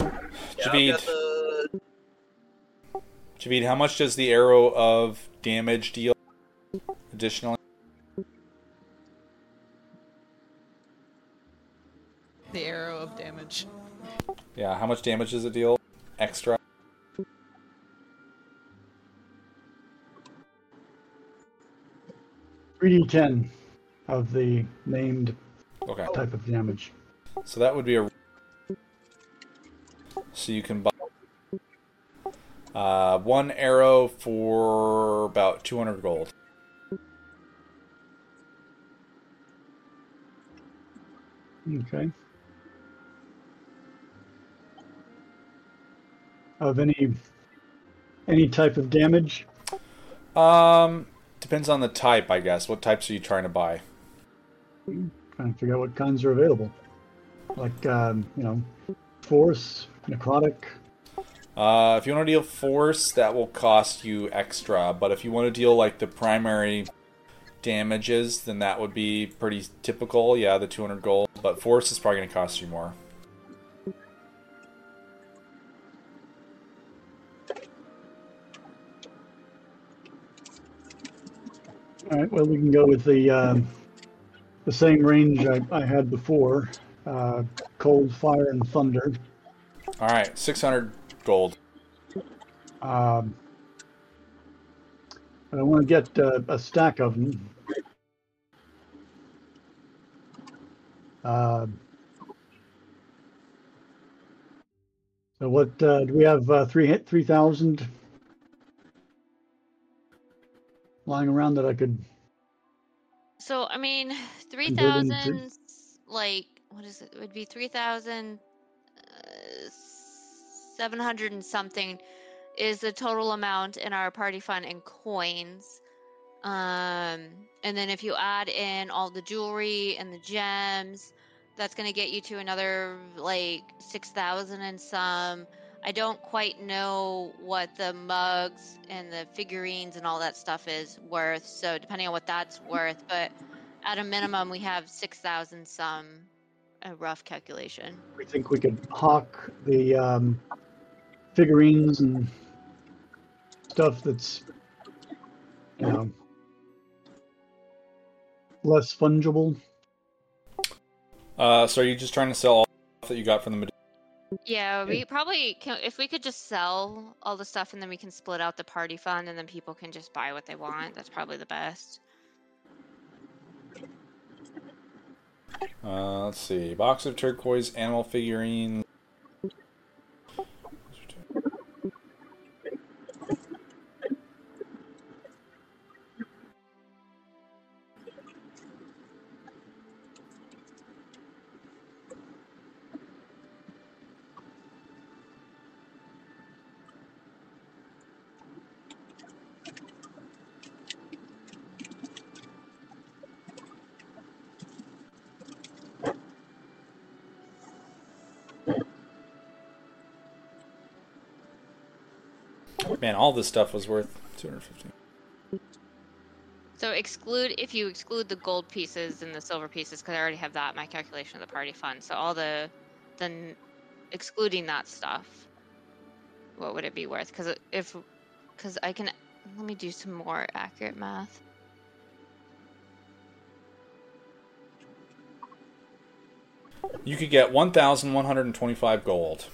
Yeah, Javid, got the Javid, how much does the arrow of damage deal additionally? The arrow of damage. Yeah, how much damage does it deal extra? Three D ten of the named Okay. type of damage. So that would be a. So you can buy uh, one arrow for about 200 gold. Okay. Of any any type of damage. Um, depends on the type, I guess. What types are you trying to buy? Trying to figure out what kinds are available. Like um, you know, force, necrotic. Uh, if you want to deal force, that will cost you extra. But if you want to deal like the primary damages, then that would be pretty typical. Yeah, the 200 gold. But force is probably going to cost you more. All right. Well, we can go with the um, the same range I, I had before. Uh, cold, fire, and thunder. All right, 600 gold. Um, I want to get uh, a stack of them. Uh, so what uh, do we have? Uh, three three thousand lying around that I could. So I mean, three thousand, like what is it? It would be three thousand uh, seven hundred and something is the total amount in our party fund in coins. Um, and then if you add in all the jewelry and the gems, that's gonna get you to another like six thousand and some. I don't quite know what the mugs and the figurines and all that stuff is worth. So depending on what that's worth, but at a minimum, we have six thousand some. A rough calculation. We think we could hawk the um, figurines and stuff that's you know less fungible. Uh, so are you just trying to sell all that you got from the Medusa? Yeah, we probably can. If we could just sell all the stuff and then we can split out the party fund and then people can just buy what they want. That's probably the best. Uh, let's see. Box of turquoise animal figurines. Man, all this stuff was worth 250. So exclude if you exclude the gold pieces and the silver pieces because I already have that in my calculation of the party fund. So all the then excluding that stuff, what would it be worth? Because if because I can let me do some more accurate math. You could get 1,125 gold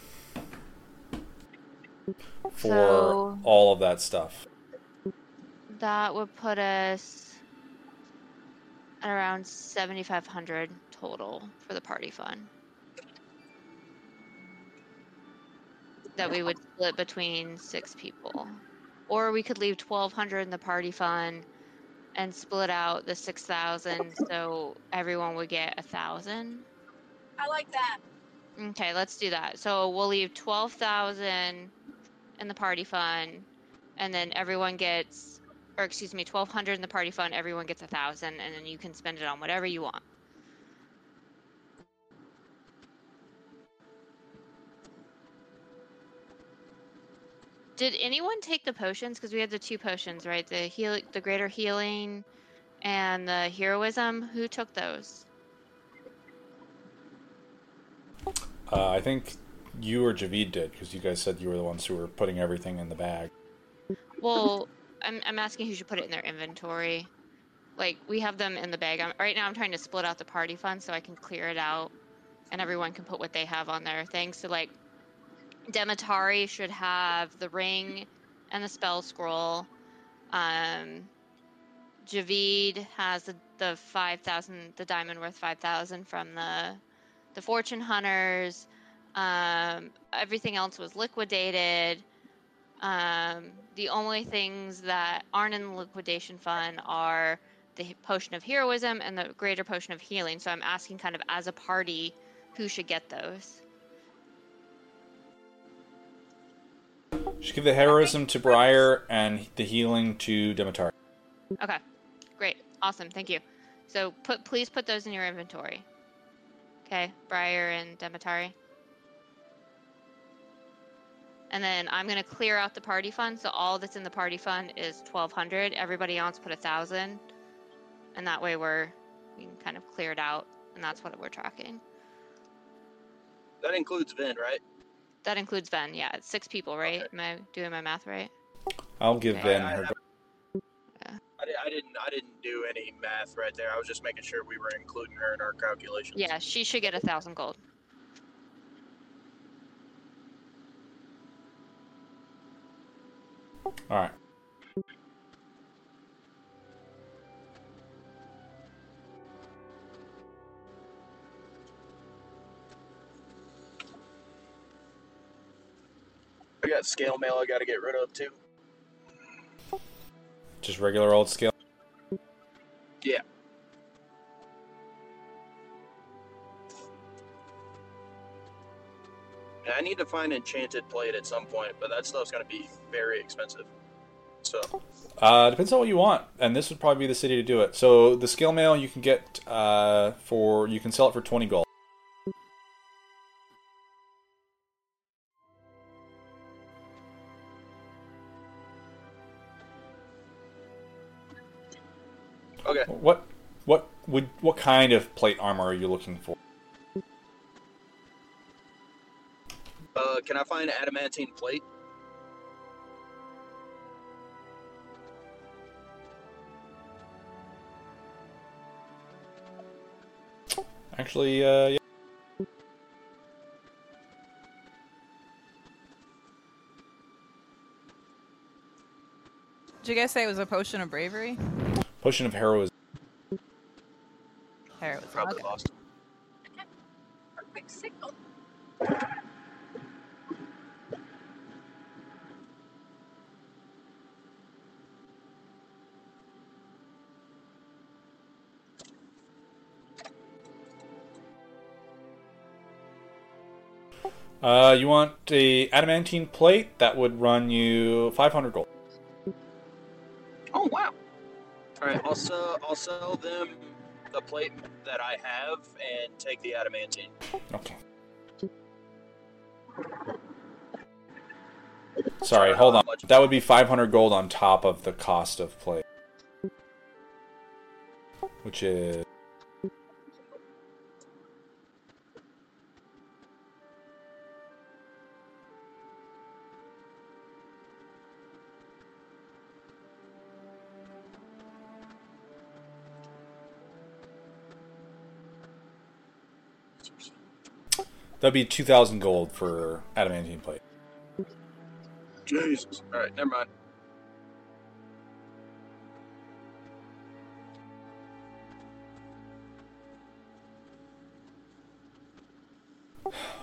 for So- all of that stuff. That would put us at around 7,500 total for the party fund. That we would split between six people. Or we could leave 1,200 in the party fund and split out the 6,000 so everyone would get a 1,000. I like that. Okay, let's do that. So we'll leave 12,000 in the party fund and then everyone gets or excuse me, twelve hundred in the party fund. Everyone gets a thousand, and then you can spend it on whatever you want. Did anyone take the potions? Because we had the two potions, right? The heal, the greater healing, and the heroism. Who took those? Uh, I think you or Javid did because you guys said you were the ones who were putting everything in the bag. Well, I'm I'm asking who should put it in their inventory. Like we have them in the bag. I'm, right now, I'm trying to split out the party fund so I can clear it out, and everyone can put what they have on their thing. So like, Demetari should have the ring and the spell scroll. Um, Javid has the the five thousand, the diamond worth five thousand from the the fortune hunters. Um, everything else was liquidated. Um, the only things that aren't in the liquidation fund are the potion of heroism and the greater potion of healing. So I'm asking, kind of as a party, who should get those? Should give the heroism to Briar and the healing to Demetar. Okay, great, awesome, thank you. So put please put those in your inventory. Okay, Briar and Demetari. And then I'm gonna clear out the party fund. So all that's in the party fund is 1,200. Everybody else put a thousand, and that way we're we can kind of clear it out, and that's what we're tracking. That includes Vin, right? That includes Vin. Yeah, it's six people, right? Am I doing my math right? I'll give Okay. Ben I- her. I- I, I didn't. I didn't do any math right there. I was just making sure we were including her in our calculations. Yeah, she should get a thousand gold. All right. I got scale mail. I got to get rid of too. Just regular old scale. Yeah. I need to find enchanted plate at some point, but that stuff's gonna be very expensive. So Uh, depends on what you want, and this would probably be the city to do it. So the scale mail you can get uh, for you can sell it for twenty gold. okay, What what would what kind of plate armor are you looking for? Uh, can I find adamantine plate? Actually, uh, yeah. Did you guys say it was a potion of bravery? potion of heroism. There it was. Probably okay. lost. Perfect signal. Uh, you want a adamantine plate that would run you five hundred gold. Oh wow! All right, I'll sell. I'll sell them the plate that I have and take the adamantine. Okay. Sorry, hold on. That would be 500 gold on top of the cost of plate. Which is. That'd be 2,000 gold for adamantine plate. Jesus. All right, never mind.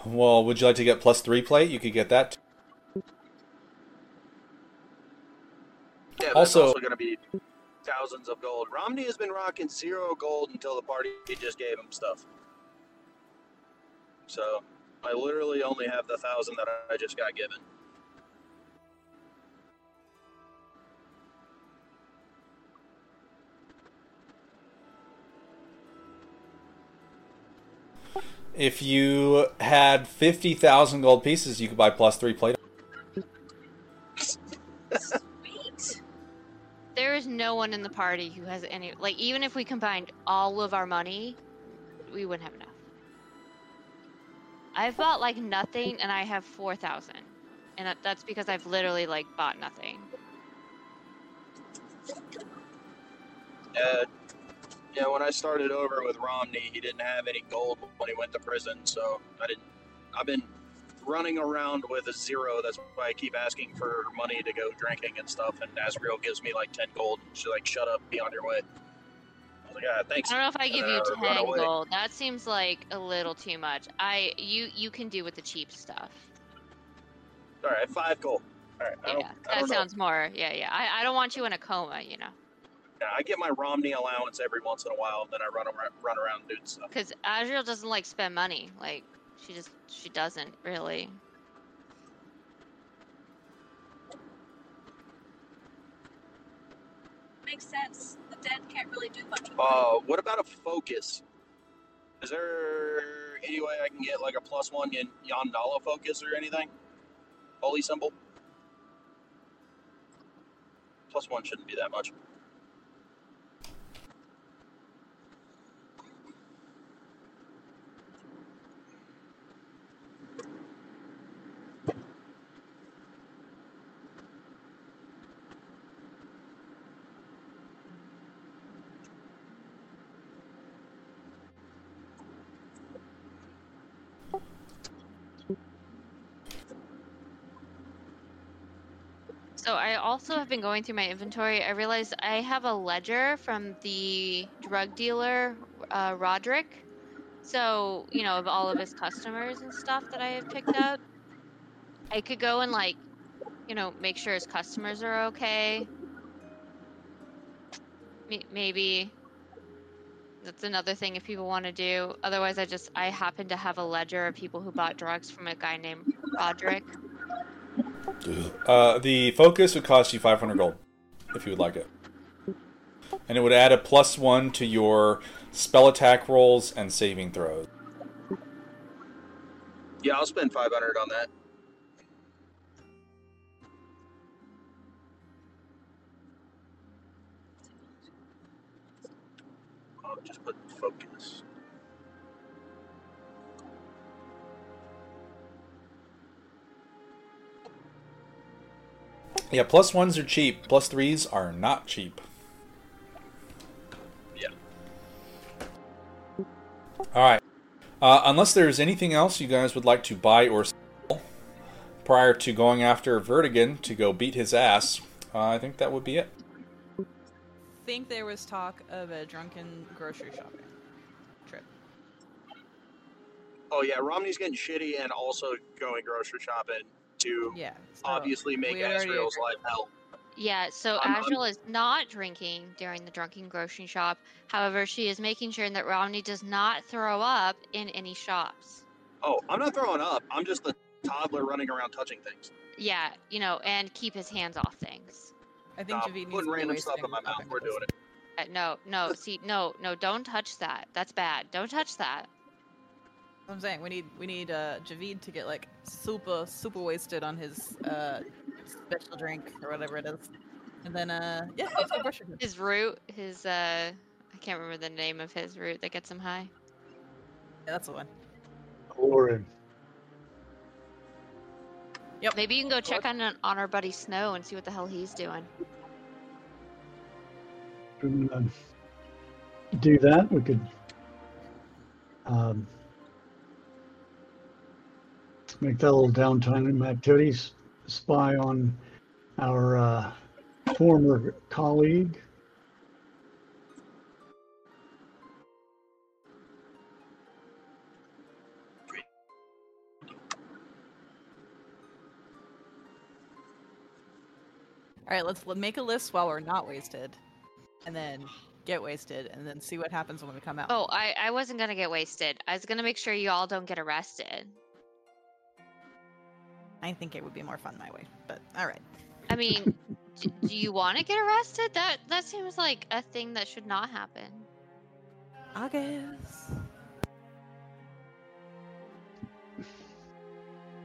Well, would you like to get plus three plate? You could get that. Yeah, Also- also, going to be thousands of gold. Romney has been rocking zero gold until the party just gave him stuff. So I literally only have the thousand that I just got given. If you had fifty thousand gold pieces, you could buy plus three plate. Sweet. There is no one in the party who has any. Like, even if we combined all of our money, we wouldn't have enough. I've bought like nothing, and I have four thousand, and that's because I've literally like bought nothing. Uh, yeah, when I started over with Romney, he didn't have any gold when he went to prison, so I didn't. I've been running around with a zero. That's why I keep asking for money to go drinking and stuff. And Asriel gives me like ten gold. She's like, "Shut up, be on your way." I like, "Yeah, thanks." I don't know if I give you ten gold. That seems like a little too much. I you you can do with the cheap stuff. All right, five gold. All right, Yeah, I that don't know. sounds more. Yeah, yeah. I, I don't want you in a coma, you know, Yeah, I get my Romney allowance every once in a while, and then I run around, run around doing stuff. because Azrael doesn't like spend money. Like she just she doesn't really. Makes sense. Dead can't really do much. with Uh, what about a focus? Is there any way I can get like a plus one in Yandala focus or anything? Holy symbol? Plus one shouldn't be that much. So I also have been going through my inventory. I realized I have a ledger from the drug dealer uh, Roderick. So you know of all of his customers and stuff that I have picked up. I could go and like, you know, make sure his customers are okay. May- Maybe that's another thing if people want to do. Otherwise, I just I happen to have a ledger of people who bought drugs from a guy named Roderick. Uh, the focus would cost you 500 gold if you would like it. And it would add a plus one to your spell attack rolls and saving throws. Yeah, I'll spend 500 on that. Just put focus. Yeah, plus ones are cheap. Plus threes are not cheap. Yeah. All right. Uh, unless there's anything else you guys would like to buy or sell prior to going after Vertigan to go beat his ass, uh, I think that would be it. I think there was talk of a drunken grocery shopping trip. Oh yeah, Romney's getting shitty and also going grocery shopping to Yeah. so obviously make we Asriel's life hell. Yeah, so I'm- I'm- Azrael is not drinking during the drunken grocery shop. However, she is making sure that Romney does not throw up in any shops. Oh, I'm not throwing up. I'm just the toddler running around touching things. Yeah, you know, and keep his hands off things. I think Nah, Javid needs putting to random stuff in my mouth. We're doing it. Uh, no, no, see, no, no, don't touch that. That's bad. Don't touch that. I'm saying we need we need uh, Javid to get like super super wasted on his uh, special drink or whatever it is, and then uh yeah, let's go brush your. His root, his uh, I can't remember the name of his root that gets him high. Yeah, that's the one. Lauren. Yep. Maybe you can go check on on our buddy Snow and see what the hell he's doing. um, do that. We could um, make that little downtime activities. Spy on our uh, former colleague. All right, let's make a list while we're not wasted, and then get wasted, and then see what happens when we come out. Oh, I I wasn't gonna get wasted. I was gonna make sure you all don't get arrested. I think it would be more fun my way. But all right. I mean, do, do you want to get arrested? That that seems like a thing that should not happen. I guess.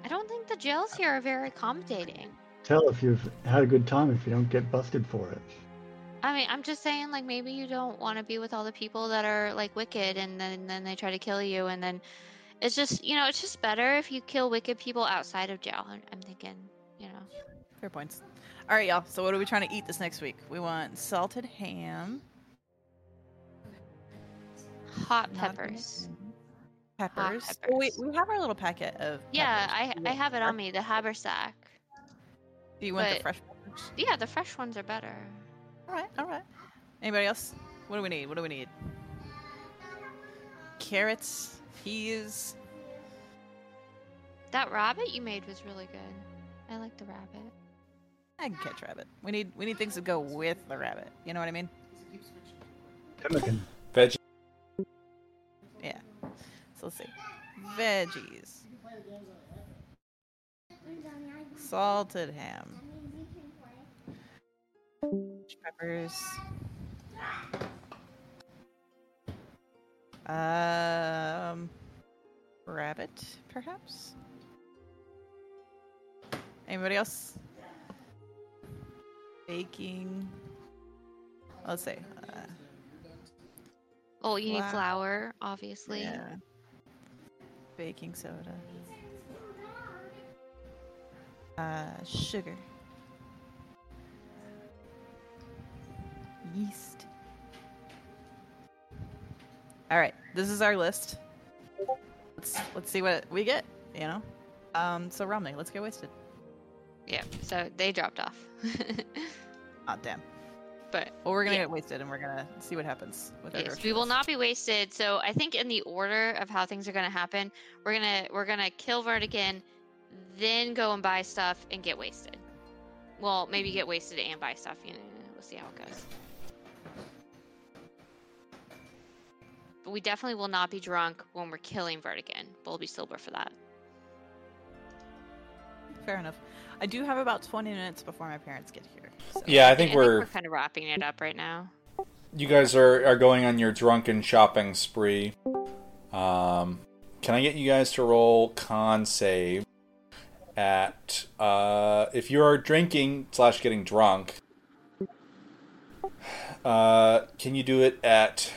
I don't think the jails here are very accommodating. Tell if you've had a good time if you don't get busted for it. I mean, I'm just saying, like, maybe you don't want to be with all the people that are, like, wicked and then, then they try to kill you and then it's just you know it's just better if you kill wicked people outside of jail. I'm, I'm thinking, you know. Fair points. All right, y'all. So what are we trying to eat this next week? We want salted ham, Hot not peppers. peppers. Oh, wait, we have our little packet of. Yeah, peppers. I I have it on me. The haversack. Do you want the fresh peppers? Yeah, the fresh ones are better. All right, all right. Anybody else? What do we need? What do we need? Carrots, peas. That rabbit you made was really good. I like the rabbit. I can catch rabbit. We need we need things to go with the rabbit. You know what I mean? Pemmican. Veggie. Yeah. So let's see. Veggies. Salted ham. Peppers. Um, rabbit, perhaps. Anybody else? Baking. Let's see. Uh, Oh, you need Flour. flour, obviously. yeah. Baking soda. Uh, sugar. Yeast. All right, this is our list. Let's let's see what we get. You know. Um. So Romney, let's get wasted. Yeah. So they dropped off. Ah, damn. but Well, we're gonna Yeah. get wasted, and we're gonna see what happens with yes, we will not be wasted. So I think in the order of how things are gonna happen, we're gonna we're gonna kill Vertigan, then go and buy stuff and get wasted. Well, maybe get wasted and buy stuff. You know, we'll see how it goes. But we definitely will not be drunk when we're killing Vertigan. But we'll be sober for that. Fair enough. I do have about 20 minutes before my parents get here. So. Yeah, I think we're kind of wrapping it up right now. you guys are, are going on your drunken shopping spree. Um, can I get you guys to roll con save at uh, if you are drinking slash getting drunk? Uh, can you do it at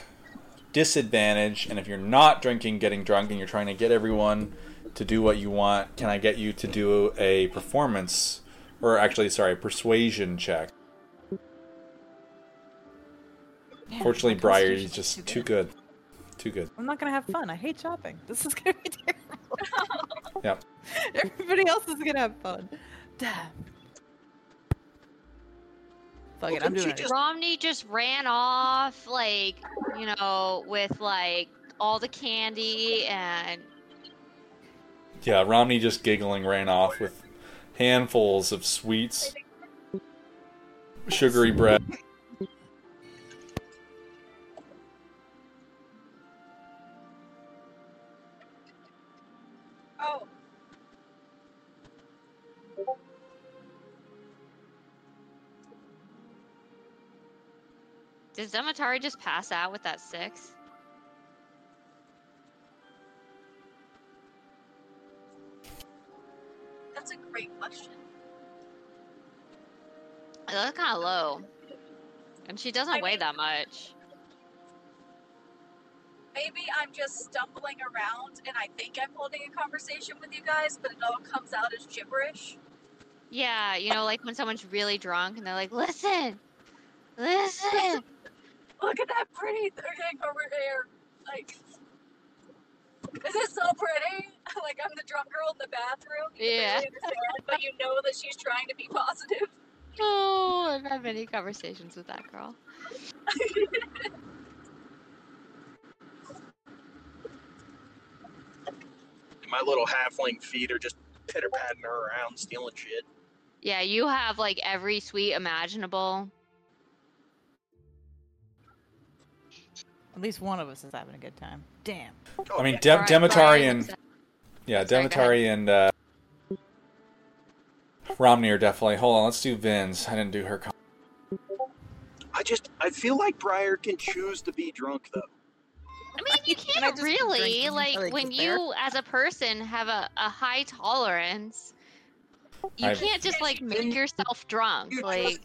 disadvantage? And if you're not drinking, getting drunk, and you're trying to get everyone to do what you want, can I get you to do a performance, or actually, sorry, persuasion check? Man, Fortunately, my Briar is just too good. Too good. I'm not gonna have fun. I hate shopping. This is gonna be terrible. Yep. Everybody else is gonna have fun. Damn. Fuck it, I'm doing it. just- Romney just ran off, like, you know, with like all the candy and Yeah, Romney just giggling ran off with handfuls of sweets, sugary bread. Does Demetari just pass out with that six? that's a great question. That's kind of low, and she doesn't I weigh mean- that much. Maybe I'm just stumbling around and I think I'm holding a conversation with you guys, but it all comes out as gibberish. Yeah, you know, like when someone's really drunk and they're like, "Listen, listen." Look at that pretty thing over there. Like, is it so pretty? like I'm the drunk girl in the bathroom. You Yeah. barely but you know that she's trying to be positive. Oh, I've had many conversations with that girl. My little halfling feet are just pitter patting her around, stealing shit. Yeah, you have like every sweet imaginable. At least one of us is having a good time. Damn. Oh, I mean, yeah. De- Brian- Demetari and yeah, Sorry, Demetari and uh, Romney are definitely. Hold on, let's do Vin's. I didn't do her. Con- I just I feel like Briar can choose to be drunk though. I mean, you Can I can't really like when you, as a person, have a, a high tolerance. You I- can't just like make yourself drunk. You Like,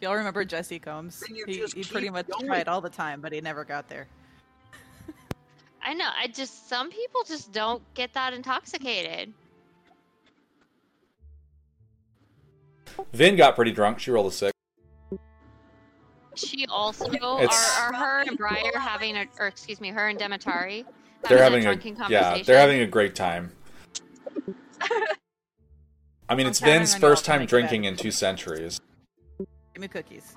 Y'all remember Jesse Combs? He, he pretty much going. tried all the time, but he never got there. I know. I just some people just don't get that intoxicated. Vin got pretty drunk. She rolled a six. She also It's- are, are her and Briar having a, or excuse me, her and Demetari They're having, having a a yeah. They're having a great time. I mean, I'm it's counting Vin's on y'all first time drinking in two centuries. Give me cookies.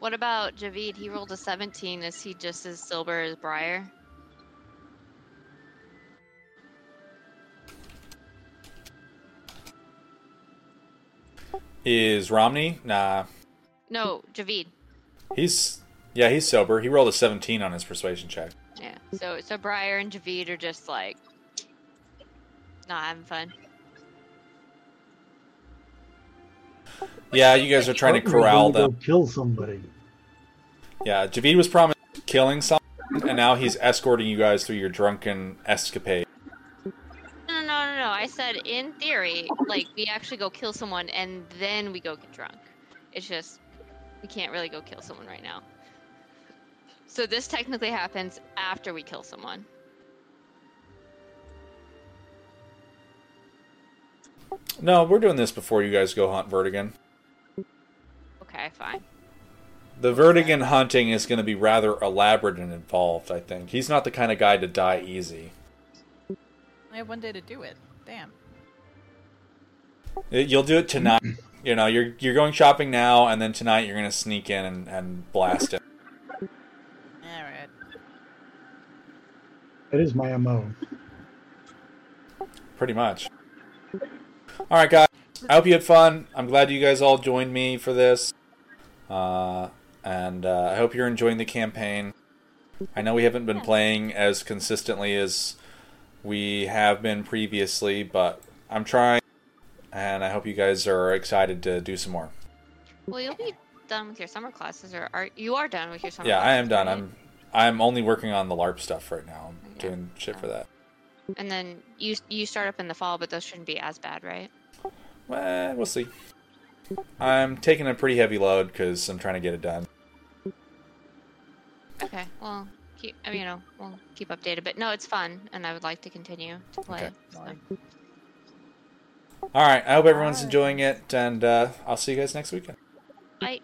What about Javid? He rolled a 17. Is he just as sober as Briar? Is Romney? Nah, No, Javid. he's yeah, he's sober. He rolled a seventeen on his persuasion check. Yeah. So so Briar and Javid are just like not having fun. Yeah, you guys are trying to corral gonna them. Kill somebody. Yeah, Javid was promised killing someone, and now he's escorting you guys through your drunken escapade. No, no. I said in theory, like we actually go kill someone and then we go get drunk. It's just we can't really go kill someone right now. So this technically happens after we kill someone. No, we're doing this before you guys go hunt Vertigan. Okay, fine. The Vertigan hunting is going to be rather elaborate and involved. I think he's not the kind of guy to die easy. I have one day to do it. Damn. It- You'll do it tonight. You know, you're you're going shopping now, and then tonight you're going to sneak in and, and blast it. Alright. It is my mo. Pretty much. All right, guys. I hope you had fun. I'm glad you guys all joined me for this. Uh, and uh, I hope you're enjoying the campaign. I know we haven't been playing as consistently as we have been previously, but I'm trying. And I hope you guys are excited to do some more. Well, you'll be done with your summer classes, or are you are done with your summer? Yeah, I am done. right? I'm I'm only working on the LARP stuff right now. I'm Yeah. doing shit for that. And then you you start up in the fall, but those shouldn't be as bad, right? Well, we'll see. I'm taking a pretty heavy load because I'm trying to get it done. Okay. Well, keep I mean, you know, we'll keep updated. But no, it's fun, and I would like to continue to play. Okay. so. All right. I hope everyone's enjoying it, and uh, I'll see you guys next weekend. Bye.